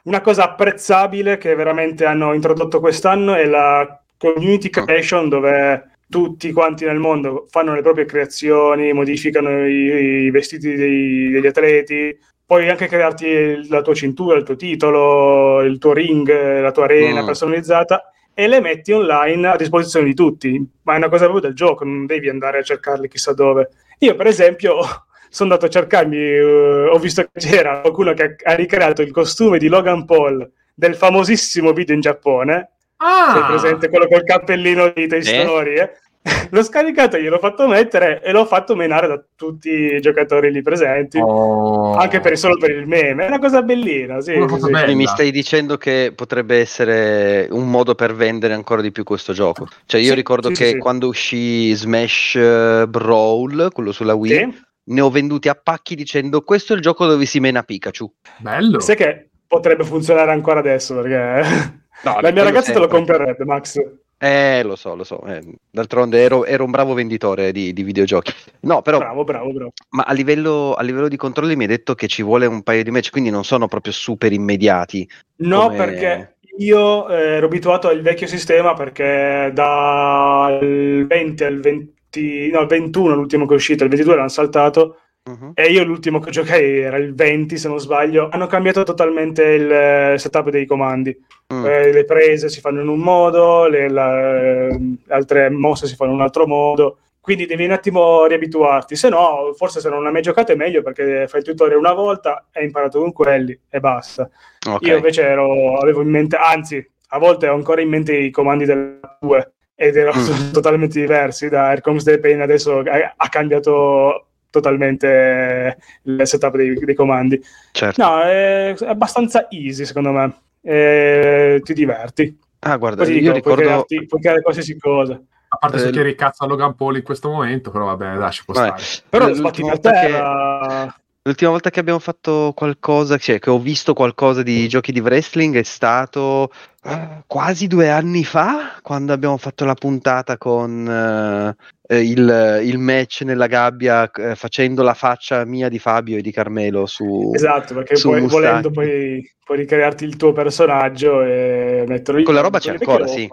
una cosa apprezzabile che veramente hanno introdotto quest'anno è la community ah. creation dove tutti quanti nel mondo fanno le proprie creazioni, modificano i, i vestiti dei, degli atleti, puoi anche crearti la tua cintura, il tuo titolo, il tuo ring, la tua arena mm. personalizzata e le metti online a disposizione di tutti. Ma è una cosa proprio del gioco, non devi andare a cercarli chissà dove. Io, per esempio, sono andato a cercarmi, uh, ho visto che c'era qualcuno che ha ricreato il costume di Logan Paul del famosissimo video in Giappone Ah. Sei presente quello col cappellino di Toy Story? Eh? l'ho scaricato, gliel'ho fatto mettere e l'ho fatto menare da tutti i giocatori lì presenti, oh. anche per, solo per il meme. È una cosa bellina. Sì, una cosa sì. Mi stai dicendo che potrebbe essere un modo per vendere ancora di più questo gioco. Cioè, io sì, ricordo che quando uscì Smash uh, Brawl, quello sulla Wii, ne ho venduti a pacchi dicendo questo è il gioco dove si mena Pikachu. Bello. Sai che potrebbe funzionare ancora adesso perché No, la mia ragazza te lo comprerebbe, Max. Eh, lo so, lo so. Eh, d'altronde ero, ero, un bravo venditore di, di, videogiochi. No, però. Bravo, bravo, bravo. Ma a livello, a livello, di controlli mi hai detto che ci vuole un paio di match, quindi non sono proprio super immediati. No, come... perché io eh, ero abituato al vecchio sistema perché dal 20 al 20, no, al 21, l'ultimo che è uscito, il 22 l'hanno saltato Uh-huh. E io l'ultimo che giocai era il 20, se non sbaglio. Hanno cambiato totalmente il eh, setup dei comandi. Mm. Eh, le prese si fanno in un modo, le, la, le altre mosse si fanno in un altro modo. Quindi devi un attimo riabituarti. Se no, forse se non hai mai giocato è meglio perché fai il tutorial una volta e hai imparato con quelli e basta. Okay. Io invece ero, avevo in mente, anzi, a volte ho ancora in mente i comandi della 2 ed erano mm. totalmente diversi da Aircoms The Pain adesso ha, ha cambiato totalmente il setup dei, dei comandi. Certo. no è, è, abbastanza easy secondo me. E ti diverti. Ah guarda Così io dico, ricordo puoi, crearti, puoi creare qualsiasi cosa. A parte se chiedi cazzo a Logan Paul in questo momento però vabbè dai ci può Vabbè. stare. Però per terra. che... L'ultima volta che abbiamo fatto qualcosa, cioè che ho visto qualcosa di giochi di wrestling è stato uh, quasi due anni fa, quando abbiamo fatto la puntata con uh, il, il, match nella gabbia uh, facendo la faccia mia di Fabio e di Carmelo su Esatto, perché poi, volendo poi puoi ricrearti il tuo personaggio e metterlo in Con la roba c'è ancora, sì.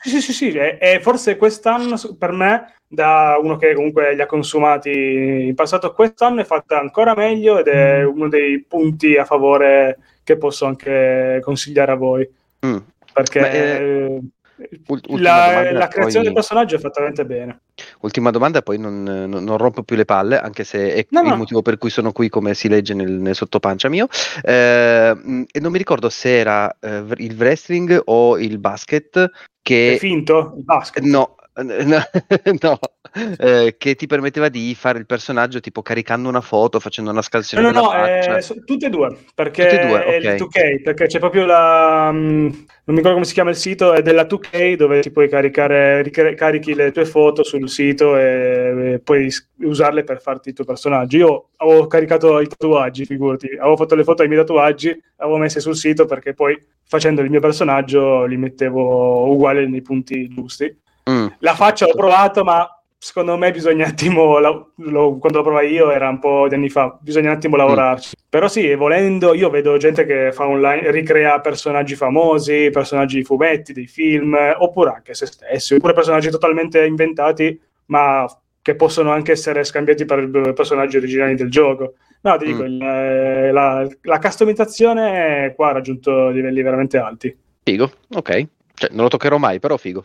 Sì, sì, sì, sì. E, e, forse quest'anno per me, da uno che comunque li ha consumati in passato, quest'anno è fatta ancora meglio ed è mm. uno dei punti a favore che posso anche consigliare a voi. Mm. Perché... Beh, la, la, creazione poi... del personaggio è fatta veramente bene. Ultima domanda, poi non, non, non, rompo più le palle, anche se è no, il no. motivo per cui sono qui, come si legge nel, nel sottopancia mio. Eh, e non mi ricordo se era eh, il wrestling o il basket. Che... È finto? Il basket? No, no, no eh, che ti permetteva di fare il personaggio tipo caricando una foto, facendo una scalzione no, no, no eh, tutte e due, perché tutte e due, okay. è il 2K, perché c'è proprio la... Um, non mi ricordo come si chiama il sito, è della 2K dove ti puoi caricare, ricarichi le tue foto sul sito e, e puoi usarle per farti il tuo personaggio. Io avevo caricato i tatuaggi, figurati, avevo fatto le foto ai miei tatuaggi, avevo messe sul sito perché poi facendo il mio personaggio li mettevo uguali nei punti giusti. Mm. La faccia l'ho provato, ma secondo me bisogna un attimo, lo, lo, quando lo provai io era un po' di anni fa, bisogna un attimo lavorarci. Mm. Però sì, volendo, io vedo gente che fa online, ricrea personaggi famosi, personaggi di fumetti, dei film, oppure anche se stessi, oppure personaggi totalmente inventati, ma che possono anche essere scambiati per personaggi originali del gioco. No, ti dico, mm. Eh, la, la customizzazione qua ha raggiunto livelli veramente alti. Figo, ok. Cioè, non lo toccherò mai, però figo.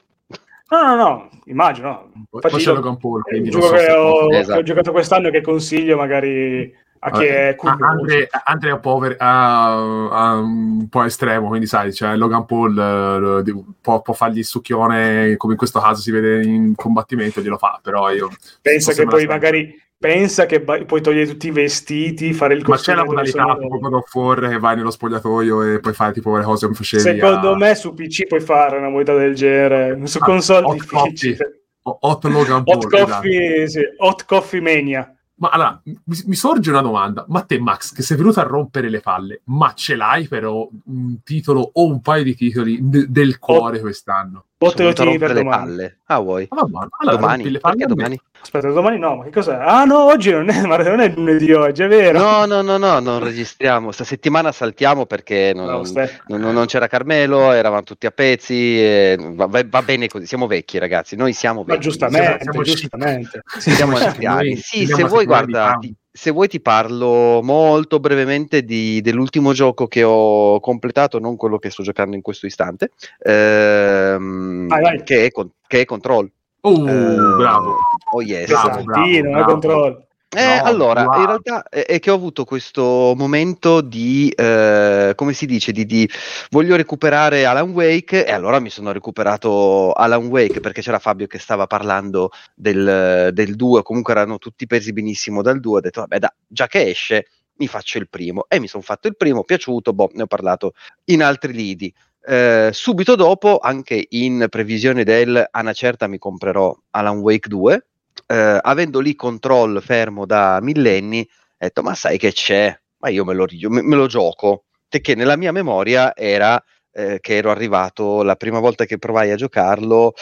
No, no, no, immagino. Infatti, Logan Paul, il gioco so che, ho, esatto. che ho giocato quest'anno e che consiglio magari a chi è curioso. Andre, Andre Pover uh, un po' estremo, quindi sai, cioè Logan Paul uh, può, può, fargli il succhione come in questo caso si vede in combattimento, glielo fa, però io... Pensa che poi magari pensa che ba- puoi togliere tutti i vestiti, fare il costume. Ma c'è la modalità tipo God of War che vai nello spogliatoio e puoi fare tipo le cose come facevi. Secondo a... me su PC puoi fare una modalità del genere, su ah, console hot difficile. Hot, hot Logan Hot Coffee, esatto. sì, Hot Coffee Mania. Ma allora, mi, mi, sorge una domanda. Ma te, Max, che sei venuto a rompere le palle, ma ce l'hai però un titolo o un paio di titoli d- del cuore quest'anno? O te lo tieni per domani? Palle. Ah, vuoi? Ah, ma, allora, domani? Le palle domani? Aspetta, domani no, ma che cos'è? Ah no, oggi non è, ma non è lunedì oggi, è vero? No, no, no, no, non registriamo. Sta settimana saltiamo perché non, no, non, non c'era Carmelo, eravamo tutti a pezzi, va, va, bene così, siamo vecchi ragazzi, noi siamo vecchi. Ma giustamente, siamo, giustamente. Siamo anziani. Sì, se vuoi guarda, ti, se vuoi ti parlo molto brevemente di, dell'ultimo gioco che ho completato, non quello che sto giocando in questo istante, ehm, vai, vai. Che, è, che è Control. Oh, uh, bravo. Oh yes. Bravo, bravo, bravo. controllo. Eh, no, allora, wow. in realtà è, che ho avuto questo momento di, eh, come si dice, di, di, voglio recuperare Alan Wake e allora mi sono recuperato Alan Wake perché c'era Fabio che stava parlando del, del 2, comunque erano tutti presi benissimo dal 2, ho detto vabbè da, già che esce mi faccio il primo e mi sono fatto il primo, piaciuto, boh, ne ho parlato in altri lidi. Eh, subito dopo, anche in previsione del a una certa mi comprerò Alan Wake 2, eh, avendo lì control fermo da millenni, ho detto ma sai che c'è, ma io me lo, me, me lo gioco, perché nella mia memoria era eh, che ero arrivato la prima volta che provai a giocarlo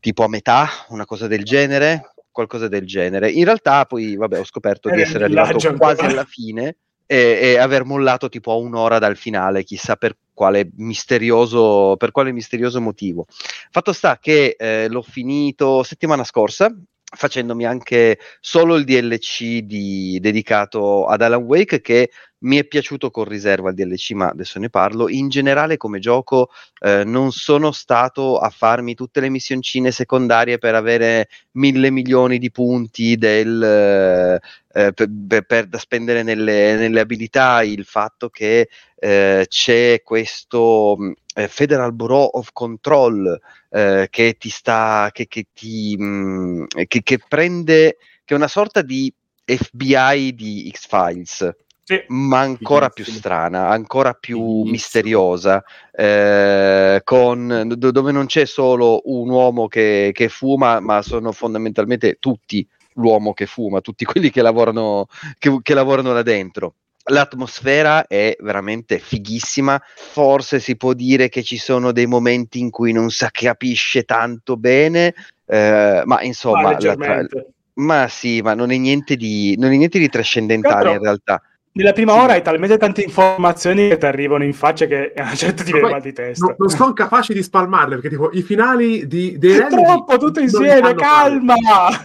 tipo a metà, una cosa del genere, qualcosa del genere. In realtà poi vabbè ho scoperto di essere arrivato quasi alla fine e, e, aver mollato tipo a un'ora dal finale, chissà per quale misterioso, per quale misterioso motivo. Fatto sta che eh, l'ho finito settimana scorsa, facendomi anche solo il DLC di, dedicato ad Alan Wake che mi è piaciuto con riserva il DLC ma adesso ne parlo. In generale come gioco eh, non sono stato a farmi tutte le missioncine secondarie per avere mille milioni di punti del, eh, eh per, per, da spendere nelle, nelle, abilità. Il fatto che eh, c'è questo eh, Federal Bureau of Control eh, che ti sta, che, che ti, mh, mm, che, che prende, che è una sorta di FBI di X-Files. Sì. ma ancora più strana, ancora più misteriosa, eh, con, dove non c'è solo un uomo che, che, fuma, ma sono fondamentalmente tutti l'uomo che fuma, tutti quelli che lavorano, che, che lavorano là dentro l'atmosfera è veramente fighissima. Forse si può dire che ci sono dei momenti in cui non si capisce tanto bene, eh, ma insomma, ma, tra... ma, sì, ma non è niente di, non è niente di trascendentale in realtà. Nella prima sì. ora hai talmente tante informazioni che ti arrivano in faccia che a una certa ti viene mal di testa. Non, non sono capaci di spalmarle perché tipo i finali di, dei È troppo tutto insieme, calma!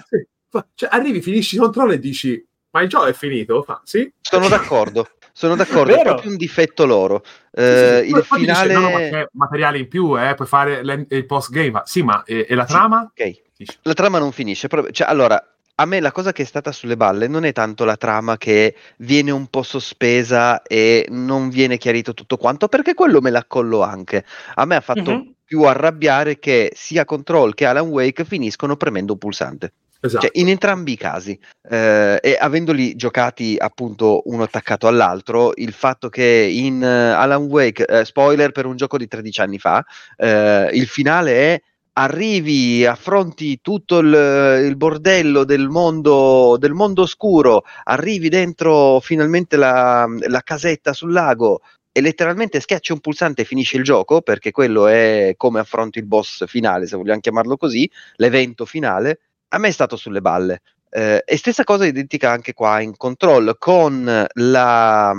Sì. Cioè, arrivi, finisci il controllo e dici ma il gioco è finito? Fa, sì? Sono d'accordo. Sono d'accordo, è proprio un difetto loro. Eh, sì, sì. Il finale... Dice, no, no, ma c'è materiale in più, eh, puoi fare il post game. Sì, ma e, e la trama? Sì, okay. La trama non finisce. Cioè, allora, a me la cosa che è stata sulle balle non è tanto la trama che viene un po' sospesa e non viene chiarito tutto quanto, perché quello me l'accollo anche. A me ha fatto mm-hmm. più arrabbiare che sia Control che Alan Wake finiscono premendo un pulsante. Esatto. Cioè, in entrambi i casi, eh, e avendoli giocati appunto uno attaccato all'altro, il fatto che in uh, Alan Wake, eh, spoiler per un gioco di 13 anni fa, eh, il finale è arrivi, affronti tutto il, il bordello del mondo, del mondo oscuro, arrivi dentro finalmente la, la casetta sul lago, e letteralmente schiacci un pulsante e finisci il gioco, perché quello è come affronti il boss finale, se vogliamo chiamarlo così, l'evento finale, a me è stato sulle balle. Eh, e stessa cosa identica anche qua in Control, con la,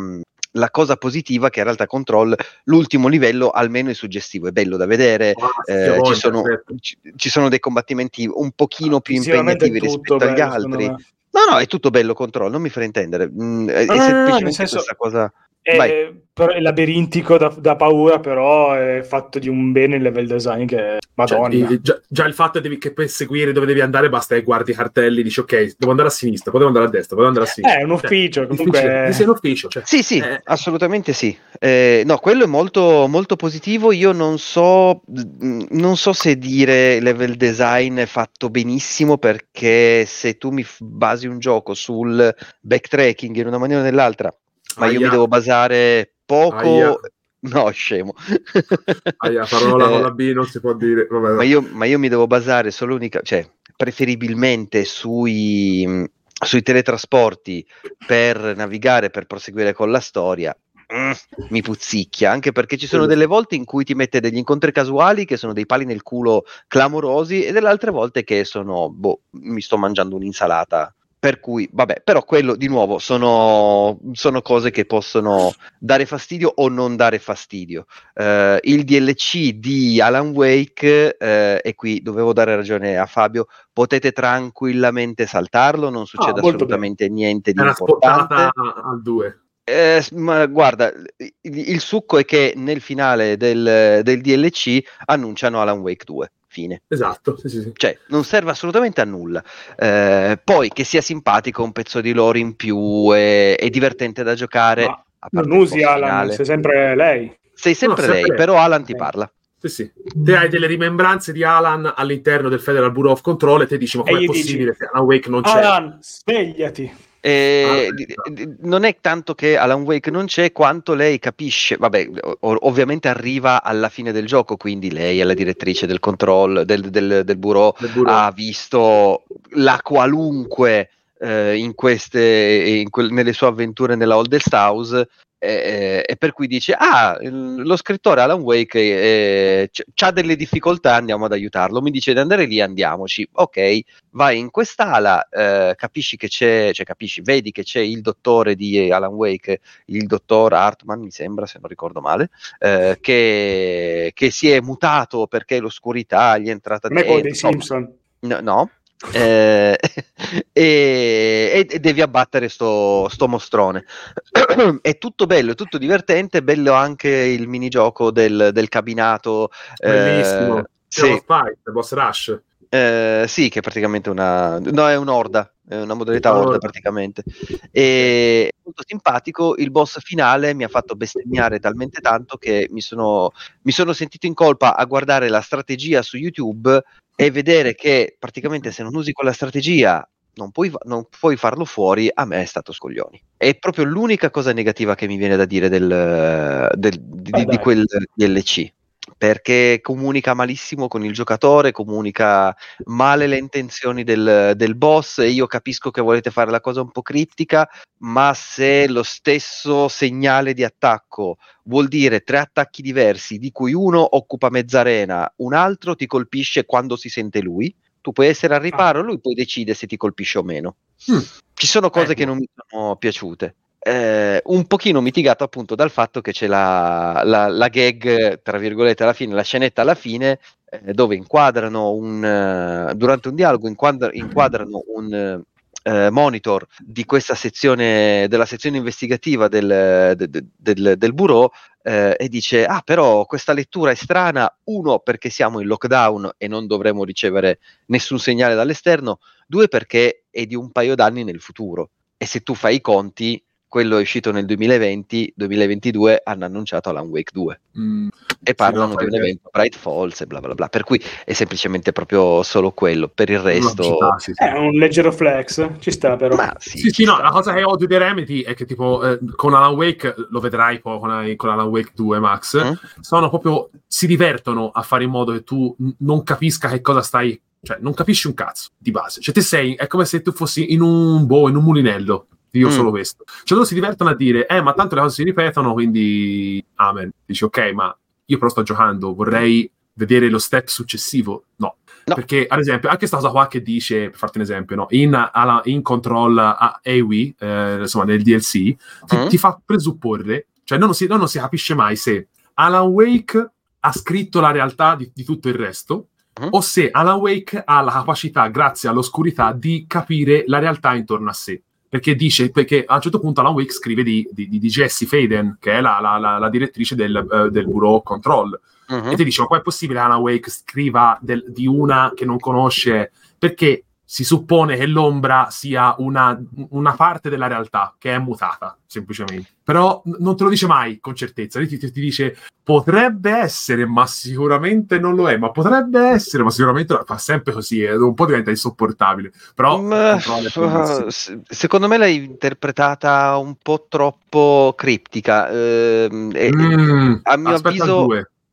la, cosa positiva che in realtà Control, l'ultimo livello almeno è suggestivo, è bello da vedere, eh, ci, sono, ci, ci, sono, dei combattimenti un pochino più impegnativi rispetto bello, agli altri. No, no, è tutto bello Control, non mi fraintendere. Mm, è, no, è semplicemente no, senso... questa cosa è, però è labirintico da, da, paura, però è fatto di un bene il level design che madonna. Cioè, già, già, il fatto devi, che per seguire dove devi andare basta che guardi i cartelli, dici ok, devo andare a sinistra, poi devo andare a destra, poi devo andare a sinistra. È un cioè, ufficio, cioè, comunque... Sì, è un ufficio. Cioè. Sì, sì, eh. assolutamente sì. Eh, no, quello è molto, molto positivo. Io non so, non so se dire level design è fatto benissimo perché se tu mi basi un gioco sul backtracking in una maniera o nell'altra ma Aia. io mi devo basare poco. Aia. No, scemo. Aia, parola con la B non si può dire. Vabbè, ma, io, ma, io, mi devo basare solo unica, cioè, preferibilmente sui, sui teletrasporti per navigare, per proseguire con la storia. Mm, mi puzzicchia anche perché ci sono delle volte in cui ti mette degli incontri casuali che sono dei pali nel culo clamorosi e delle altre volte che sono boh, mi sto mangiando un'insalata per cui, vabbè, però quello di nuovo sono, sono cose che possono dare fastidio o non dare fastidio. Uh, il DLC di Alan Wake, uh, e qui dovevo dare ragione a Fabio, potete tranquillamente saltarlo, non succede ah, assolutamente bene. niente di È importante. al 2. Eh, ma guarda, il, il, succo è che nel finale del, del DLC annunciano Alan Wake 2 fine. Esatto, sì, sì, sì. Cioè, non serve assolutamente a nulla. Eh, poi che sia simpatico, un pezzo di lore in più, è, è divertente da giocare. Ma non usi Alan, finale. sei sempre lei. Sei sempre, no, lei, sempre però Alan ti parla. Sì, sì. Te hai delle rimembranze di Alan all'interno del Federal Bureau of Control e te dici ma com'è possibile dici, che Alan Wake non c'è? Alan, svegliati. Eh, ah, non è tanto che Alan Wake non c'è quanto lei capisce, vabbè, ov- ovviamente arriva alla fine del gioco, quindi lei è la direttrice del control del, del, del, bureau, del bureau, ha visto la qualunque eh, in queste, in que- nelle sue avventure nella Oldest House e, e, per cui dice ah lo scrittore Alan Wake eh, ha delle difficoltà andiamo ad aiutarlo. Mi dice di andare lì andiamoci. Ok vai in quest'ala eh, capisci che c'è cioè capisci vedi che c'è il dottore di Alan Wake il dottor Hartman mi sembra se non ricordo male eh, che, che, si è mutato perché l'oscurità gli è entrata dentro dei Simpson. No, no eh, e, e, devi abbattere sto, sto mostrone. è tutto bello, è tutto divertente, bello anche il minigioco del, del cabinato. Bellissimo. Eh, sì. Fight, boss rush. Eh, sì, che è praticamente una... No, è un'orda, è una modalità orda praticamente. E molto simpatico, il boss finale mi ha fatto bestemmiare talmente tanto che mi sono, mi sono sentito in colpa a guardare la strategia su YouTube e vedere che praticamente se non usi quella strategia non puoi, non puoi, farlo fuori, a me è stato scoglioni. È proprio l'unica cosa negativa che mi viene da dire del, del, di, di, quel DLC perché comunica malissimo con il giocatore, comunica male le intenzioni del, del, boss e io capisco che volete fare la cosa un po' criptica, ma se lo stesso segnale di attacco vuol dire tre attacchi diversi, di cui uno occupa mezz'arena, un altro ti colpisce quando si sente lui, tu puoi essere al riparo, lui poi decide se ti colpisce o meno. Mm. Ci sono cose eh, che non mi sono piaciute eh, un pochino mitigato appunto dal fatto che c'è la, la, la, gag, tra virgolette, alla fine, la scenetta alla fine, eh, dove inquadrano un, uh, durante un dialogo, inquadra, inquadrano un uh, monitor di questa sezione, della sezione investigativa del, de, de, del, del bureau eh, e dice, ah però questa lettura è strana, uno perché siamo in lockdown e non dovremo ricevere nessun segnale dall'esterno, due perché è di un paio d'anni nel futuro. E se tu fai i conti, quello è uscito nel 2020, 2022 hanno annunciato Alan Wake 2 mm, e parlano di un evento Bright Falls e bla bla bla, per cui è semplicemente proprio solo quello, per il resto città, sì, sì. è un leggero flex, ci sta però. Ma sì, sì, sì no, la cosa che odio di Remedy è che tipo eh, con Alan Wake, lo vedrai poi con, con Alan Wake 2 Max, mm? sono proprio, si divertono a fare in modo che tu n- non capisca che cosa stai cioè non capisci un cazzo di base. Cioè, te sei, è come se tu fossi in un boh, in un mulinello. Io mm. solo questo. Cioè loro si divertono a dire, eh, ma tanto le cose si ripetono, quindi amen. Dici, ok, ma io però sto giocando, vorrei vedere lo step successivo. No. no. Perché, ad esempio, anche questa cosa qua che dice, per farti un esempio, no? in, alla, in Control AOE, eh, insomma, nel DLC, ti, mm. ti, fa presupporre, cioè non si, non si, capisce mai se Alan Wake ha scritto la realtà di, di tutto il resto, mm. o se Alan Wake ha la capacità, grazie all'oscurità, di capire la realtà intorno a sé perché dice perché a un certo punto Alan Wake scrive di, di, di Jessie Faden che è la, la, la, la direttrice del, uh, del, Bureau Control uh-huh. e ti dice ma com'è possibile che Alan Wake scriva del, di una che non conosce perché si suppone che l'ombra sia una, una, parte della realtà che è mutata, semplicemente. Però non te lo dice mai con certezza, ti, ti, ti, dice potrebbe essere, ma sicuramente non lo è, ma potrebbe essere, ma sicuramente fa sempre così, eh, un po' diventa insopportabile. Però ma, uh, secondo me l'hai interpretata un po' troppo criptica. Eh, mm, a mio avviso...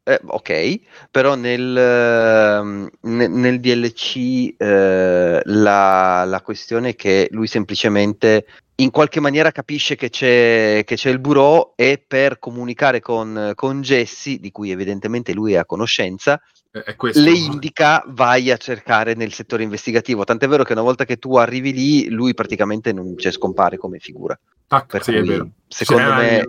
Eh, ok, però nel, ehm, nel, DLC eh, la, la, questione è che lui semplicemente in qualche maniera capisce che c'è, che c'è il bureau e per comunicare con, con Jesse, di cui evidentemente lui è a conoscenza, le indica vai a cercare nel settore investigativo. Tant'è vero che una volta che tu arrivi lì, lui praticamente non c'è scompare come figura. Ah, per sì, cui, secondo me,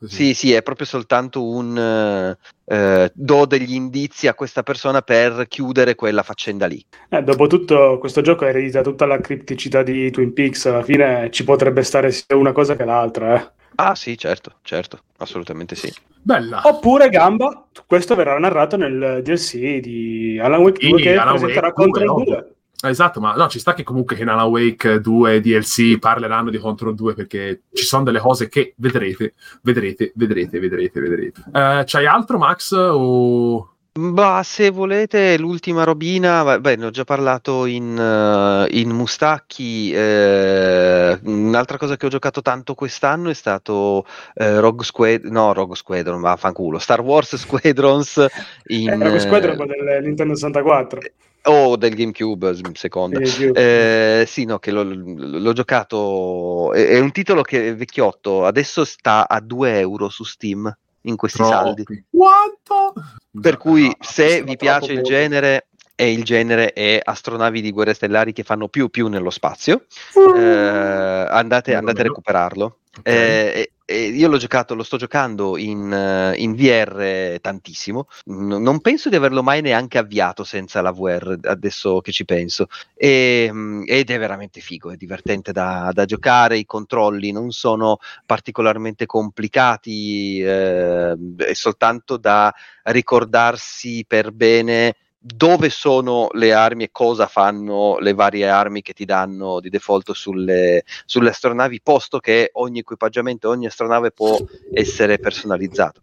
sì. sì, sì, è proprio soltanto un uh, do degli indizi a questa persona per chiudere quella faccenda lì. Eh, dopotutto, questo gioco eredita tutta la cripticità di Twin Peaks. Alla fine ci potrebbe stare sia una cosa che l'altra. Eh. Ah, sì, certo, certo, assolutamente sì. Bella. Oppure Gamba, questo verrà narrato nel DLC di Alan Wake 2 sì, che Alan presenterà Wake contro 2, il 2. Esatto, ma no, ci sta che comunque che in Alan Wake 2 DLC parleranno di Control 2 perché ci sono delle cose che vedrete, vedrete, vedrete, vedrete, vedrete. Uh, c'hai altro, Max? O... Bah, se volete l'ultima robina, beh, ne ho già parlato in, uh, in Mustacchi. Eh, un'altra cosa che ho giocato tanto quest'anno è stato eh, Rogue Squadron, no, Rogue Squadron, vaffanculo, Star Wars Squadrons. In, eh, Rogue Squadron del Nintendo 64 o del GameCube, secondo. Eh, sì, no, che l'ho, l'ho giocato. È, è, un titolo che è vecchiotto, adesso sta a 2 euro su Steam in questi Troppi. saldi. Quanto? Per cui, se vi piace il genere e il genere è astronavi di guerre stellari che fanno più più nello spazio, uh. eh, andate, andate a recuperarlo. Okay. Eh, eh, io l'ho giocato, lo sto giocando in, uh, in VR tantissimo. N- non penso di averlo mai neanche avviato senza la VR, adesso che ci penso. E, um, ed è veramente figo, è divertente da, da, giocare. I controlli non sono particolarmente complicati, eh, è soltanto da ricordarsi per bene dove sono le armi e cosa fanno le varie armi che ti danno di default sulle, sulle astronavi, posto che ogni equipaggiamento, ogni astronave può essere personalizzato.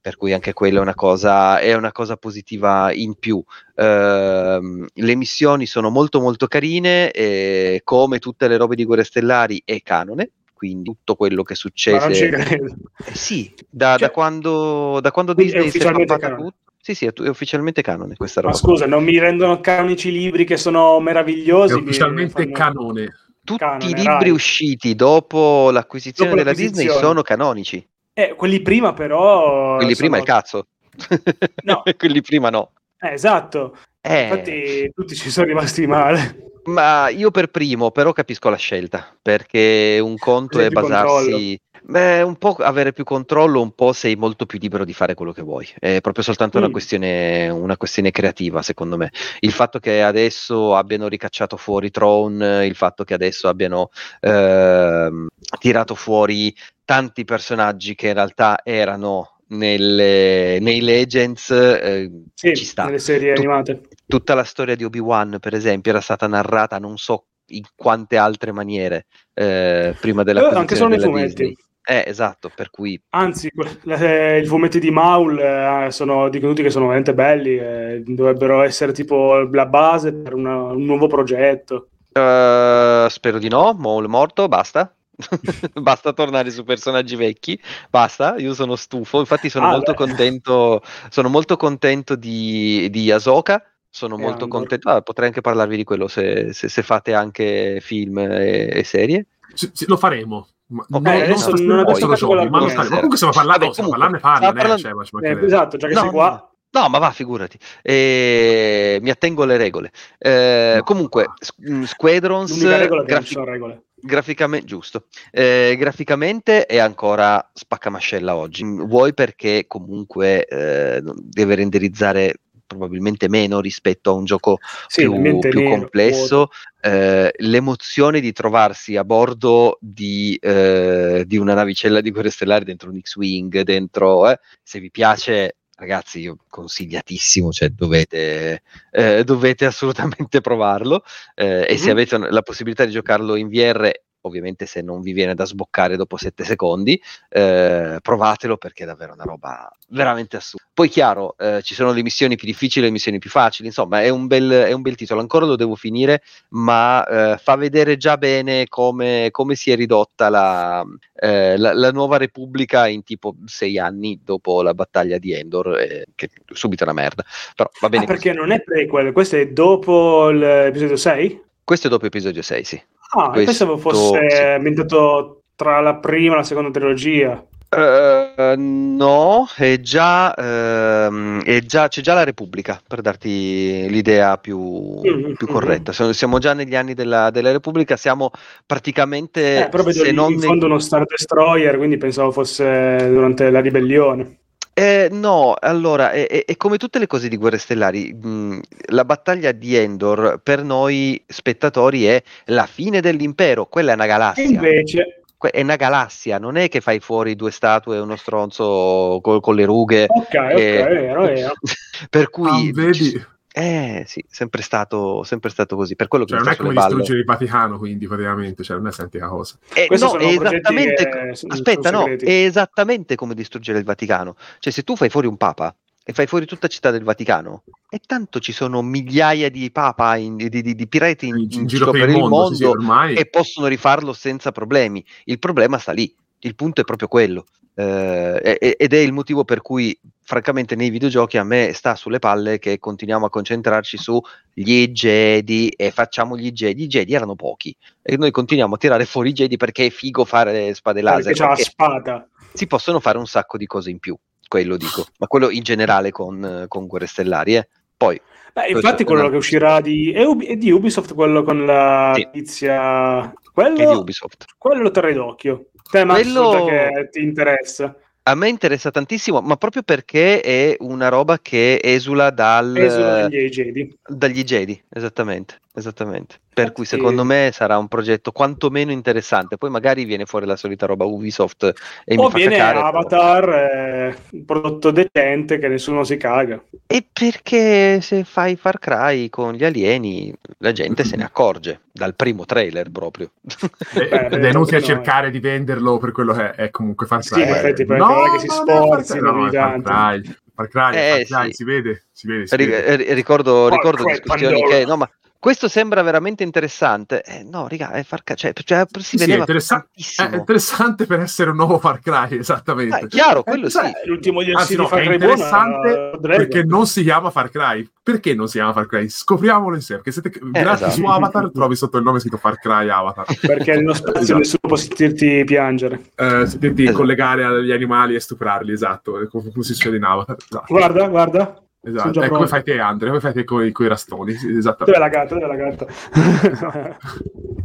Per cui anche quella è una cosa, è una cosa positiva in più. Uh, le missioni sono molto molto carine e come tutte le robe di Guerre Stellari è canone, quindi tutto quello che succede eh, sì, da, cioè, da, quando, da quando Disney si è fatta tutto sì, sì, è, ufficialmente canone questa roba. Ma scusa, non mi rendono canonici i libri che sono meravigliosi? È ufficialmente fanno... canone. Tutti canone, i libri Rai. usciti dopo l'acquisizione dopo della. Disney sono canonici. Eh, quelli prima però... Quelli sono... prima il cazzo. No. quelli prima no. Eh, esatto. Eh... Infatti tutti ci sono rimasti male. Ma io per primo, però capisco la scelta, perché un conto è basarsi... Beh, un po' avere più controllo, un po' sei molto più libero di fare quello che vuoi. È proprio soltanto mm. una, questione, una, questione, creativa, secondo me. Il fatto che adesso abbiano ricacciato fuori Throne, il fatto che adesso abbiano eh, tirato fuori tanti personaggi che in realtà erano nelle, nei Legends, eh, sì, ci sta. Nelle serie Tut- animate. Tutta la storia di Obi-Wan, per esempio, era stata narrata non so in quante altre maniere eh, prima della eh, anche solo nei fumetti. Disney. Eh, esatto, per cui... Anzi, eh, i fumetti di Maul eh, sono dicono tutti che sono veramente belli, eh, dovrebbero essere tipo la base per una, un nuovo progetto. Uh, spero di no, Maul morto, basta. basta tornare su personaggi vecchi, basta, io sono stufo, infatti sono ah, molto beh. contento, sono molto contento di, di Ahsoka, sono e molto Andor. contento, ah, potrei anche parlarvi di quello se, se, se fate anche film e, e serie. Sì, sì, lo faremo, ma, no, eh, adesso non, non adesso lo so, ma, ma comunque stiamo parlando, stiamo parlando parla, parlando... Cioè, eh, esatto, già che no, sei qua. No, ma va, figurati. Eh, mi attengo alle regole. Eh, no, comunque, no. Squadrons... Grafic- graficamente giusto eh, graficamente è ancora spaccamascella oggi vuoi perché comunque eh, deve renderizzare probabilmente meno rispetto a un gioco sì, più, più nero, complesso. Eh, l'emozione di trovarsi a bordo di, eh, di, una navicella di guerre stellari dentro un X-Wing, dentro, eh, se vi piace ragazzi, io consigliatissimo, cioè dovete, eh, dovete assolutamente provarlo eh, mm-hmm. e se avete la possibilità di giocarlo in VR ovviamente se non vi viene da sboccare dopo 7 secondi, eh, provatelo perché è davvero una roba veramente assurda. Poi chiaro, eh, ci sono le missioni più difficili e le missioni più facili, insomma è un bel, è un bel titolo, ancora lo devo finire, ma eh, fa vedere già bene come, come si è ridotta la, eh, la, la, nuova Repubblica in tipo 6 anni dopo la battaglia di Endor, eh, che è subito una merda. Però va bene. Ah, perché non è prequel, questo è dopo l'episodio 6? Questo è dopo episodio 6, sì. Ah, Questo, pensavo fosse sì. ambientato tra la prima e la seconda trilogia. Uh, no, è già, uh, è già, c'è già la Repubblica per darti l'idea più, mm-hmm. più corretta. Siamo, già negli anni della, della Repubblica, siamo praticamente. Eh, però vedo se non in fondo uno Star Destroyer, quindi pensavo fosse durante la ribellione. Eh, no, allora, è, è, è, come tutte le cose di Guerre Stellari, mh, la battaglia di Endor per noi spettatori è la fine dell'impero, quella è una galassia. E invece... È una galassia, non è che fai fuori due statue e uno stronzo col, con le rughe. Ok, ok, è vero, è vero. per cui... Ah, vedi? Eh sì, sempre stato, sempre stato così. Per quello che cioè, non è come distruggere il Vaticano, quindi praticamente, cioè, non è la cosa. Eh, no, è esattamente, che, aspetta, no, è esattamente come distruggere il Vaticano. Cioè, se tu fai fuori un papa e fai fuori tutta la città del Vaticano, e tanto ci sono migliaia di papa, in, di, di, di, pirati in, in, in giro per il mondo, mondo sì, sì, e possono rifarlo senza problemi. Il problema sta lì. Il punto è proprio quello. Eh, ed è il motivo per cui, francamente, nei videogiochi a me sta sulle palle che continuiamo a concentrarci sugli Jedi e facciamo gli Jedi. I Jedi erano pochi e noi continuiamo a tirare fuori i Jedi perché è figo fare spade laser. Perché c'è la spada. Si possono fare un sacco di cose in più, quello dico, ma quello in generale con, con Guerre Stellari. Eh. Poi Beh, infatti quello una... che uscirà di, è, Ubi, è di Ubisoft, quello con la sì. tizia... Quello, di Ubisoft. Quello lo terrei d'occhio. Tema quello... che ti interessa. A me interessa tantissimo, ma proprio perché è una roba che esula dal... Esula dagli Jedi. Dagli Jedi, esattamente. Esattamente. Per cui secondo me sarà un progetto quantomeno interessante. Poi magari viene fuori la solita roba Ubisoft e o mi fa viene cacare, però- Avatar, eh, un prodotto decente che nessuno si caga. E perché se fai Far Cry con gli alieni, la gente se ne accorge dal primo trailer proprio. Ed Beh, è inutile no. cercare di venderlo per quello che è, è comunque Far Sì, Cry. in effetti, poi no, che si no, no, Far Cry, no, Far. Cry, Far Cry, Eh, Far Cry, sì. si vede, si vede, si vede. eh, ricordo, ricordo Cry discussioni Pandora. che no, ma questo sembra veramente interessante. Eh, no, raga, è Far Cry, cioè, cioè, si Sì, sì, è, vedeva interessa- è interessante per essere un nuovo Far Cry, esattamente. Ah, chiaro, Eh, quello sai, sì. L'ultimo DLC Anzi, no, di Far è interessante Dragon. perché non si chiama Far Cry. Perché non si chiama Far Cry? Scopriamolo insieme. Che siete grazie esatto. su Avatar trovi sotto il nome scritto Far Cry Avatar. perché nello spazio Esatto. nessuno può sentirti piangere. Eh, se devi Esatto. collegare agli animali e stuprarli, esatto, è come, come si succede in Avatar. Esatto. Guarda, guarda. Esatto. È come fai te, Andre, come fai te con i rastoni. Esattamente. la gatta? Dov'è la gatta?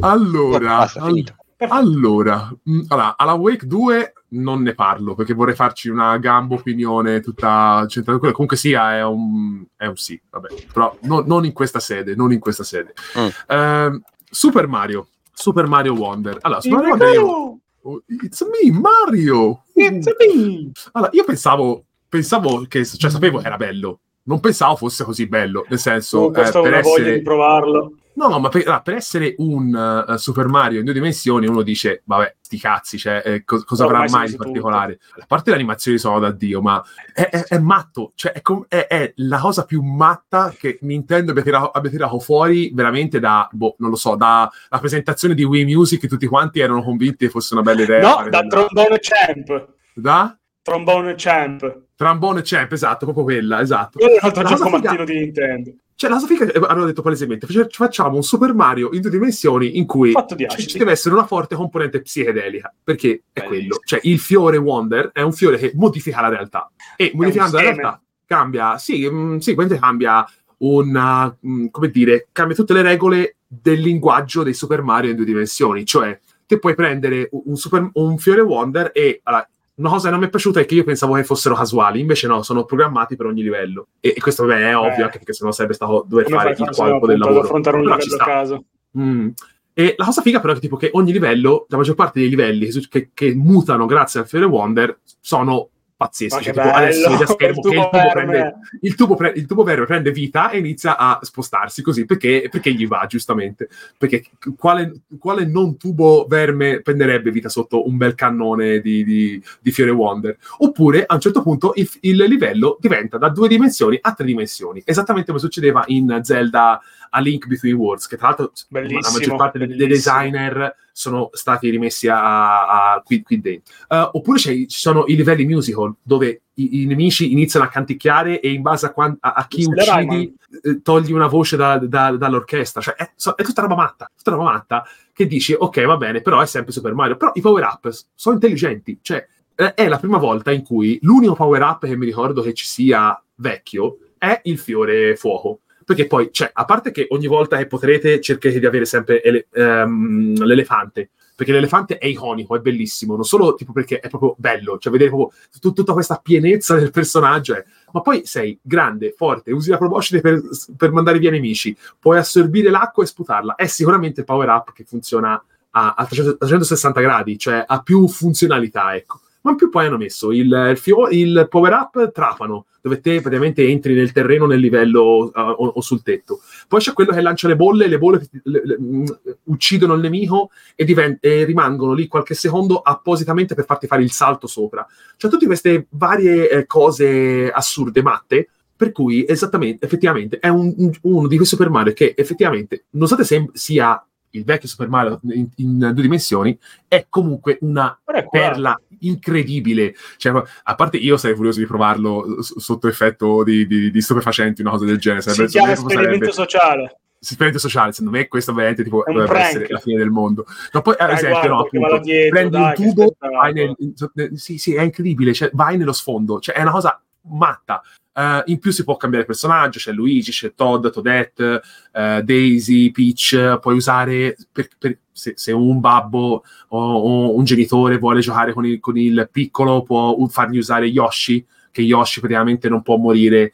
Allora, Basta, al- finito. allora, mh, allora, alla Wake 2 non ne parlo perché vorrei farci una gamba opinione tutta centrata. Quello Comunque sia, è un, è un sì, vabbè, però no- non in questa sede, non in questa sede. Mm. Ehm, Super Mario, Super Mario Wonder. Allora, Super Mario Wonder io- Oh, It's me, Mario! It's me. Allora, io pensavo, pensavo che, cioè sapevo che era bello, non pensavo fosse così bello, nel senso, questa eh, per una voglia essere... di provarlo. No, no, ma per, allora, per essere un uh, Super Mario in due dimensioni, uno dice, vabbè, sti cazzi, cioè, eh, co- cosa Ormai avrà mai di particolare? A parte le animazioni sono da Dio, ma è, è- è matto, cioè, è, com- è- la cosa più matta che Nintendo abbia tirato, abbia tirato fuori veramente da, boh, non lo so, dalla presentazione di Wii Music, che tutti quanti erano convinti che fosse una bella idea. No, da Trombone Champ. da Trombone Champ. Trombone Champ, esatto, proprio quella, esatto. Quello è un altro La gioco cosa figa- mattino di Nintendo. Cioè, la figa è- hanno detto palesemente, fac- facciamo un Super Mario in due dimensioni in cui ci, ci deve essere una forte componente psichedelica, perché è Bellissimo. quello. Cioè, il fiore Wonder è un fiore che modifica la realtà. E modificando la realtà cambia, sì, mm, sì, quindi cambia una, mm, come dire, cambia tutte le regole del linguaggio dei Super Mario in due dimensioni. Cioè, te puoi prendere un, un super- un fiore Wonder e... allora, una cosa che non mi è piaciuta è che io pensavo che fossero casuali, invece no, sono programmati per ogni livello. E, e questo vabbè, è ovvio, Eh. anche perché sennò sarebbe stato dover Come fare il qualco del lavoro. affrontare un Però livello a caso? Mm. E la cosa figa però è che, tipo, che ogni livello, la maggior parte dei livelli che, che- mutano grazie al Fiore Wonder sono pazzeschi. Che Cioè, tipo, adesso bello! schermo Il tubo prende, il, tubo pre- il tubo verde prende vita e inizia a spostarsi così perché, perché gli va, giustamente. Perché quale, quale non tubo verme prenderebbe vita sotto un bel cannone di, di- di Fiore Wonder? Oppure a un certo punto il, il livello diventa da due dimensioni a tre dimensioni, esattamente come succedeva in Zelda A Link Between Worlds, che tra l'altro Bellissimo, la maggior parte dei- dei bellissimo. designer sono stati rimessi a, a- qui, qui dentro. Uh, oppure ci sono i livelli musical, dove i, i nemici iniziano a canticchiare e in base a, a- a chi Stile uccidi eh, togli una voce da- da- dall'orchestra. Cioè, è, so- è tutta roba matta, tutta roba matta che dici, ok, va bene, però è sempre Super Mario. Però i power-up sono intelligenti. Cioè, è la prima volta in cui l'unico power-up che mi ricordo che ci sia vecchio è il fiore fuoco. Perché poi, cioè, a parte che ogni volta che potrete cercherete di avere sempre ele- ehm, l'elefante, perché l'elefante è iconico, è bellissimo, non solo tipo perché è proprio bello, cioè vedere proprio tut- tutta questa pienezza del personaggio, è- ma poi sei grande, forte, usi la proboscide per, per mandare via nemici, puoi assorbire l'acqua e sputarla, è sicuramente il power up che funziona a, a 300 a 360 gradi, cioè ha più funzionalità, ecco. Ma in più poi hanno messo il, il, fio- il power up trapano, dove te praticamente entri nel terreno nel livello uh, o, o sul tetto. Poi c'è quello che lancia le bolle, le bolle le- le- mm, uccidono il nemico e, diven- e rimangono lì qualche secondo appositamente per farti fare il salto sopra. Cioè tutte queste varie eh, cose assurde, matte, per cui esattamente, effettivamente, è un- un- uno di quei Super Mario che effettivamente, nonostante sem- sia il vecchio Super Mario in, in due dimensioni, è comunque una è perla incredibile. Cioè, a parte io sarei curioso di provarlo s- sotto effetto di, di, di stupefacenti, una cosa del genere. Si Sarebbe, chiama secondo me esperimento sarebbe- sociale. esperimento sociale, secondo me questo veramente tipo, dovrebbe prank. essere la fine del mondo. No, poi, ad Dai, esempio, no, appunto, dietro, prendi dai, un tubo, nel, sì, sì, è incredibile, cioè, vai nello sfondo, cioè, è una cosa matta. Eh, in più si può cambiare personaggio, c'è Luigi, c'è Todd, Toadette, eh, Daisy, Peach, puoi usare per- per- se, se un babbo o, o un genitore vuole giocare con il, con il piccolo, può fargli usare Yoshi, che Yoshi praticamente non può morire eh,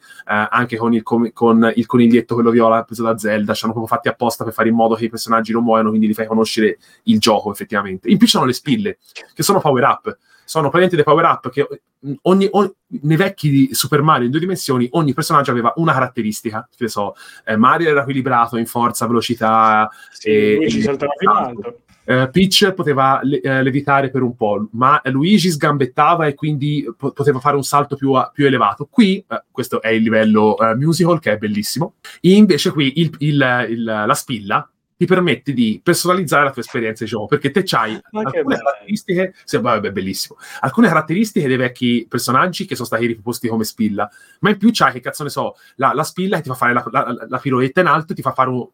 anche con il, con, con il, coniglietto, quello viola preso da Zelda. Ci hanno proprio fatti apposta per fare in modo che i personaggi non muoiano, quindi li fai conoscere il gioco effettivamente. In più ci sono le spille, che sono power up. Sono praticamente dei power up che ogni, ogni, nei vecchi Super Mario in due dimensioni ogni personaggio aveva una caratteristica. Che so, eh, Mario era equilibrato in forza, velocità. Sì, e, Luigi saltava più alto. Uh, Peach poteva le- uh, levitare per un po', ma Luigi sgambettava e quindi po- poteva fare un salto più, a- più elevato. Qui, uh, questo è il livello musical, che è bellissimo. E invece qui il, il, il, la spilla ti permette di personalizzare la tua esperienza di gioco perché te c'hai alcune caratteristiche sì, vabbè, bellissimo. Alcune caratteristiche dei vecchi personaggi che sono stati riproposti come spilla ma in più c'hai che cazzo ne so la, la spilla che ti fa fare la, la, la piroetta in alto e ti fa fare un,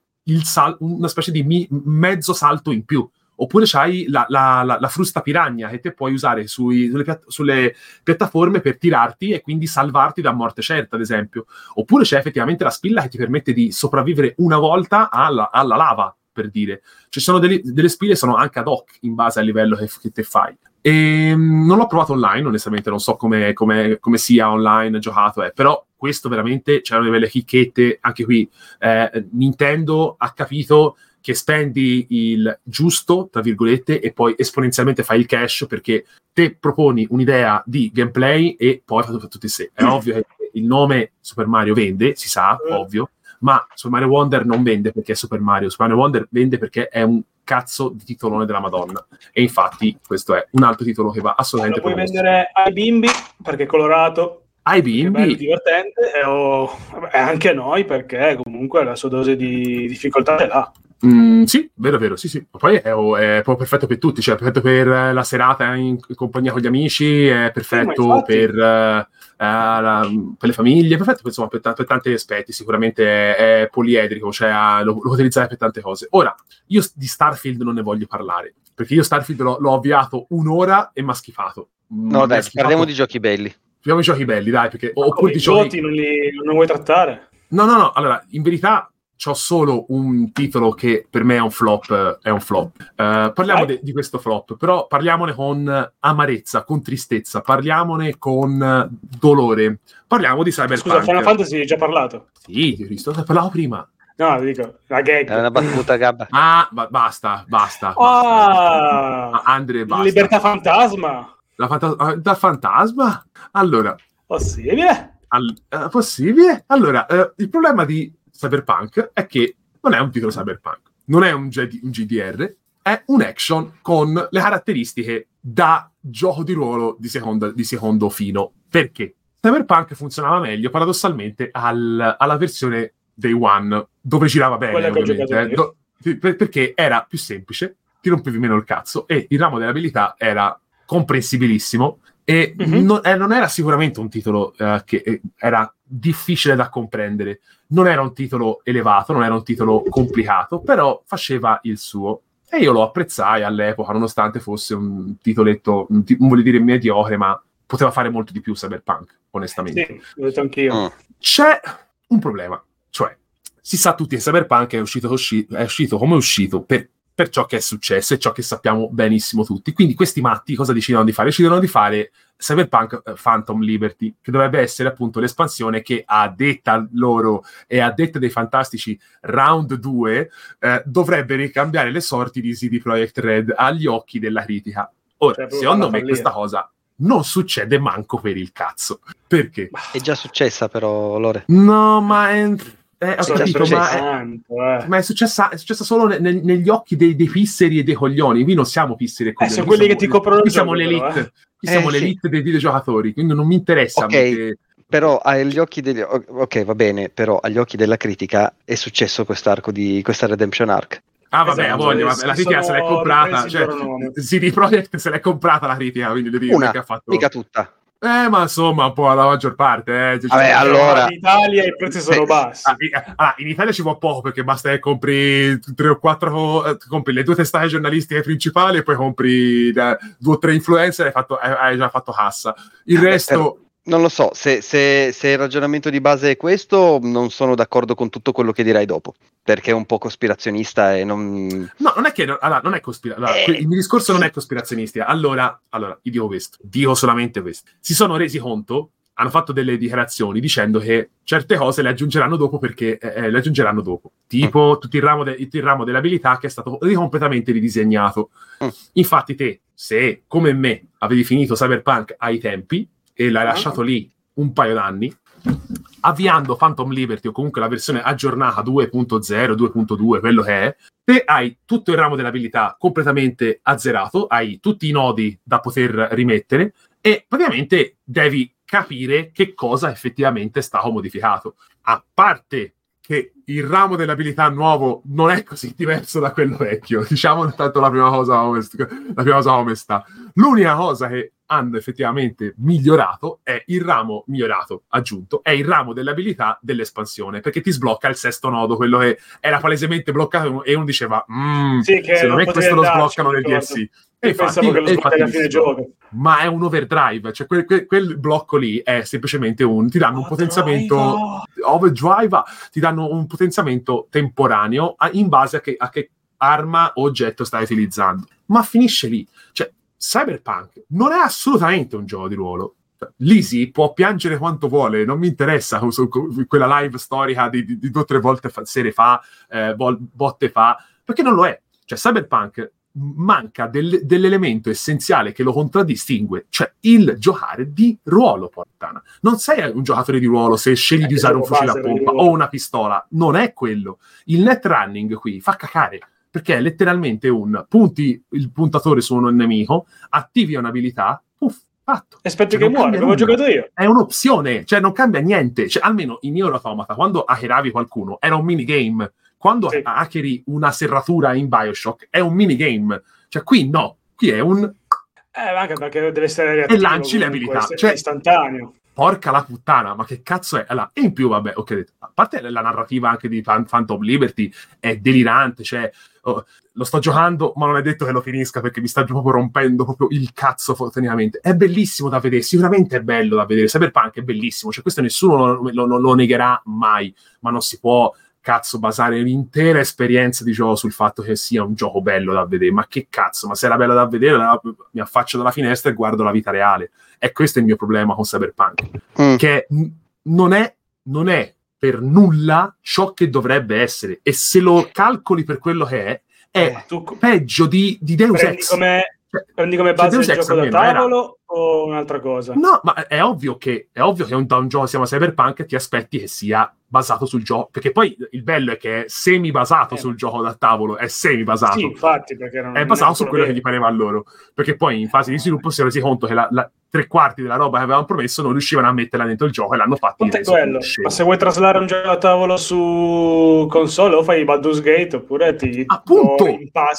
sal- una specie di mi- mezzo salto in più oppure c'hai la, la, la, la, frusta piragna che te puoi usare sui, sulle, piatt- sulle, piattaforme per tirarti e quindi salvarti da morte certa, ad esempio. Oppure c'è effettivamente la spilla che ti permette di sopravvivere una volta alla, alla lava, per dire. Ci sono delle, delle spille sono anche ad hoc in base al livello che, che te fai. E, ehm, non l'ho provato online, onestamente, non so come sia online giocato, eh, però questo veramente c'erano delle chicchette, anche qui eh, Nintendo ha capito che spendi il giusto, tra virgolette, e poi esponenzialmente fai il cash perché te proponi un'idea di gameplay e poi fa tutto di sé. È ovvio che il nome Super Mario vende, si sa, mm. ovvio, ma Super Mario Wonder non vende perché è Super Mario, Super Mario Wonder vende perché è un cazzo di titolone della Madonna. E infatti questo è un altro titolo che va assolutamente Lo puoi vendere ai bimbi perché è colorato, ai bimbi. È divertente e, oh, vabbè, anche noi perché comunque la sua dose di difficoltà è là. Mm, sì, vero, vero, sì, sì. Poi è, è, proprio perfetto per tutti, cioè perfetto per la serata in, compagnia con gli amici, è perfetto sì, per, uh, la, per, le famiglie, è perfetto insomma, per, per, tanti aspetti, sicuramente è, è poliedrico, cioè lo, lo utilizzare per tante cose. Ora, io di Starfield non ne voglio parlare, perché io Starfield l'ho, l'ho avviato un'ora e mi ha schifato. No, dai, parliamo di giochi belli. Parliamo di giochi belli, dai, perché... Ma oppure di giochi... Non, li, non vuoi trattare? No, no, no, allora, in verità c'ho solo un titolo che per me è un flop. È un flop. Uh, parliamo de- di questo flop, però parliamone con amarezza, con tristezza, parliamone con dolore. Parliamo di Cyberpunk. Scusa, Final Fantasy hai già parlato? Sì, ho visto, parlavo prima. No, dico, la gag. È una battuta, Gabba. Ah, ba- basta, basta. Ah, basta. Andre, basta. Libertà fantasma. La fanta- da fantasma? Allora. Possibile? All- uh, possibile? Allora, uh, il problema di Cyberpunk è che non è un titolo Cyberpunk, non è un, G- un GDR, è un action con le caratteristiche da gioco di ruolo di secondo, di secondo fino. Perché? Cyberpunk funzionava meglio paradossalmente al, alla versione Day One, dove girava bene. Eh, do, per, perché era più semplice, ti rompevi meno il cazzo e il ramo dell'abilità era comprensibilissimo e mm-hmm. non, eh, non, era sicuramente un titolo uh, che eh, era difficile da comprendere, non era un titolo elevato, non era un titolo complicato, però faceva il suo. E io lo apprezzai all'epoca, nonostante fosse un titoletto, non voglio dire mediocre, ma poteva fare molto di più Cyberpunk, onestamente. Sì, l'ho detto anch'io. Mm. C'è un problema, cioè, si sa tutti che Cyberpunk è uscito, è uscito come è uscito per per ciò che è successo e ciò che sappiamo benissimo tutti. Quindi questi matti cosa decidono di fare? Decidono di fare Cyberpunk eh, Phantom Liberty, che dovrebbe essere appunto l'espansione che a detta loro e a detta dei fantastici Round 2 eh, dovrebbe ricambiare le sorti di CD Projekt Red agli occhi della critica. Ora, cioè, secondo me questa cosa non succede manco per il cazzo. Perché? È già successa però, Lore. No, ma... È eh, ho capito, ma, è, eh. ma è, successa, è successa solo ne, ne, negli occhi dei, dei, pisseri e dei coglioni. Qui non siamo pisseri e coglioni. Eh, sono quelli che ti coprono Qui siamo l'elite. Eh. Qui siamo l'elite sì. dei videogiocatori, quindi non mi interessa. Okay. Perché... Però agli occhi degli... Ok, va bene, però agli occhi della critica è successo quest'arco di questa Redemption Arc. Ah, vabbè, esatto, voglia, vabbè, la critica se l'è comprata. Cioè, CD Projekt se l'è comprata la critica, quindi devi Una, che ha fatto. Mica tutta. Eh, ma insomma, un po' la maggior parte. Eh. Cioè, Vabbè, allora... In Italia i prezzi sono bassi. Ah, allora, in Italia ci vuole poco perché basta che compri tre o quattro, eh, compri le due testate giornalistiche principali e poi compri eh, due o tre influencer e hai, fatto, hai, già fatto cassa. Il resto non lo so, se, se, se, il ragionamento di base è questo, non sono d'accordo con tutto quello che dirai dopo, perché è un po' cospirazionista e non... No, non è che... Allora, non è cospirazionista. Allora, eh, il mio discorso non è cospirazionista. Allora, allora, io dico questo, dico solamente questo. Si sono resi conto hanno fatto delle dichiarazioni dicendo che certe cose le aggiungeranno dopo perché eh, eh le aggiungeranno dopo. Tipo mm. tutto, il ramo, de- tutto il ramo dell'abilità che è stato completamente ridisegnato. Mm. Infatti te, se come me avevi finito Cyberpunk ai tempi e l'hai mm. lasciato lì un paio d'anni, avviando Phantom Liberty o comunque la versione aggiornata 2.0, 2.2, quello che è, te hai tutto il ramo dell'abilità completamente azzerato, hai tutti i nodi da poter rimettere e praticamente devi capire che cosa effettivamente è stato modificato. A parte che il ramo dell'abilità nuovo non è così diverso da quello vecchio, diciamo tanto la prima cosa come, la prima cosa come sta. L'unica cosa che hanno effettivamente migliorato è il ramo migliorato, aggiunto, è il ramo dell'abilità dell'espansione, perché ti sblocca il sesto nodo, quello che era palesemente bloccato e uno diceva, mm, sì, se non è questo lo sbloccano nel DLC. E infatti, che lo a fine gioco. Ma è un overdrive, cioè quel, quel, quel, blocco lì è semplicemente un... ti danno un potenziamento... Overdrive! Ti danno un potenziamento temporaneo in base a che, a che arma o oggetto stai utilizzando. Ma finisce lì. Cioè, Cyberpunk non è assolutamente un gioco di ruolo. Lisi può piangere quanto vuole, non mi interessa quella live storica di, di, di due o tre volte fa, sere fa, eh, botte fa, perché non lo è. Cioè, Cyberpunk manca del, dell'elemento essenziale che lo contraddistingue, cioè il giocare di ruolo, portana. Non sei un giocatore di ruolo se scegli di usare un fucile a pompa o una pistola, non è quello. Il net running qui fa cacare perché è letteralmente un punti il puntatore su un nemico, attivi un'abilità, puff, fatto. Aspetti cioè, che muore, come ho giocato io. È un'opzione, cioè non cambia niente. Cioè, almeno in Nier Automata, quando hackeravi qualcuno, era un minigame. Quando sì. hackeri una serratura in Bioshock, è un minigame. Cioè, qui no, qui è un... Eh, anche perché deve essere reattivo. E lanci le abilità. Cioè, istantaneo porca la puttana, ma che cazzo è? Allora, e in più, vabbè, ok, a parte la narrativa anche di Phantom Liberty è delirante, cioè, oh, lo sto giocando, ma non è detto che lo finisca perché mi sta proprio rompendo proprio il cazzo fotonicamente. È bellissimo da vedere, sicuramente è bello da vedere, Cyberpunk è bellissimo, cioè questo nessuno lo, lo, lo negherà mai, ma non si può cazzo basare l'intera esperienza di gioco sul fatto che sia un gioco bello da vedere. Ma che cazzo, ma se era bello da vedere, mi affaccio dalla finestra e guardo la vita reale. E questo è il mio problema con Cyberpunk, mm. che non è, non è per nulla ciò che dovrebbe essere. E se lo calcoli per quello che è, è eh, tu, peggio di, di Deus Ex. Come, prendi come cioè, base cioè, il gioco da tavolo era... o un'altra cosa? No, ma è ovvio che, è ovvio che un, da un gioco siamo Cyberpunk ti aspetti che sia basato sul gioco, perché poi il bello è che è semi basato eh. sul gioco da tavolo, è semi basato. Sì, infatti, perché non è basato su quello che gli pareva a loro, perché poi in fase di sviluppo si è resi conto che la, la, tre quarti della roba che avevano promesso non riuscivano a metterla dentro il gioco e l'hanno fatto. È quello? Ma se vuoi traslare un gioco da tavolo su console o fai Baldur's Gate oppure ti appunto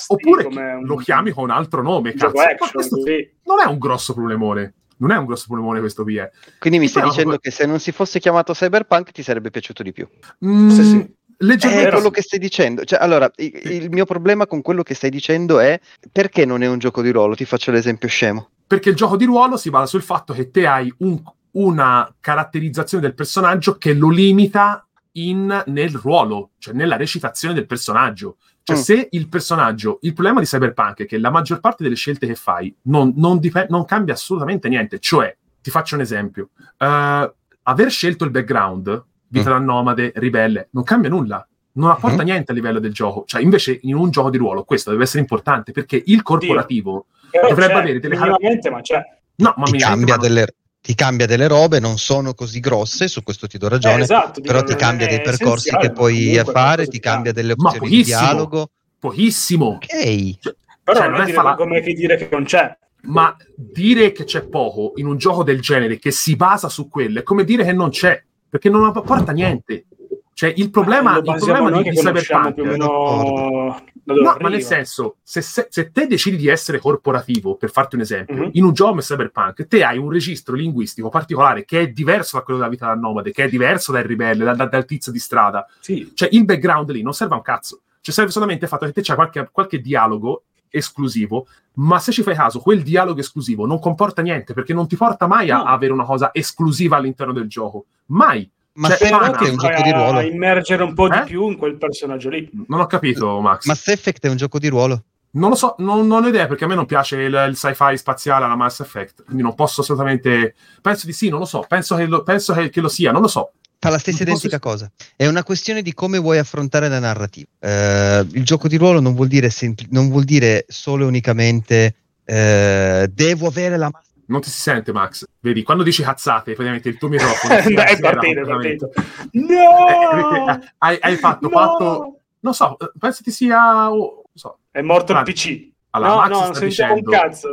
oppure un... lo chiami con un altro nome, cazzo. Action, sì. Non è un grosso problemone non è un grosso polmone questo qui. È. Quindi mi stai dicendo che se non si fosse chiamato Cyberpunk ti sarebbe piaciuto di più? Mm, sì, sì. Leggermente è quello che stai dicendo. Cioè, allora, il, il mio problema con quello che stai dicendo è perché non è un gioco di ruolo? Ti faccio l'esempio scemo. Perché il gioco di ruolo si basa sul fatto che te hai un, una caratterizzazione del personaggio che lo limita in, nel ruolo, cioè nella recitazione del personaggio. Cioè, mm. se il personaggio, il problema di Cyberpunk è che la maggior parte delle scelte che fai non, non, dip- non cambia assolutamente niente. Cioè, ti faccio un esempio: uh, aver scelto il background, vita mm. da nomade, ribelle, non cambia nulla. Non apporta mm. niente a livello del gioco. Cioè, invece, in un gioco di ruolo, questo deve essere importante perché il corporativo Dio. Dovrebbe avere delle caratteristiche. Ma c'è. No, ma ti cambia ma... delle ti cambia delle robe, non sono così grosse, su questo ti do ragione, eh, esatto, però ti cambia dei percorsi che puoi fare, ti cambia delle opzioni di dialogo. Pochissimo. Ok. Cioè, però cioè, non è dire, la... come dire che non c'è. Ma dire che c'è poco in un gioco del genere che si basa su quello è come dire che non c'è, perché non apporta niente. Cioè, il problema, il problema di, di Cyberpunk... Più o meno No, ma nel senso, se, se, se, te decidi di essere corporativo, per farti un esempio, mm-hmm. in un gioco come Cyberpunk, te hai un registro linguistico particolare che è diverso da quello della vita da nomade, che è diverso dal ribelle, da, da, dal tizio di strada. Sì. Cioè, il background lì non serve a un cazzo. Cioè, serve solamente il fatto che te c'è qualche, qualche dialogo esclusivo, ma se ci fai caso, quel dialogo esclusivo non comporta niente, perché non ti porta mai a, no. avere una cosa esclusiva all'interno del gioco. Mai. Ma cioè, se è un gioco di ruolo. immergere un po' di eh? più in quel personaggio lì. Non ho capito, Max. Mass Effect è un gioco di ruolo. Non lo so, non, non ho idea perché a me non piace il, il, sci-fi spaziale alla Mass Effect, quindi non posso assolutamente... Penso di sì, non lo so, penso che lo, penso che, che lo sia, non lo so. Fa la stessa identica posso... cosa. È una questione di come vuoi affrontare la narrativa. Uh, il gioco di ruolo non vuol dire, sempl- non vuol dire solo e unicamente uh, devo avere la massa non ti si sente, Max. Vedi, quando dici cazzate, praticamente il tuo microfono è partito, è partito. No! Eh, hai, hai, fatto, no! fatto, non so, penso ti sia, oh, so. È morto il PC. Allora, no, Max no, non sta dicendo, un cazzo.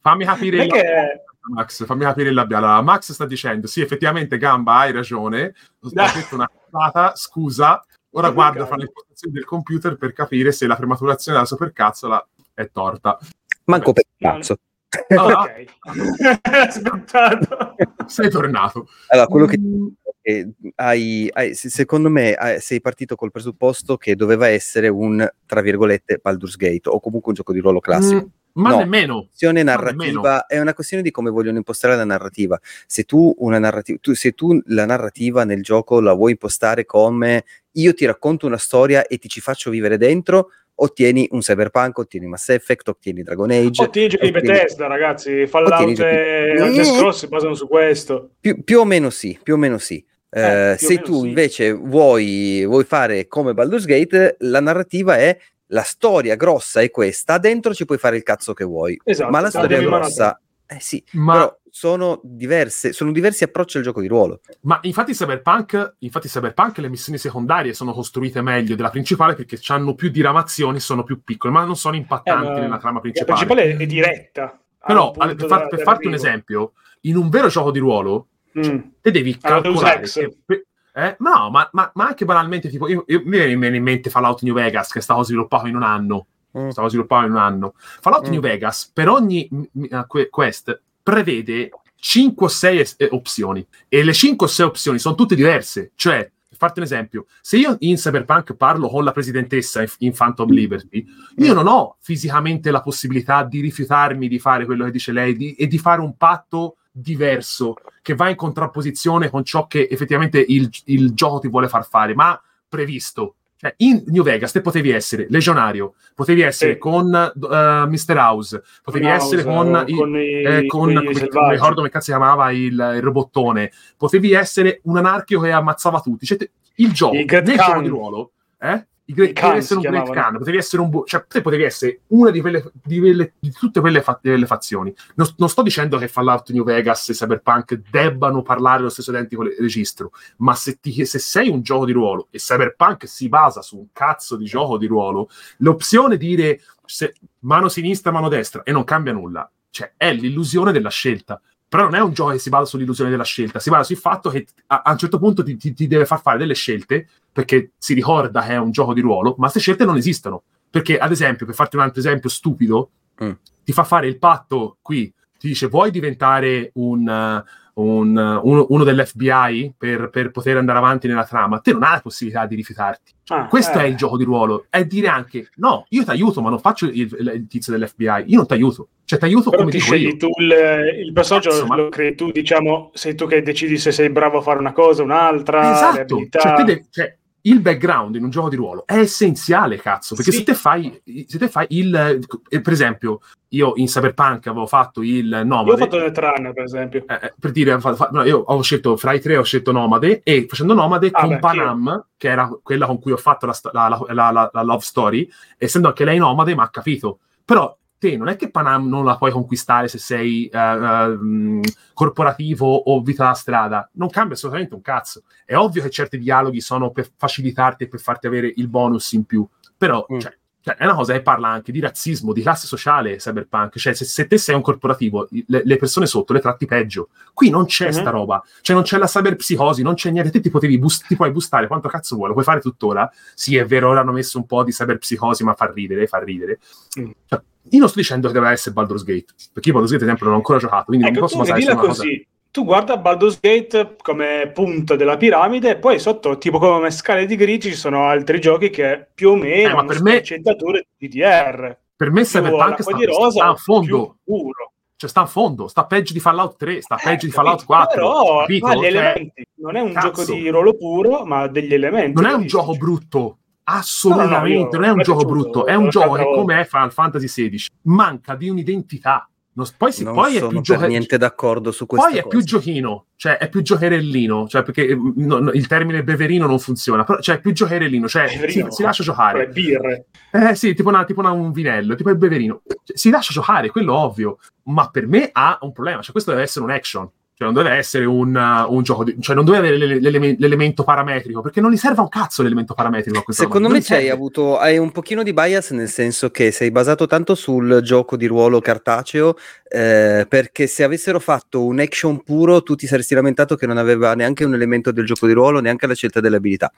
Fammi capire il Max, fammi capire il labiale. Allora, Max sta dicendo, sì, effettivamente, Gamba, hai ragione. Ho detto una cazzata, scusa. Ora guardo fra le impostazioni del computer per capire se la prematurazione della supercazzola è torta. Manco per cazzo. Ah, Sei tornato. Allora, quello che mm. hai, hai, secondo me hai, sei partito col presupposto che doveva essere un, tra virgolette, Baldur's Gate o comunque un gioco di ruolo classico. Mm, ma no, nemmeno. La narrativa è una questione di come vogliono impostare la narrativa. Se tu, una narrativa, tu, se tu la narrativa nel gioco la vuoi impostare come io ti racconto una storia e ti ci faccio vivere dentro, ottieni un Cyberpunk, ottieni Mass Effect, ottieni Dragon Age. Ottieni giochi ottieni... Bethesda, ragazzi, Fallout e Elder Scrolls si basano su questo. Più, più, o meno sì, più o meno sì. Eh, eh, se tu sì. invece vuoi, vuoi fare come Baldur's Gate, la narrativa è la storia grossa è questa, dentro ci puoi fare il cazzo che vuoi. Esatto, ma la storia grossa... Eh sì, ma... però sono diverse, sono diversi approcci al gioco di ruolo. Ma infatti Cyberpunk, infatti Cyberpunk le missioni secondarie sono costruite meglio della principale perché hanno più diramazioni, sono più piccole, ma non sono impattanti eh, nella trama principale. La principale è diretta. Però per, far, per farti un esempio, in un vero gioco di ruolo, mm. cioè, te devi calcolare... Che, eh? No, ma, ma, ma, anche banalmente, tipo, io, io, mi viene in mente Fallout New Vegas, che è stato sviluppato in un anno. Mm. Stavo sviluppando in un anno. Fallout mm. New Vegas, per ogni quest, prevede 5 o 6 es- eh, opzioni e le 5 o 6 opzioni sono tutte diverse. Cioè, farti un esempio, se io in Cyberpunk parlo con la presidentessa in Phantom Liberty, io non ho fisicamente la possibilità di rifiutarmi di fare quello che dice lei di, e di fare un patto diverso che va in contrapposizione con ciò che effettivamente il, il gioco ti vuole far fare, ma previsto. Cioè, in New Vegas te potevi essere legionario, potevi essere sì. con uh, eh, Mr. House, potevi House, essere con, i, con, i, eh, con come, non ricordo come cazzo si chiamava il, il, robottone, potevi essere un anarchico che ammazzava tutti. Cioè, te, il gioco, il nel gioco di ruolo, eh? I Great, potevi essere un Great Khan, potevi essere un bu- cioè te potevi essere una di, quelle, di, quelle, di tutte quelle fa- fazioni. Non, non, sto dicendo che Fallout New Vegas e Cyberpunk debbano parlare lo stesso identico registro, ma se, ti, se sei un gioco di ruolo e Cyberpunk si basa su un cazzo di gioco di ruolo, l'opzione di dire se, mano sinistra, mano destra e non cambia nulla, cioè è l'illusione della scelta però non è un gioco che si basa sull'illusione della scelta, si basa sul fatto che a, a un certo punto ti, ti, ti, deve far fare delle scelte perché si ricorda che è un gioco di ruolo, ma queste scelte non esistono. Perché, ad esempio, per farti un altro esempio stupido, mm. ti fa fare il patto qui, ti dice vuoi diventare un, un, uno, uno, dell'FBI per, per, poter andare avanti nella trama, te non hai la possibilità di rifiutarti. Ah, Questo eh. è il gioco di ruolo, è dire anche no, io ti aiuto, ma non faccio il, il, il tizio dell'FBI, io non ti aiuto. Cioè, ti aiuto Però come ti scegli tu il, il personaggio, Cazzo, ma... lo crei tu, diciamo, sei tu che decidi se sei bravo a fare una cosa, un'altra. Esatto, cioè, devi, cioè, il background in un gioco di ruolo è essenziale, cazzo, perché sì. se te fai, se te fai il, per esempio, io in Cyberpunk avevo fatto il Nomade. Io ho fatto Netrunner, per esempio. Eh, eh per dire, no, io ho scelto, fra i tre ho scelto Nomade, e facendo Nomade ah, con beh, Panam, io. che era quella con cui ho fatto la, la, la, la love story, essendo anche lei Nomade, ma ha capito. Però te non è che Panam non la puoi conquistare se sei uh, uh, corporativo o vita da strada, non cambia assolutamente un cazzo. È ovvio che certi dialoghi sono per facilitarti e per farti avere il bonus in più, però mm. cioè, cioè, è una cosa che parla anche di razzismo, di classe sociale cyberpunk, cioè se, se te sei un corporativo, le, le, persone sotto le tratti peggio. Qui non c'è mm-hmm. sta roba, cioè non c'è la cyberpsicosi, non c'è niente, te ti, potevi bus- ti puoi boostare quanto cazzo vuoi, lo puoi fare tuttora. Sì, è vero, ora hanno messo un po' di cyberpsicosi, ma fa ridere, fa ridere. Mm. Cioè, io non sto dicendo che deve essere Baldur's Gate, perché io Baldur's Gate, ad esempio, non ho ancora giocato, quindi ecco, non posso basare su una così. Cosa tu guarda Baldur's Gate come punta della piramide e poi sotto, tipo come scale di grigi, ci sono altri giochi che più o meno eh, ma per me di DDR. Per me Cyberpunk sta, rosa, sta a fondo. Puro. Cioè sta a fondo, sta peggio di Fallout 3, sta eh, peggio di Fallout 4. Però ha gli cioè, elementi. Non è un cazzo. gioco di ruolo puro, ma ha degli elementi. Non è un gioco brutto, Assolutamente, no, no, non è un gioco brutto, è un gioco che come è Final Fantasy XVI, manca di un'identità. Non, poi, si, non poi è più gioco... niente d'accordo su questo. Poi è più giochino, cioè è più giocherellino, cioè perché eh, no, no, il termine beverino non funziona, però cioè è più giocherellino, cioè si, si, lascia giocare. Birre. Eh sì, tipo, una, tipo una, un vinello, tipo il beverino. Cioè, si lascia giocare, quello ovvio, ma per me ha un problema, cioè questo deve essere un action. Cioè, non deve essere un, uh, un gioco, di, cioè, non deve avere l'ele- l'elemento parametrico, perché non gli serve un cazzo l'elemento parametrico. A Secondo me hai avuto hai un pochino di bias, nel senso che sei basato tanto sul gioco di ruolo cartaceo, eh, perché se avessero fatto un action puro, tu ti saresti lamentato che non aveva neanche un elemento del gioco di ruolo, neanche la scelta delle abilità.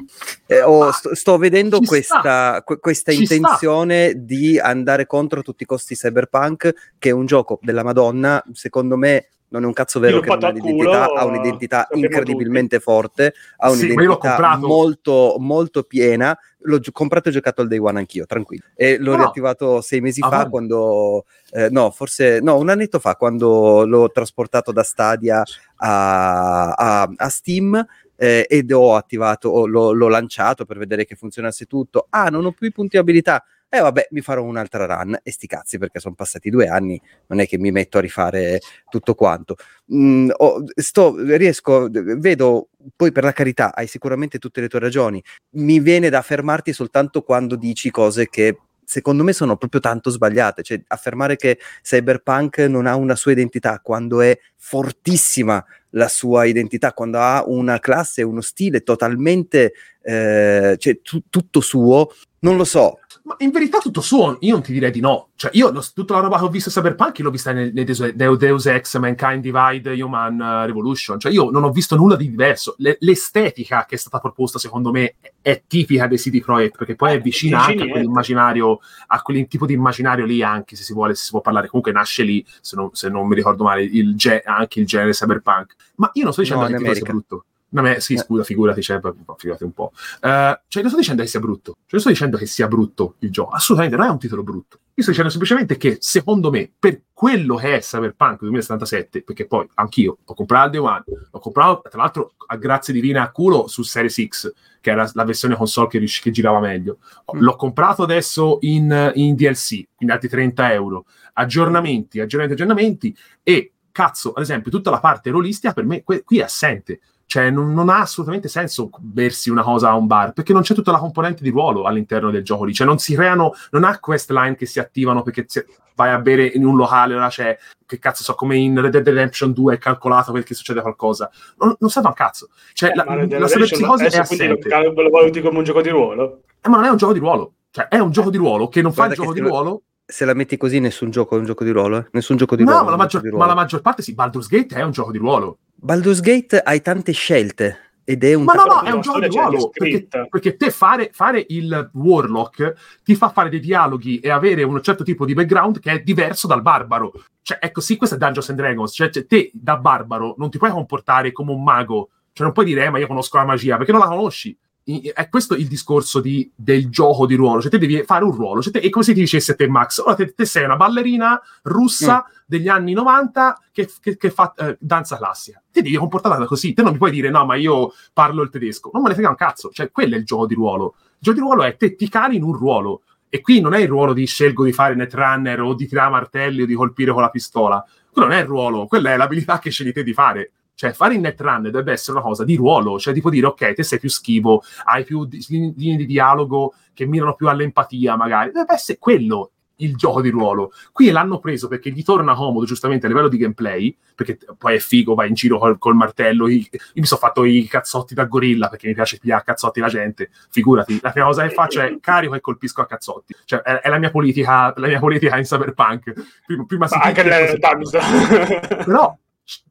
Eh, oh, sto, sto, vedendo questa, questa intenzione sta. di andare contro tutti i costi cyberpunk, che è un gioco della Madonna, secondo me non è un cazzo vero che non ha un'identità, ha un'identità incredibilmente tutti. forte, ha un'identità sì, molto, molto piena. L'ho gi- comprato e giocato al day one anch'io, tranquillo. E l'ho no. riattivato sei mesi ah, fa man. quando, eh, no, forse, no, un annetto fa quando l'ho trasportato da Stadia a, a, a Steam eh, ed ho attivato, l'ho, l'ho lanciato per vedere che funzionasse tutto. Ah, non ho più i punti abilità e eh, vabbè, mi farò un'altra run. E sti cazzi perché sono passati due anni, non è che mi metto a rifare tutto quanto. Mm, oh, sto, riesco, vedo, poi per la carità, hai sicuramente tutte le tue ragioni, mi viene da fermarti soltanto quando dici cose che secondo me sono proprio tanto sbagliate, cioè affermare che Cyberpunk non ha una sua identità quando è fortissima la sua identità, quando ha una classe, uno stile totalmente, eh, cioè t- tutto suo, non lo so, ma in verità tutto suo, io non ti direi di no. Cioè, io lo, tutta la roba che ho visto Cyberpunk l'ho vista nei, nei Deus, Deus Ex, Mankind Divide, Human uh, Revolution. Cioè, io non ho visto nulla di diverso. Le, l'estetica che è stata proposta, secondo me, è tipica dei CD Projekt, perché poi è vicina anche a quell'immaginario, a quel tipo di immaginario lì, anche se si vuole, se si può parlare. Comunque nasce lì, se non, se non mi ricordo male, il ge- anche il genere Cyberpunk. Ma io non sto dicendo no, che sia brutto. No, me, sì, eh. scusa, figurati, cioè, figurati un po'. Uh, cioè, non sto dicendo che sia brutto. Cioè, non sto dicendo che sia brutto il gioco. Assolutamente, non è un titolo brutto. Io sto dicendo semplicemente che, secondo me, per quello che è Cyberpunk 2077, perché poi anch'io ho comprato il Day One, l'ho comprato, tra l'altro, a grazie divina a culo su Series X, che era la versione console che, che girava meglio. Mm. L'ho comprato adesso in, in DLC, quindi altri 30 euro. Aggiornamenti, aggiornamenti, aggiornamenti. E, cazzo, ad esempio, tutta la parte rolistica per me que- qui è assente cioè, non, non, ha assolutamente senso bersi una cosa a un bar, perché non c'è tutta la componente di ruolo all'interno del gioco lì. Cioè, non si creano, non ha quest line che si attivano perché vai a bere in un locale, ora c'è, che cazzo so, come in Red Dead Redemption 2 è calcolato perché succede qualcosa. Non, non serve a un cazzo. Cioè, la, la, la cyberpsicosi è assente. Lo, lo valuti come un gioco di ruolo? Eh, ma non è un gioco di ruolo. Cioè, è un gioco di ruolo che non Guarda fa il gioco di ruolo se la metti così, nessun gioco è un gioco di ruolo. Eh? Nessun gioco di no, ruolo. Ma la, maggior, ma la maggior parte sì. Baldur's Gate è un gioco di ruolo. Baldur's Gate hai tante scelte ed è un ma no, no, è un gioco di ruolo perché, perché, te fare, fare, il warlock ti fa fare dei dialoghi e avere un certo tipo di background che è diverso dal barbaro cioè ecco sì questo è Dungeons and Dragons cioè, cioè te da barbaro non ti puoi comportare come un mago cioè non puoi dire eh, ma io conosco la magia perché non la conosci è questo il discorso di, del gioco di ruolo, cioè te devi fare un ruolo, cioè te, è come se ti dicesse te Max, ora te, te sei una ballerina russa mm. degli anni 90 che, che, che fa eh, danza classica, ti devi comportare così, te non mi puoi dire no ma io parlo il tedesco, non me ne frega un cazzo, cioè quello è il gioco di ruolo, il gioco di ruolo è te ti cali in un ruolo, e qui non è il ruolo di scelgo di fare netrunner o di tirare martelli o di colpire con la pistola, quello non è il ruolo, quella è l'abilità che scegli te di fare cioè, fare il netrun dovrebbe essere una cosa di ruolo, cioè tipo dire, ok, te sei più schivo, hai più linee di dialogo che mirano più all'empatia, magari. Dovrebbe essere quello il gioco di ruolo. Qui l'hanno preso perché gli torna comodo, giustamente, a livello di gameplay, perché poi è figo, vai in giro col, col martello. Io, io mi sono fatto i cazzotti da gorilla perché mi piace pigliare a cazzotti la gente. Figurati, la prima cosa che faccio è carico e colpisco a cazzotti. Cioè, è, è la, mia politica, la mia politica in cyberpunk. Prima, prima si anche nel Però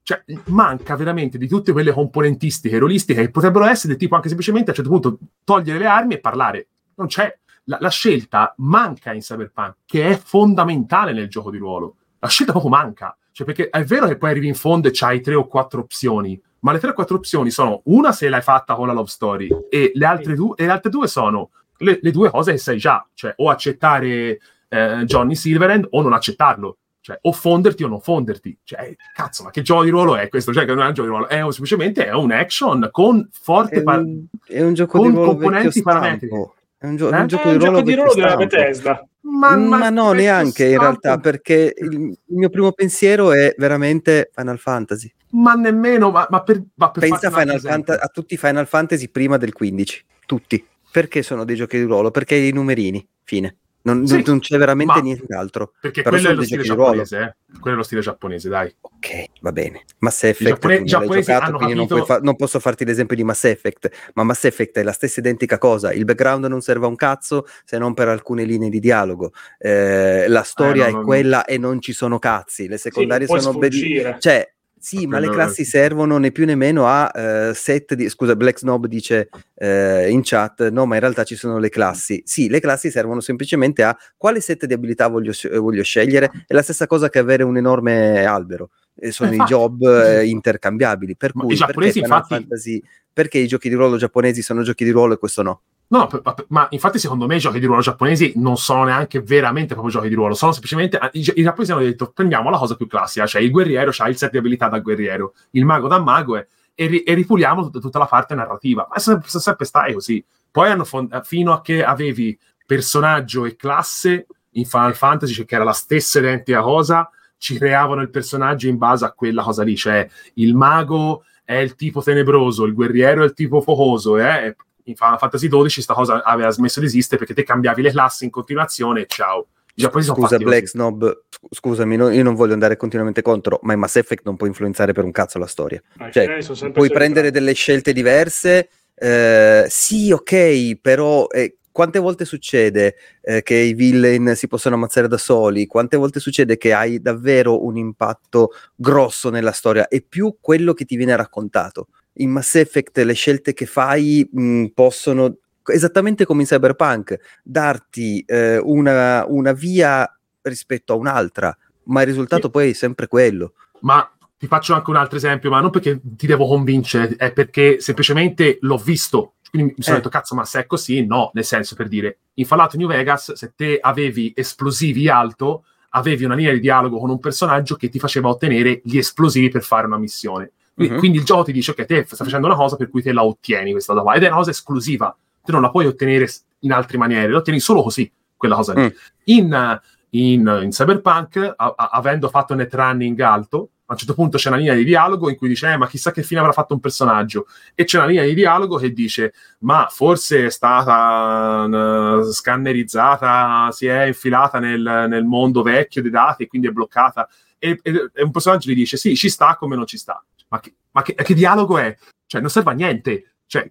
cioè, manca veramente di tutte quelle componentistiche, rolistiche che potrebbero essere tipo anche semplicemente a un certo punto togliere le armi e parlare. Non c'è. La, la, scelta manca in Cyberpunk, che è fondamentale nel gioco di ruolo. La scelta proprio manca. Cioè, perché è vero che poi arrivi in fondo e c'hai tre o quattro opzioni, ma le tre o quattro opzioni sono una se l'hai fatta con la love story e le altre, due, e le altre due sono le, le, due cose che sai già, cioè o accettare eh, Johnny Silverhand o non accettarlo. Cioè, o fonderti o non fonderti. Cioè, cazzo, ma che gioco di ruolo è questo? Cioè, che non è un gioco di ruolo, è un, semplicemente è un action con forte è un, è un gioco con di ruolo componenti parametriche. È un, gio- eh? un gioco è di ruolo, di ruolo della Bethesda. Ma, ma, ma no, neanche in realtà, perché il, il, mio primo pensiero è veramente Final Fantasy. Ma nemmeno, ma, ma per, per Pensa Final Fanta- a tutti i Final Fantasy prima del 15, tutti. Perché sono dei giochi di ruolo? Perché i numerini, fine. Non, sì, non c'è veramente nient'altro. Perché quello è lo stile giapponese, eh? quello è lo stile giapponese, dai. Ok, va bene. Mass Effect, Giappone- giocato, quindi capito... non, fa- non, posso farti l'esempio di Mass Effect, ma Mass Effect è la stessa identica cosa. Il background non serve a un cazzo se non per alcune linee di dialogo. Eh, la storia eh, no, è quella no. e non ci sono cazzi. Le secondarie sì, sono bellissime. Cioè, sì, ma le classi servono né più né meno a uh, set di... Scusa, Black Snob dice uh, in chat, no, ma in realtà ci sono le classi. Sì, le classi servono semplicemente a quale set di abilità voglio, voglio scegliere. È la stessa cosa che avere un enorme albero. E sono i job eh, intercambiabili. Per cui, I giapponesi, infatti... Fantasy, perché i giochi di ruolo giapponesi sono giochi di ruolo e questo no? No, ma infatti secondo me i giochi di ruolo giapponesi non sono neanche veramente proprio giochi di ruolo, sono semplicemente i, i giapponesi hanno detto prendiamo la cosa più classica, cioè il guerriero ha il set di abilità da guerriero, il mago da mago e, e, e ripuliamo tutta, tutta, la parte narrativa. Ma sempre, sempre stai così. Poi hanno fond- fino a che avevi personaggio e classe in Final Fantasy, cioè che era la stessa identica cosa, ci creavano il personaggio in base a quella cosa lì, cioè il mago è il tipo tenebroso, il guerriero è il tipo focoso, eh? In Final Fantasy XII questa cosa aveva smesso di esistere perché te cambiavi le classi in continuazione e ciao. Scusa, Black Snob, scusami, no, io non voglio andare continuamente contro, ma in Mass Effect non può influenzare per un cazzo la storia. Ah, cioè, puoi sempre prendere delle scelte diverse, eh, sì, ok, però eh, quante volte succede eh, che i villain si possono ammazzare da soli? Quante volte succede che hai davvero un impatto grosso nella storia? E più quello che ti viene raccontato in Mass Effect le scelte che fai mh, possono, esattamente come in Cyberpunk, darti eh, una, una, via rispetto a un'altra, ma il risultato sì. poi è sempre quello. Ma ti faccio anche un altro esempio, ma non perché ti devo convincere, è perché semplicemente l'ho visto. Quindi mi sono eh. detto, cazzo, ma se è così, no, nel senso per dire, in Fallout New Vegas, se te avevi esplosivi alto, avevi una linea di dialogo con un personaggio che ti faceva ottenere gli esplosivi per fare una missione. Uh-huh. Quindi il gioco ti dice, ok, te stai facendo una cosa per cui te la ottieni questa cosa qua, ed è una cosa esclusiva, te non la puoi ottenere in altre maniere, la ottieni solo così, quella cosa lì. Mm. In, in, in, Cyberpunk, a, a, avendo fatto netrunning alto, a un certo punto c'è una linea di dialogo in cui dice, eh, ma chissà che fine avrà fatto un personaggio, e c'è una linea di dialogo che dice, ma forse è stata uh, scannerizzata, si è infilata nel, nel mondo vecchio dei dati e quindi è bloccata. E, e, e un personaggio gli dice, sì, ci sta come non ci sta ma che, ma che, che dialogo è? Cioè, non serve a niente. Cioè,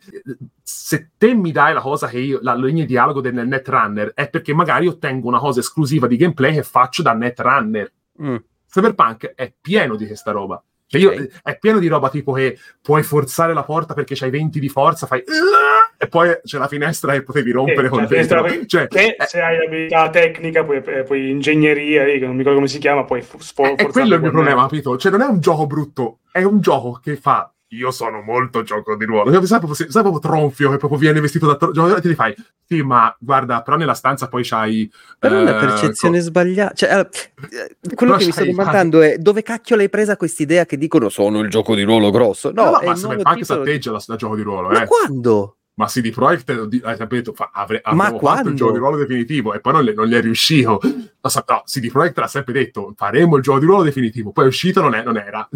se te mi dai la cosa che io, la linea di dialogo del Netrunner, è perché magari ottengo una cosa esclusiva di gameplay che faccio da Netrunner. Mm. Cyberpunk è pieno di questa roba. Cioè io, okay. È pieno di roba tipo che puoi forzare la porta perché c'hai 20 di forza, fai e poi c'è la finestra e potevi rompere eh, con cioè, vetro. Cioè, te, eh, se hai l'abilità tecnica, poi, eh, poi ingegneria, non mi ricordo come si chiama, poi spo- È quello il mio problema, capito? Cioè non è un gioco brutto, è un gioco che fa io sono molto gioco di ruolo. Sai proprio, sai proprio tronfio che proprio viene vestito da tronfio. E ti fai, sì, ma guarda, però nella stanza poi c'hai. Però è una eh, percezione co- sbagliata. Cioè, allora, quello che mi sto domandando è dove cacchio l'hai presa questa idea che dicono sono il gioco di ruolo grosso? No, no, no ma se anche s'atteggia da, da gioco di ruolo. Ma eh. quando? ma CD Projekt hai sempre detto fa, avre, fatto il gioco di ruolo definitivo e poi non, le, non gli è riuscito no, CD Projekt l'ha sempre detto faremo il gioco di ruolo definitivo poi è uscito non, è, non era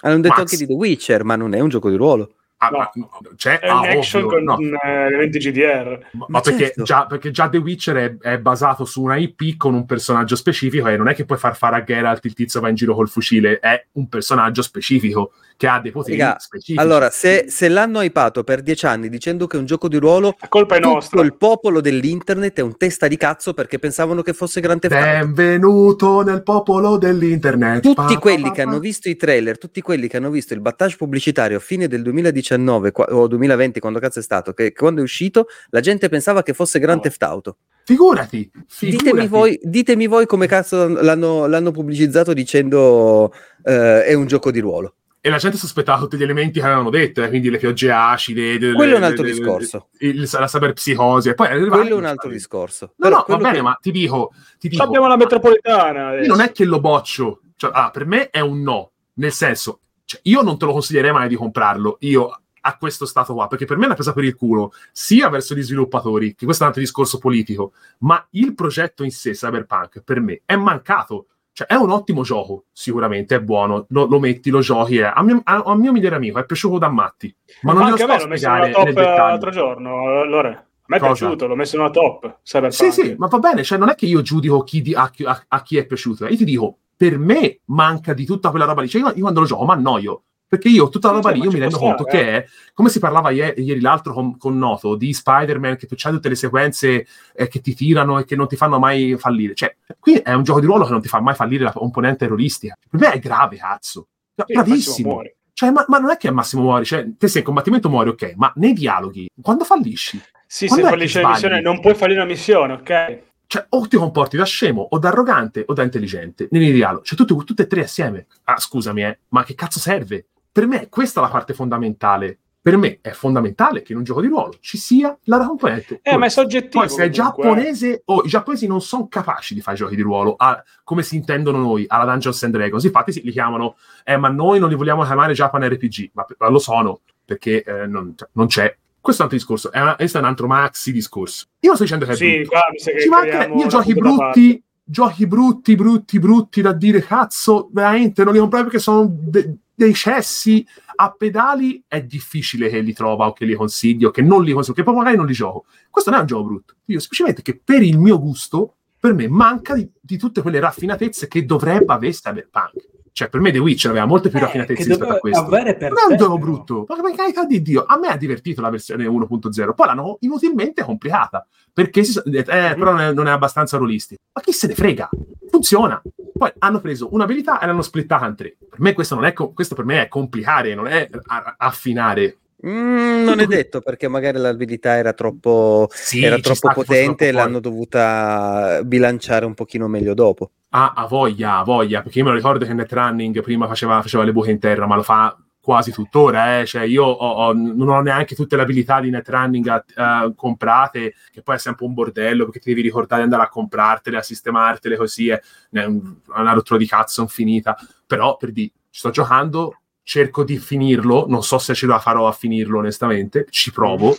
hanno detto Max. anche di The Witcher ma non è un gioco di ruolo Ah, no, no, c'è è ah, action ovvio, con no. eventi GDR. Ma, ma perché, certo. già, perché, già, The Witcher è, è, basato su una IP con un personaggio specifico e non è che puoi far fare a Geralt il tizio va in giro col fucile, è un personaggio specifico che ha dei poteri Riga, specifici. Allora, se, se, l'hanno hypato per dieci anni dicendo che è un gioco di ruolo, la colpa è nostra. il popolo dell'internet è un testa di cazzo perché pensavano che fosse Grand Theft Auto. Benvenuto nel popolo dell'internet. Tutti pa, quelli pa, pa, che hanno visto i trailer, tutti quelli che hanno visto il battage pubblicitario a fine del 2019 o 2020, quando cazzo è stato, che quando è uscito, la gente pensava che fosse Grand no. Theft Auto. Figurati, figurati. Ditemi, voi, ditemi voi come cazzo l'hanno, l'hanno pubblicizzato dicendo uh, è un gioco di ruolo. E la gente sospettava tutti gli elementi che avevano detto, eh, quindi le piogge acide. De, quello è un altro de, discorso. Il, la cyberpsicosi. E poi quello è un altro discorso. No, no, va bene, che... ma ti dico. Ti dico abbiamo la metropolitana. Adesso. Non è che lo boccio. Cioè, ah, per me è un no. Nel senso, cioè, io non te lo consiglierei mai di comprarlo. Io a questo stato qua, perché per me è una presa per il culo, sia verso gli sviluppatori, che questo è un altro discorso politico, ma il progetto in sé, Cyberpunk, per me è mancato. Cioè, è un ottimo gioco, sicuramente, è buono, lo, lo metti, lo giochi, è, a, mio, a, a mio migliore amico, è piaciuto da matti. Ma non Anche a me l'ho messo nella top l'altro giorno, allora. A me è Cosa? piaciuto, l'ho messo nella top. Cyberpunk. Sì, sì, ma va bene, cioè non è che io giudico chi di, a, a, a, chi è piaciuto, io ti dico, per me manca di tutta quella roba lì. Cioè, io, io quando lo gioco mi annoio. Perché io tutta la roba lì io mi rendo conto stare, che è come si parlava ieri, ieri l'altro con, con, Noto di Spider-Man, che tu c'hai tutte le sequenze eh, che ti tirano e che non ti fanno mai fallire. Cioè, qui è un gioco di ruolo che non ti fa mai fallire la componente terroristica. Per me è grave, cazzo. Sì, Bravissimo. Cioè, ma, ma, non è che al massimo muori, cioè, te sei in combattimento muori, ok, ma nei dialoghi, quando fallisci? Sì, se fallisce la missione, non puoi fallire una missione, ok? Cioè, o ti comporti da scemo, o da arrogante, o da intelligente, nei dialoghi. Cioè, tutte, tutte e tre assieme. Ah, scusami, eh, ma che cazzo serve? Per me questa è la parte fondamentale. Per me è fondamentale che in un gioco di ruolo ci sia la componente. Eh, ma è soggettivo. Poi se è giapponese, oh, i giapponesi non sono capaci di fare giochi di ruolo a, come si intendono noi, alla Dungeons and Dragons. Infatti si, li chiamano, eh, ma noi non li vogliamo chiamare Japan RPG, ma, ma lo sono, perché eh, non, cioè, non c'è questo è un altro discorso, è, una, questo è un altro maxi discorso. Io non sto dicendo che è sì, brutto. Qua Ci manca, io giochi brutti, giochi brutti, brutti, brutti da dire cazzo, veramente non li comprare perché sono de- dei cessi a pedali è difficile che li trova o che li consigli o che non li consiglio, che poi magari non li gioco. Questo non è un gioco brutto. Io semplicemente che per il mio gusto, per me manca di, di tutte quelle raffinatezze che dovrebbe avere Cyberpunk. Cioè, per me The Witcher aveva molte più eh, raffinatezze rispetto a questo. Non è un gioco brutto, ma per carità di Dio, a me ha divertito la versione 1.0, poi l'hanno inutilmente complicata, perché si, eh, mm. però non è, non è abbastanza ruolistica. Ma chi se ne frega? Funziona. Poi hanno preso un'abilità e l'hanno splittata in tre. Per me questo, non è, questo per me è complicare, non è affinare Mm, non è detto perché magari l'abilità era troppo, sì, era troppo potente e l'hanno dovuta bilanciare un pochino meglio dopo. Ah, a voglia, a voglia, perché io me lo ricordo che Netrunning prima faceva, faceva le buche in terra, ma lo fa quasi tuttora, eh? cioè io ho, ho, non ho neanche tutte le abilità di netrunning uh, comprate, che poi è sempre un bordello, perché ti devi ricordare di andare a comprartele, a sistemartele così, è una rottura di cazzo infinita, però per di sto giocando cerco di finirlo, non so se ce la farò a finirlo onestamente, ci provo,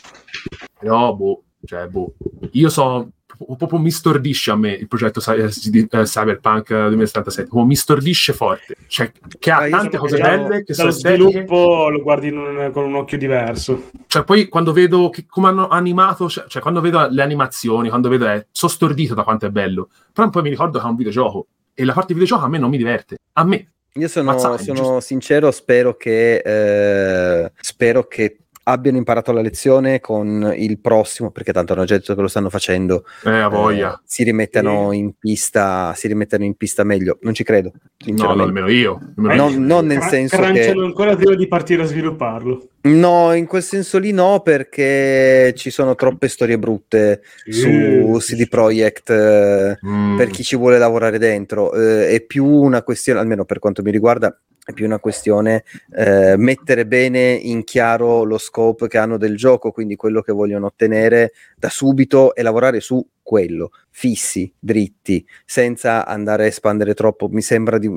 però boh, cioè boh, io so proprio mi stordisce a me il progetto uh, Cyberpunk 2077, proprio mi stordisce forte, cioè che ha tante cose belle che sono sviluppo lo guardi un, con un occhio diverso. Cioè poi quando vedo che, come hanno animato, cioè, cioè, quando vedo le animazioni, quando vedo è sono stordito da quanto è bello, però poi mi ricordo che è un videogioco e la parte videogioco a me non mi diverte, a me io sono, sono sincero, spero che, eh, spero che abbiano imparato la lezione con il prossimo, perché tanto hanno già detto che lo stanno facendo. Eh, a voglia. Eh, si rimettano in pista, si rimettano in pista meglio. Non ci credo. No, no, almeno io. Almeno non, io. non nel senso che... ancora prima di partire a svilupparlo. No, in quel senso lì no, perché ci sono troppe storie brutte sì. su CD Projekt eh, mm. per chi ci vuole lavorare dentro. Eh, è più una questione, almeno per quanto mi riguarda, è più una questione eh, mettere bene in chiaro lo scope che hanno del gioco, quindi quello che vogliono ottenere da subito e lavorare su quello, fissi, dritti, senza andare a espandere troppo. Mi sembra di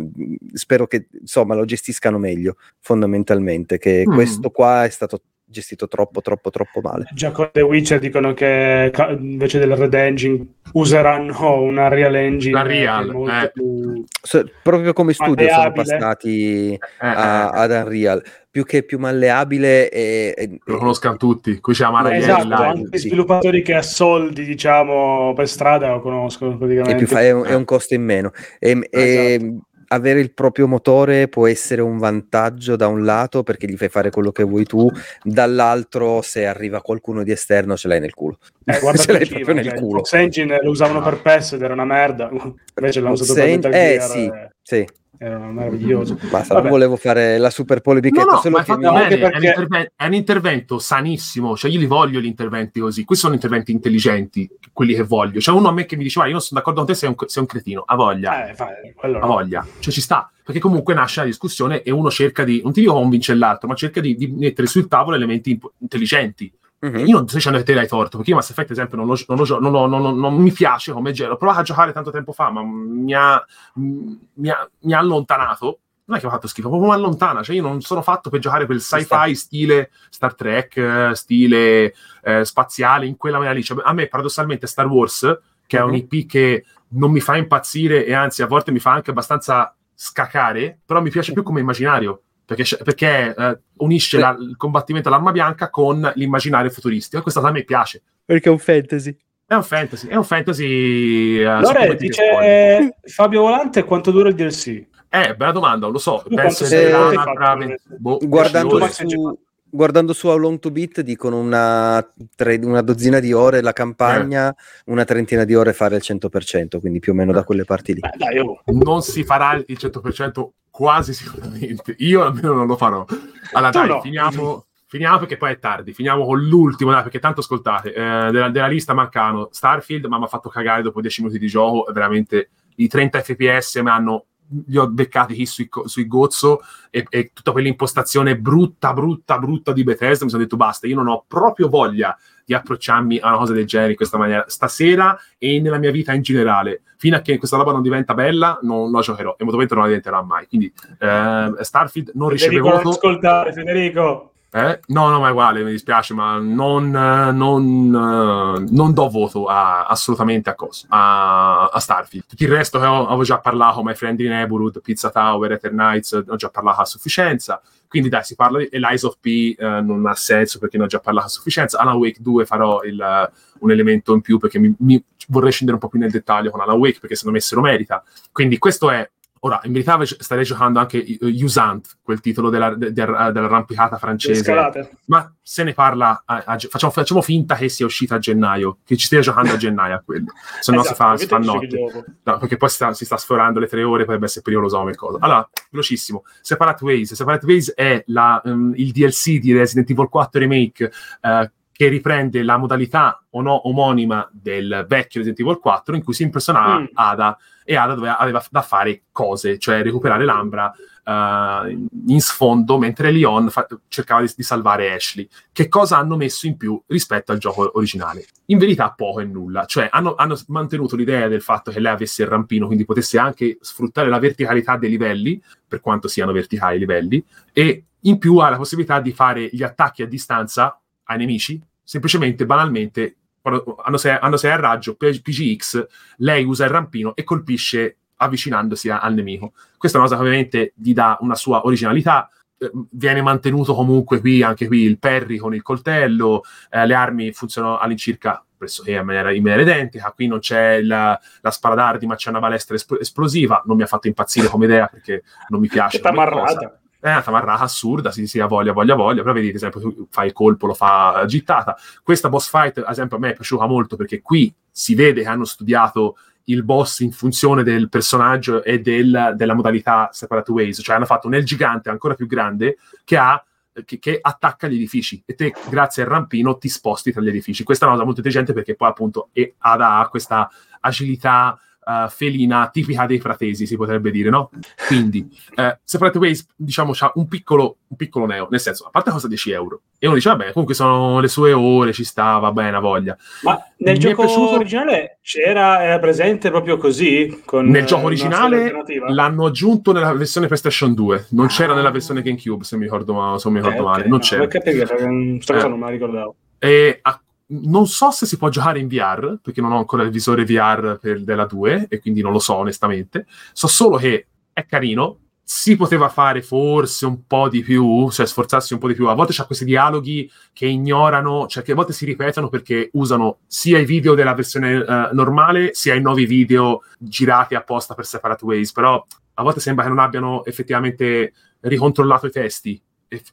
spero che insomma lo gestiscano meglio fondamentalmente, che mm. questo qua è stato gestito troppo, troppo, troppo male. Già con The Witcher dicono che invece del Red Engine useranno una Real Engine. La Real, eh. più... so, proprio come studio sono passati eh, a, eh, eh. ad Unreal. Più che più malleabile e, e lo conoscano tutti. Qui c'è Amara Esatto, anche sì. sviluppatori che a soldi, diciamo, per strada lo conoscono praticamente. È, fa- è, un, è un, costo in meno. E, esatto avere il proprio motore può essere un vantaggio da un lato perché gli fai fare quello che vuoi tu, dall'altro se arriva qualcuno di esterno ce l'hai nel culo. Eh, ce l'hai proprio nel cioè, culo. Fox Engine lo usavano per PES ed era una merda, invece l'hanno usato per Metal Eh sì, sì era meraviglioso. Basta, non volevo fare la super polemichetta. No, no, solo che mi... bene, perché... è, un intervento, è, un intervento sanissimo, cioè io li voglio gli interventi così, questi sono interventi intelligenti, quelli che voglio. C'è uno a me che mi diceva, io non sono d'accordo con te, sei un, sei un cretino, a voglia, eh, fai, no. a voglia, cioè ci sta, perché comunque nasce la discussione e uno cerca di, non ti dico convincere l'altro, ma cerca di, di mettere sul tavolo elementi intelligenti Mm-hmm. Io non sto dicendo che te l'hai torto, perché io Mass Effect, ad esempio, non, lo, non, lo, non, non, mi piace come gelo. L'ho provato a giocare tanto tempo fa, ma mi ha, mi ha, mi ha allontanato non è che ho fatto schifo, proprio mi allontana. Cioè, io non sono fatto per giocare quel sci-fi stile Star Trek, stile eh, spaziale, in quella maniera lì. Cioè, a me, paradossalmente, Star Wars, che uh-huh. è un IP che non mi fa impazzire e anzi a volte mi fa anche abbastanza scacare, però mi piace più come immaginario. Perché, perché eh, unisce la, il combattimento all'arma bianca con l'immaginario futuristico e questa cosa a me piace. Perché è un fantasy. È un fantasy, è un fantasy. Uh, Lore, dice Fabio Volante quanto dura il DLC? Eh, bella domanda, lo so. Penso se... brave, boh, guardando, su, guardando su How Long to Beat dicono una, tre, una dozzina di ore la campagna, eh. una trentina di ore fare il 100%, quindi più o meno da quelle parti lì. Beh, dai, oh. Non si farà il 100% quasi sicuramente. Io almeno non lo farò. Allora, dai, no. finiamo, finiamo perché poi è tardi. Finiamo con l'ultimo, dai, perché tanto ascoltate, eh, della, della, lista mancano Starfield, ma mi ha fatto cagare dopo 10 minuti di gioco, veramente i 30 fps mi hanno li ho beccati sui, sui Gozzo e, e, tutta quell'impostazione brutta, brutta, brutta di Bethesda, mi sono detto basta, io non ho proprio voglia di approcciarmi a una cosa del genere in questa maniera, stasera e nella mia vita in generale, fino a che questa roba non diventa bella, non la giocherò e molto non la diventerà mai, quindi eh, Starfield non riceve voto. ascoltare, Federico! Eh? No, no, ma è uguale, mi dispiace, ma non, non, non do voto a, assolutamente a cosa, a, a, Starfield. Tutto il resto che avevo già parlato, My Friend in Neighborhood, Pizza Tower, Eternights, ho già parlato a sufficienza. Quindi dai, si parla di Eliza of P, eh, non ha senso perché ne ho già parlato a sufficienza. Alan Wake 2 farò il, un elemento in più perché mi, mi, vorrei scendere un po' più nel dettaglio con Alan Wake perché secondo me se lo merita. Quindi questo è Ora, in verità starei giocando anche Usant, quel titolo della, de, de, dell'arrampicata francese. Ma se ne parla, a, a, facciamo, facciamo, finta che sia uscita a gennaio, che ci stia giocando a gennaio a quello. Se no esatto, si fa, notte. No, perché poi sta, si sta sforando le tre ore, potrebbe essere pericoloso come cosa. Allora, velocissimo. Separate Ways. Separate Ways è la, um, il DLC di Resident Evil 4 Remake uh, che riprende la modalità o no omonima del vecchio Resident Evil 4 in cui si impersonava mm. Ada e Ada doveva, aveva da fare cose, cioè recuperare l'Ambra uh, in sfondo mentre Leon fa- cercava di, di, salvare Ashley. Che cosa hanno messo in più rispetto al gioco originale? In verità poco e nulla, cioè hanno, hanno mantenuto l'idea del fatto che lei avesse il rampino, quindi potesse anche sfruttare la verticalità dei livelli, per quanto siano verticali i livelli, e in più ha la possibilità di fare gli attacchi a distanza ai nemici, semplicemente, banalmente, quando hanno 6 a raggio, PGX, lei usa il rampino e colpisce avvicinandosi a, al nemico. Questa è una cosa che ovviamente gli dà una sua originalità, eh, viene mantenuto comunque qui, anche qui, il parry con il coltello, eh, le armi funzionano all'incirca pressoché in maniera, in maniera identica, qui non c'è la, la spara d'ardi ma c'è una balestra esp- esplosiva, non mi ha fatto impazzire come idea perché non mi piace. È amarrata è una tamarrata assurda, si sia voglia, voglia, voglia, però vedi, ad esempio, tu fai il colpo, lo fa gittata. Questa boss fight, ad esempio, a me è piaciuta molto perché qui si vede che hanno studiato il boss in funzione del personaggio e del, della modalità Separate Ways, cioè hanno fatto un El gigante ancora più grande che ha che, che, attacca gli edifici e te grazie al rampino ti sposti tra gli edifici questa è una cosa molto intelligente perché poi appunto ha questa agilità uh, felina tipica dei fratesi, si potrebbe dire, no? Quindi, uh, Separate Ways, diciamo, c'ha un piccolo, un piccolo neo, nel senso, a parte costa 10 euro, e uno dice, vabbè, comunque sono le sue ore, ci sta, va bene, a voglia. Ma nel Mi gioco piaciuto... originale c'era, era presente proprio così? Con, nel gioco originale l'hanno aggiunto nella versione PlayStation 2, non ah. c'era nella versione GameCube, se mi ricordo, se mi ricordo okay, male, okay. non c'era. No, capire, questa cosa eh. non me la ricordavo. E a non so se si può giocare in VR, perché non ho ancora il visore VR per, della 2 e quindi non lo so onestamente. So solo che è carino, si poteva fare forse un po' di più, cioè sforzarsi un po' di più. A volte c'è questi dialoghi che ignorano, cioè che a volte si ripetono perché usano sia i video della versione uh, normale, sia i nuovi video girati apposta per Separate Ways, però a volte sembra che non abbiano effettivamente ricontrollato i testi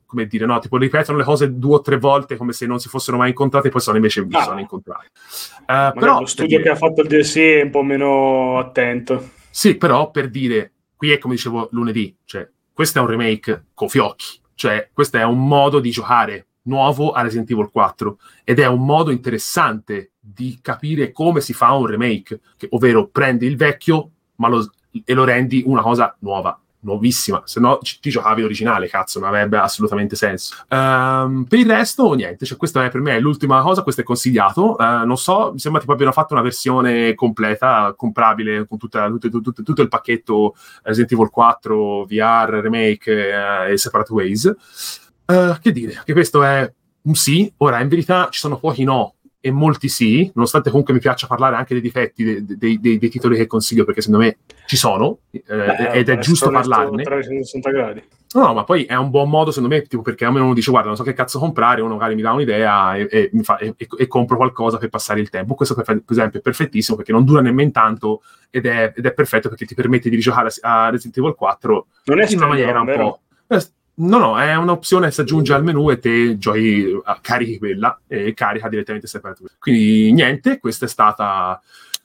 come dire, no, tipo ripetono le cose due o tre volte come se non si fossero mai incontrate e poi sono invece ah. sono incontrate. Uh, però lo studio dire, che ha fatto il DLC è un po' meno attento. Sì, però per dire, qui è come dicevo lunedì, cioè questo è un remake con fiocchi, cioè questo è un modo di giocare nuovo a Resident Evil 4 ed è un modo interessante di capire come si fa un remake, che, ovvero prendi il vecchio ma lo, e lo rendi una cosa nuova nuovissima, se no ti giocavi l'originale, cazzo, non avrebbe assolutamente senso. Um, per il resto, niente, cioè, questa è per me l'ultima cosa, questo è consigliato. Uh, non so, mi sembra tipo abbiano fatto una versione completa, comprabile, con tutta, tutto, tutto, tutto, il pacchetto Resident Evil 4, VR, remake uh, e Separate Ways. Uh, che dire, che questo è un sì, ora in verità ci sono pochi no e molti sì, nonostante comunque mi piaccia parlare anche dei difetti dei, dei, dei, dei titoli che consiglio, perché secondo me ci sono eh, Beh, ed è giusto parlarne. 360 gradi. No, ma poi è un buon modo, secondo me, tipo, perché a me uno dice, guarda, non so che cazzo comprare, uno magari mi dà un'idea e, e, fa, e, e compro qualcosa per passare il tempo. Questo, per, esempio, è perfettissimo perché non dura nemmeno tanto ed è, ed è perfetto perché ti permette di rigiocare a, a Resident Evil 4 non in una maniera un vero? po'... Eh, No, no, è un'opzione che si aggiunge al menu e te giochi, uh, carichi quella e carica direttamente Separate Quindi niente, questa è stata...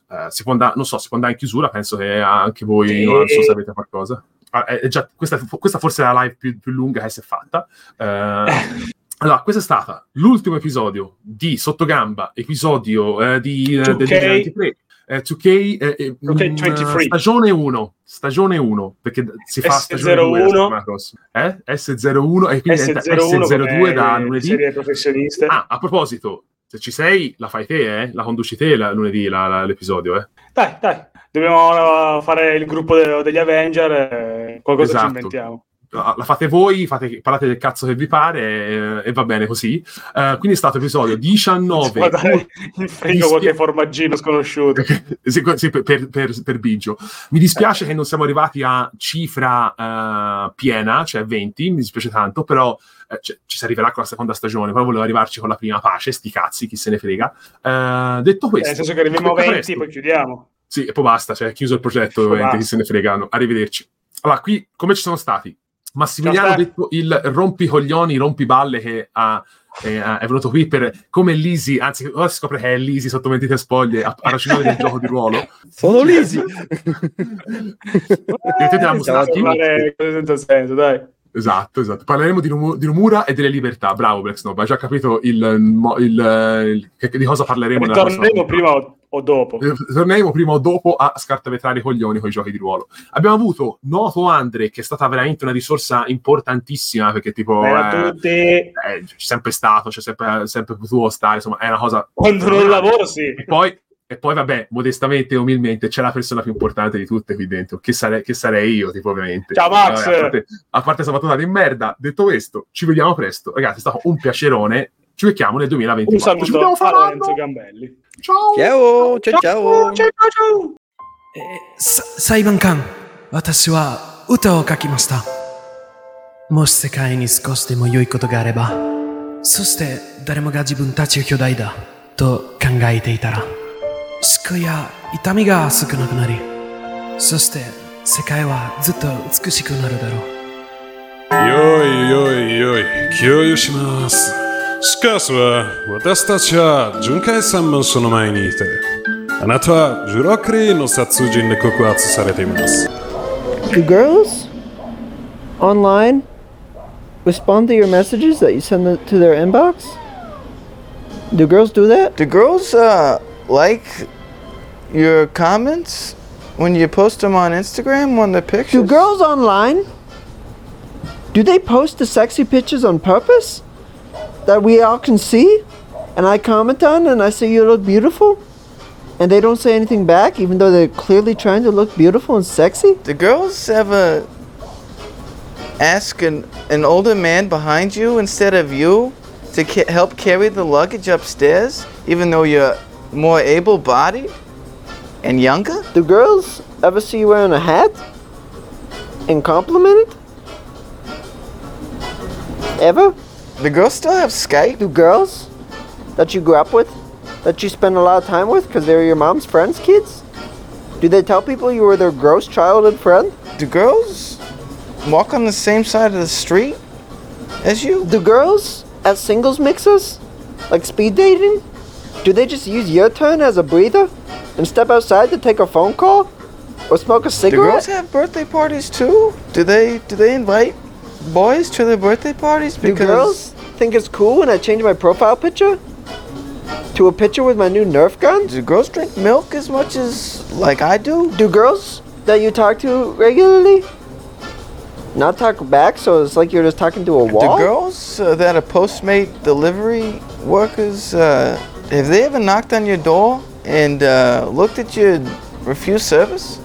Uh, si può andare, non so, si può andare in chiusura, penso che anche voi, e... non so se avete qualcosa. Ah, è già, questa, questa, forse è la live più, più lunga che si è fatta. Uh, allora, questo è stato l'ultimo episodio di Sottogamba, episodio uh, di, uh, del 2023 eh, 2K, eh, 2K23. stagione 1 stagione 1 perché si fa stagione 2 la settimana prossima eh? S01 e quindi S01 S02 da lunedì serie professioniste ah a proposito se ci sei la fai te eh? la conduci te la, lunedì la, la, l'episodio eh? dai dai dobbiamo fare il gruppo de- degli Avenger eh, qualcosa esatto. ci inventiamo la fate voi, fate, parlate del cazzo che vi pare e, e va bene così. Uh, quindi è stato episodio 19. Guardare in frigo qualche formaggino sconosciuto. sì, sì, per, per, per, Biggio. Mi dispiace eh. che non siamo arrivati a cifra uh, piena, cioè 20, mi dispiace tanto, però eh, cioè, ci si arriverà con la seconda stagione, però volevo arrivarci con la prima pace, sti cazzi, chi se ne frega. Uh, detto questo... nel senso che arriviamo a 20, presto. poi chiudiamo. Sì, e poi basta, cioè chiuso il progetto, ovviamente, chi se ne fregano. Arrivederci. Allora, qui come ci sono stati? Massimiliano ha detto il rompicoglioni, rompiballe che ha, eh, è venuto qui per come Lisi, anzi ora si scopre che è Lisi sotto mentite spoglie a, a racinare del gioco di ruolo. Sono Lisi! Mettete la musica. senza senso, dai. Esatto, esatto. Parleremo di, Num- di Nomura e delle libertà. Bravo, Black Snob. Hai già capito il, il, il, il, di cosa parleremo? Torneremo prima o dopo. Eh, torneremo prima o dopo a scartavetrare i coglioni con i giochi di ruolo. Abbiamo avuto Noto Andre, che è stata veramente una risorsa importantissima, perché tipo... Eh, tutti... eh, c'è sempre stato, c'è sempre, sempre potuto stare, insomma, è una cosa... Quando non lavoro, sì. E poi e poi, vabbè, modestamente e umilmente, c'è la persona più importante di tutte qui dentro, che, sare- che sarei io, tipo, ovviamente. Ciao, Max! Vabbè, a parte, a parte questa di merda, detto questo, ci vediamo presto. Ragazzi, è stato un piacerone. Ci vediamo nel 2024. Un saluto a Lorenzo Gambelli. Ciao! Ciao! Ciao! Ciao! Ciao! ciao. えー、さ裁判官、私は歌を書きました。もし世界に少しでも良いことがあれば、そして誰もが自分たちを巨大だと考えていたら、思考や痛みが少なくなり、そして世界はずっと美しくなるだろう。よいよいよい、共有します。Скъсва, ча. А на това, но са на имас. Girls, online, respond to your messages that you send to their inbox? Do girls do that? Do girls uh, like your comments when you post them on Instagram on the pictures? Do girls online? Do they post the sexy pictures on purpose? That we all can see? And I comment on and I say you look beautiful? And they don't say anything back even though they're clearly trying to look beautiful and sexy? Do girls ever ask an, an older man behind you instead of you to ca- help carry the luggage upstairs, even though you're more able bodied and younger? Do girls ever see you wearing a hat and compliment it? Ever? Do girls still have Skype? Do girls that you grew up with, that you spend a lot of time with because they're your mom's friends' kids? Do they tell people you were their gross childhood friend? Do girls walk on the same side of the street as you? Do girls at singles mixers, like speed dating, do they just use your turn as a breather and step outside to take a phone call or smoke a cigarette? Do cigarette? girls have birthday parties too? Do they do they invite boys to their birthday parties? Do girls think it's cool when I change my profile picture to a picture with my new Nerf gun? do girls drink milk as much as like I do? Do girls that you talk to regularly not talk back, so it's like you're just talking to a wall. The girls uh, that are Postmate delivery workers, uh, have they ever knocked on your door and uh, looked at you refused service?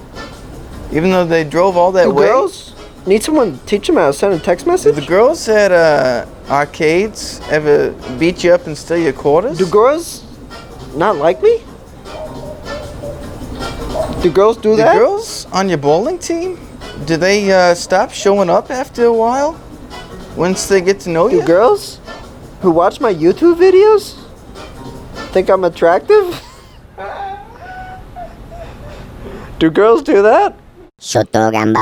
Even though they drove all that Do way? girls need someone to teach them how to send a text message? Do the girls at uh, arcades ever beat you up and steal your quarters? Do girls not like me? Do girls do the that? girls on your bowling team, do they uh, stop showing up after a while? Once they get to know Do you? girls who watch my YouTube videos think I'm attractive? do girls do that? Sotto gamba.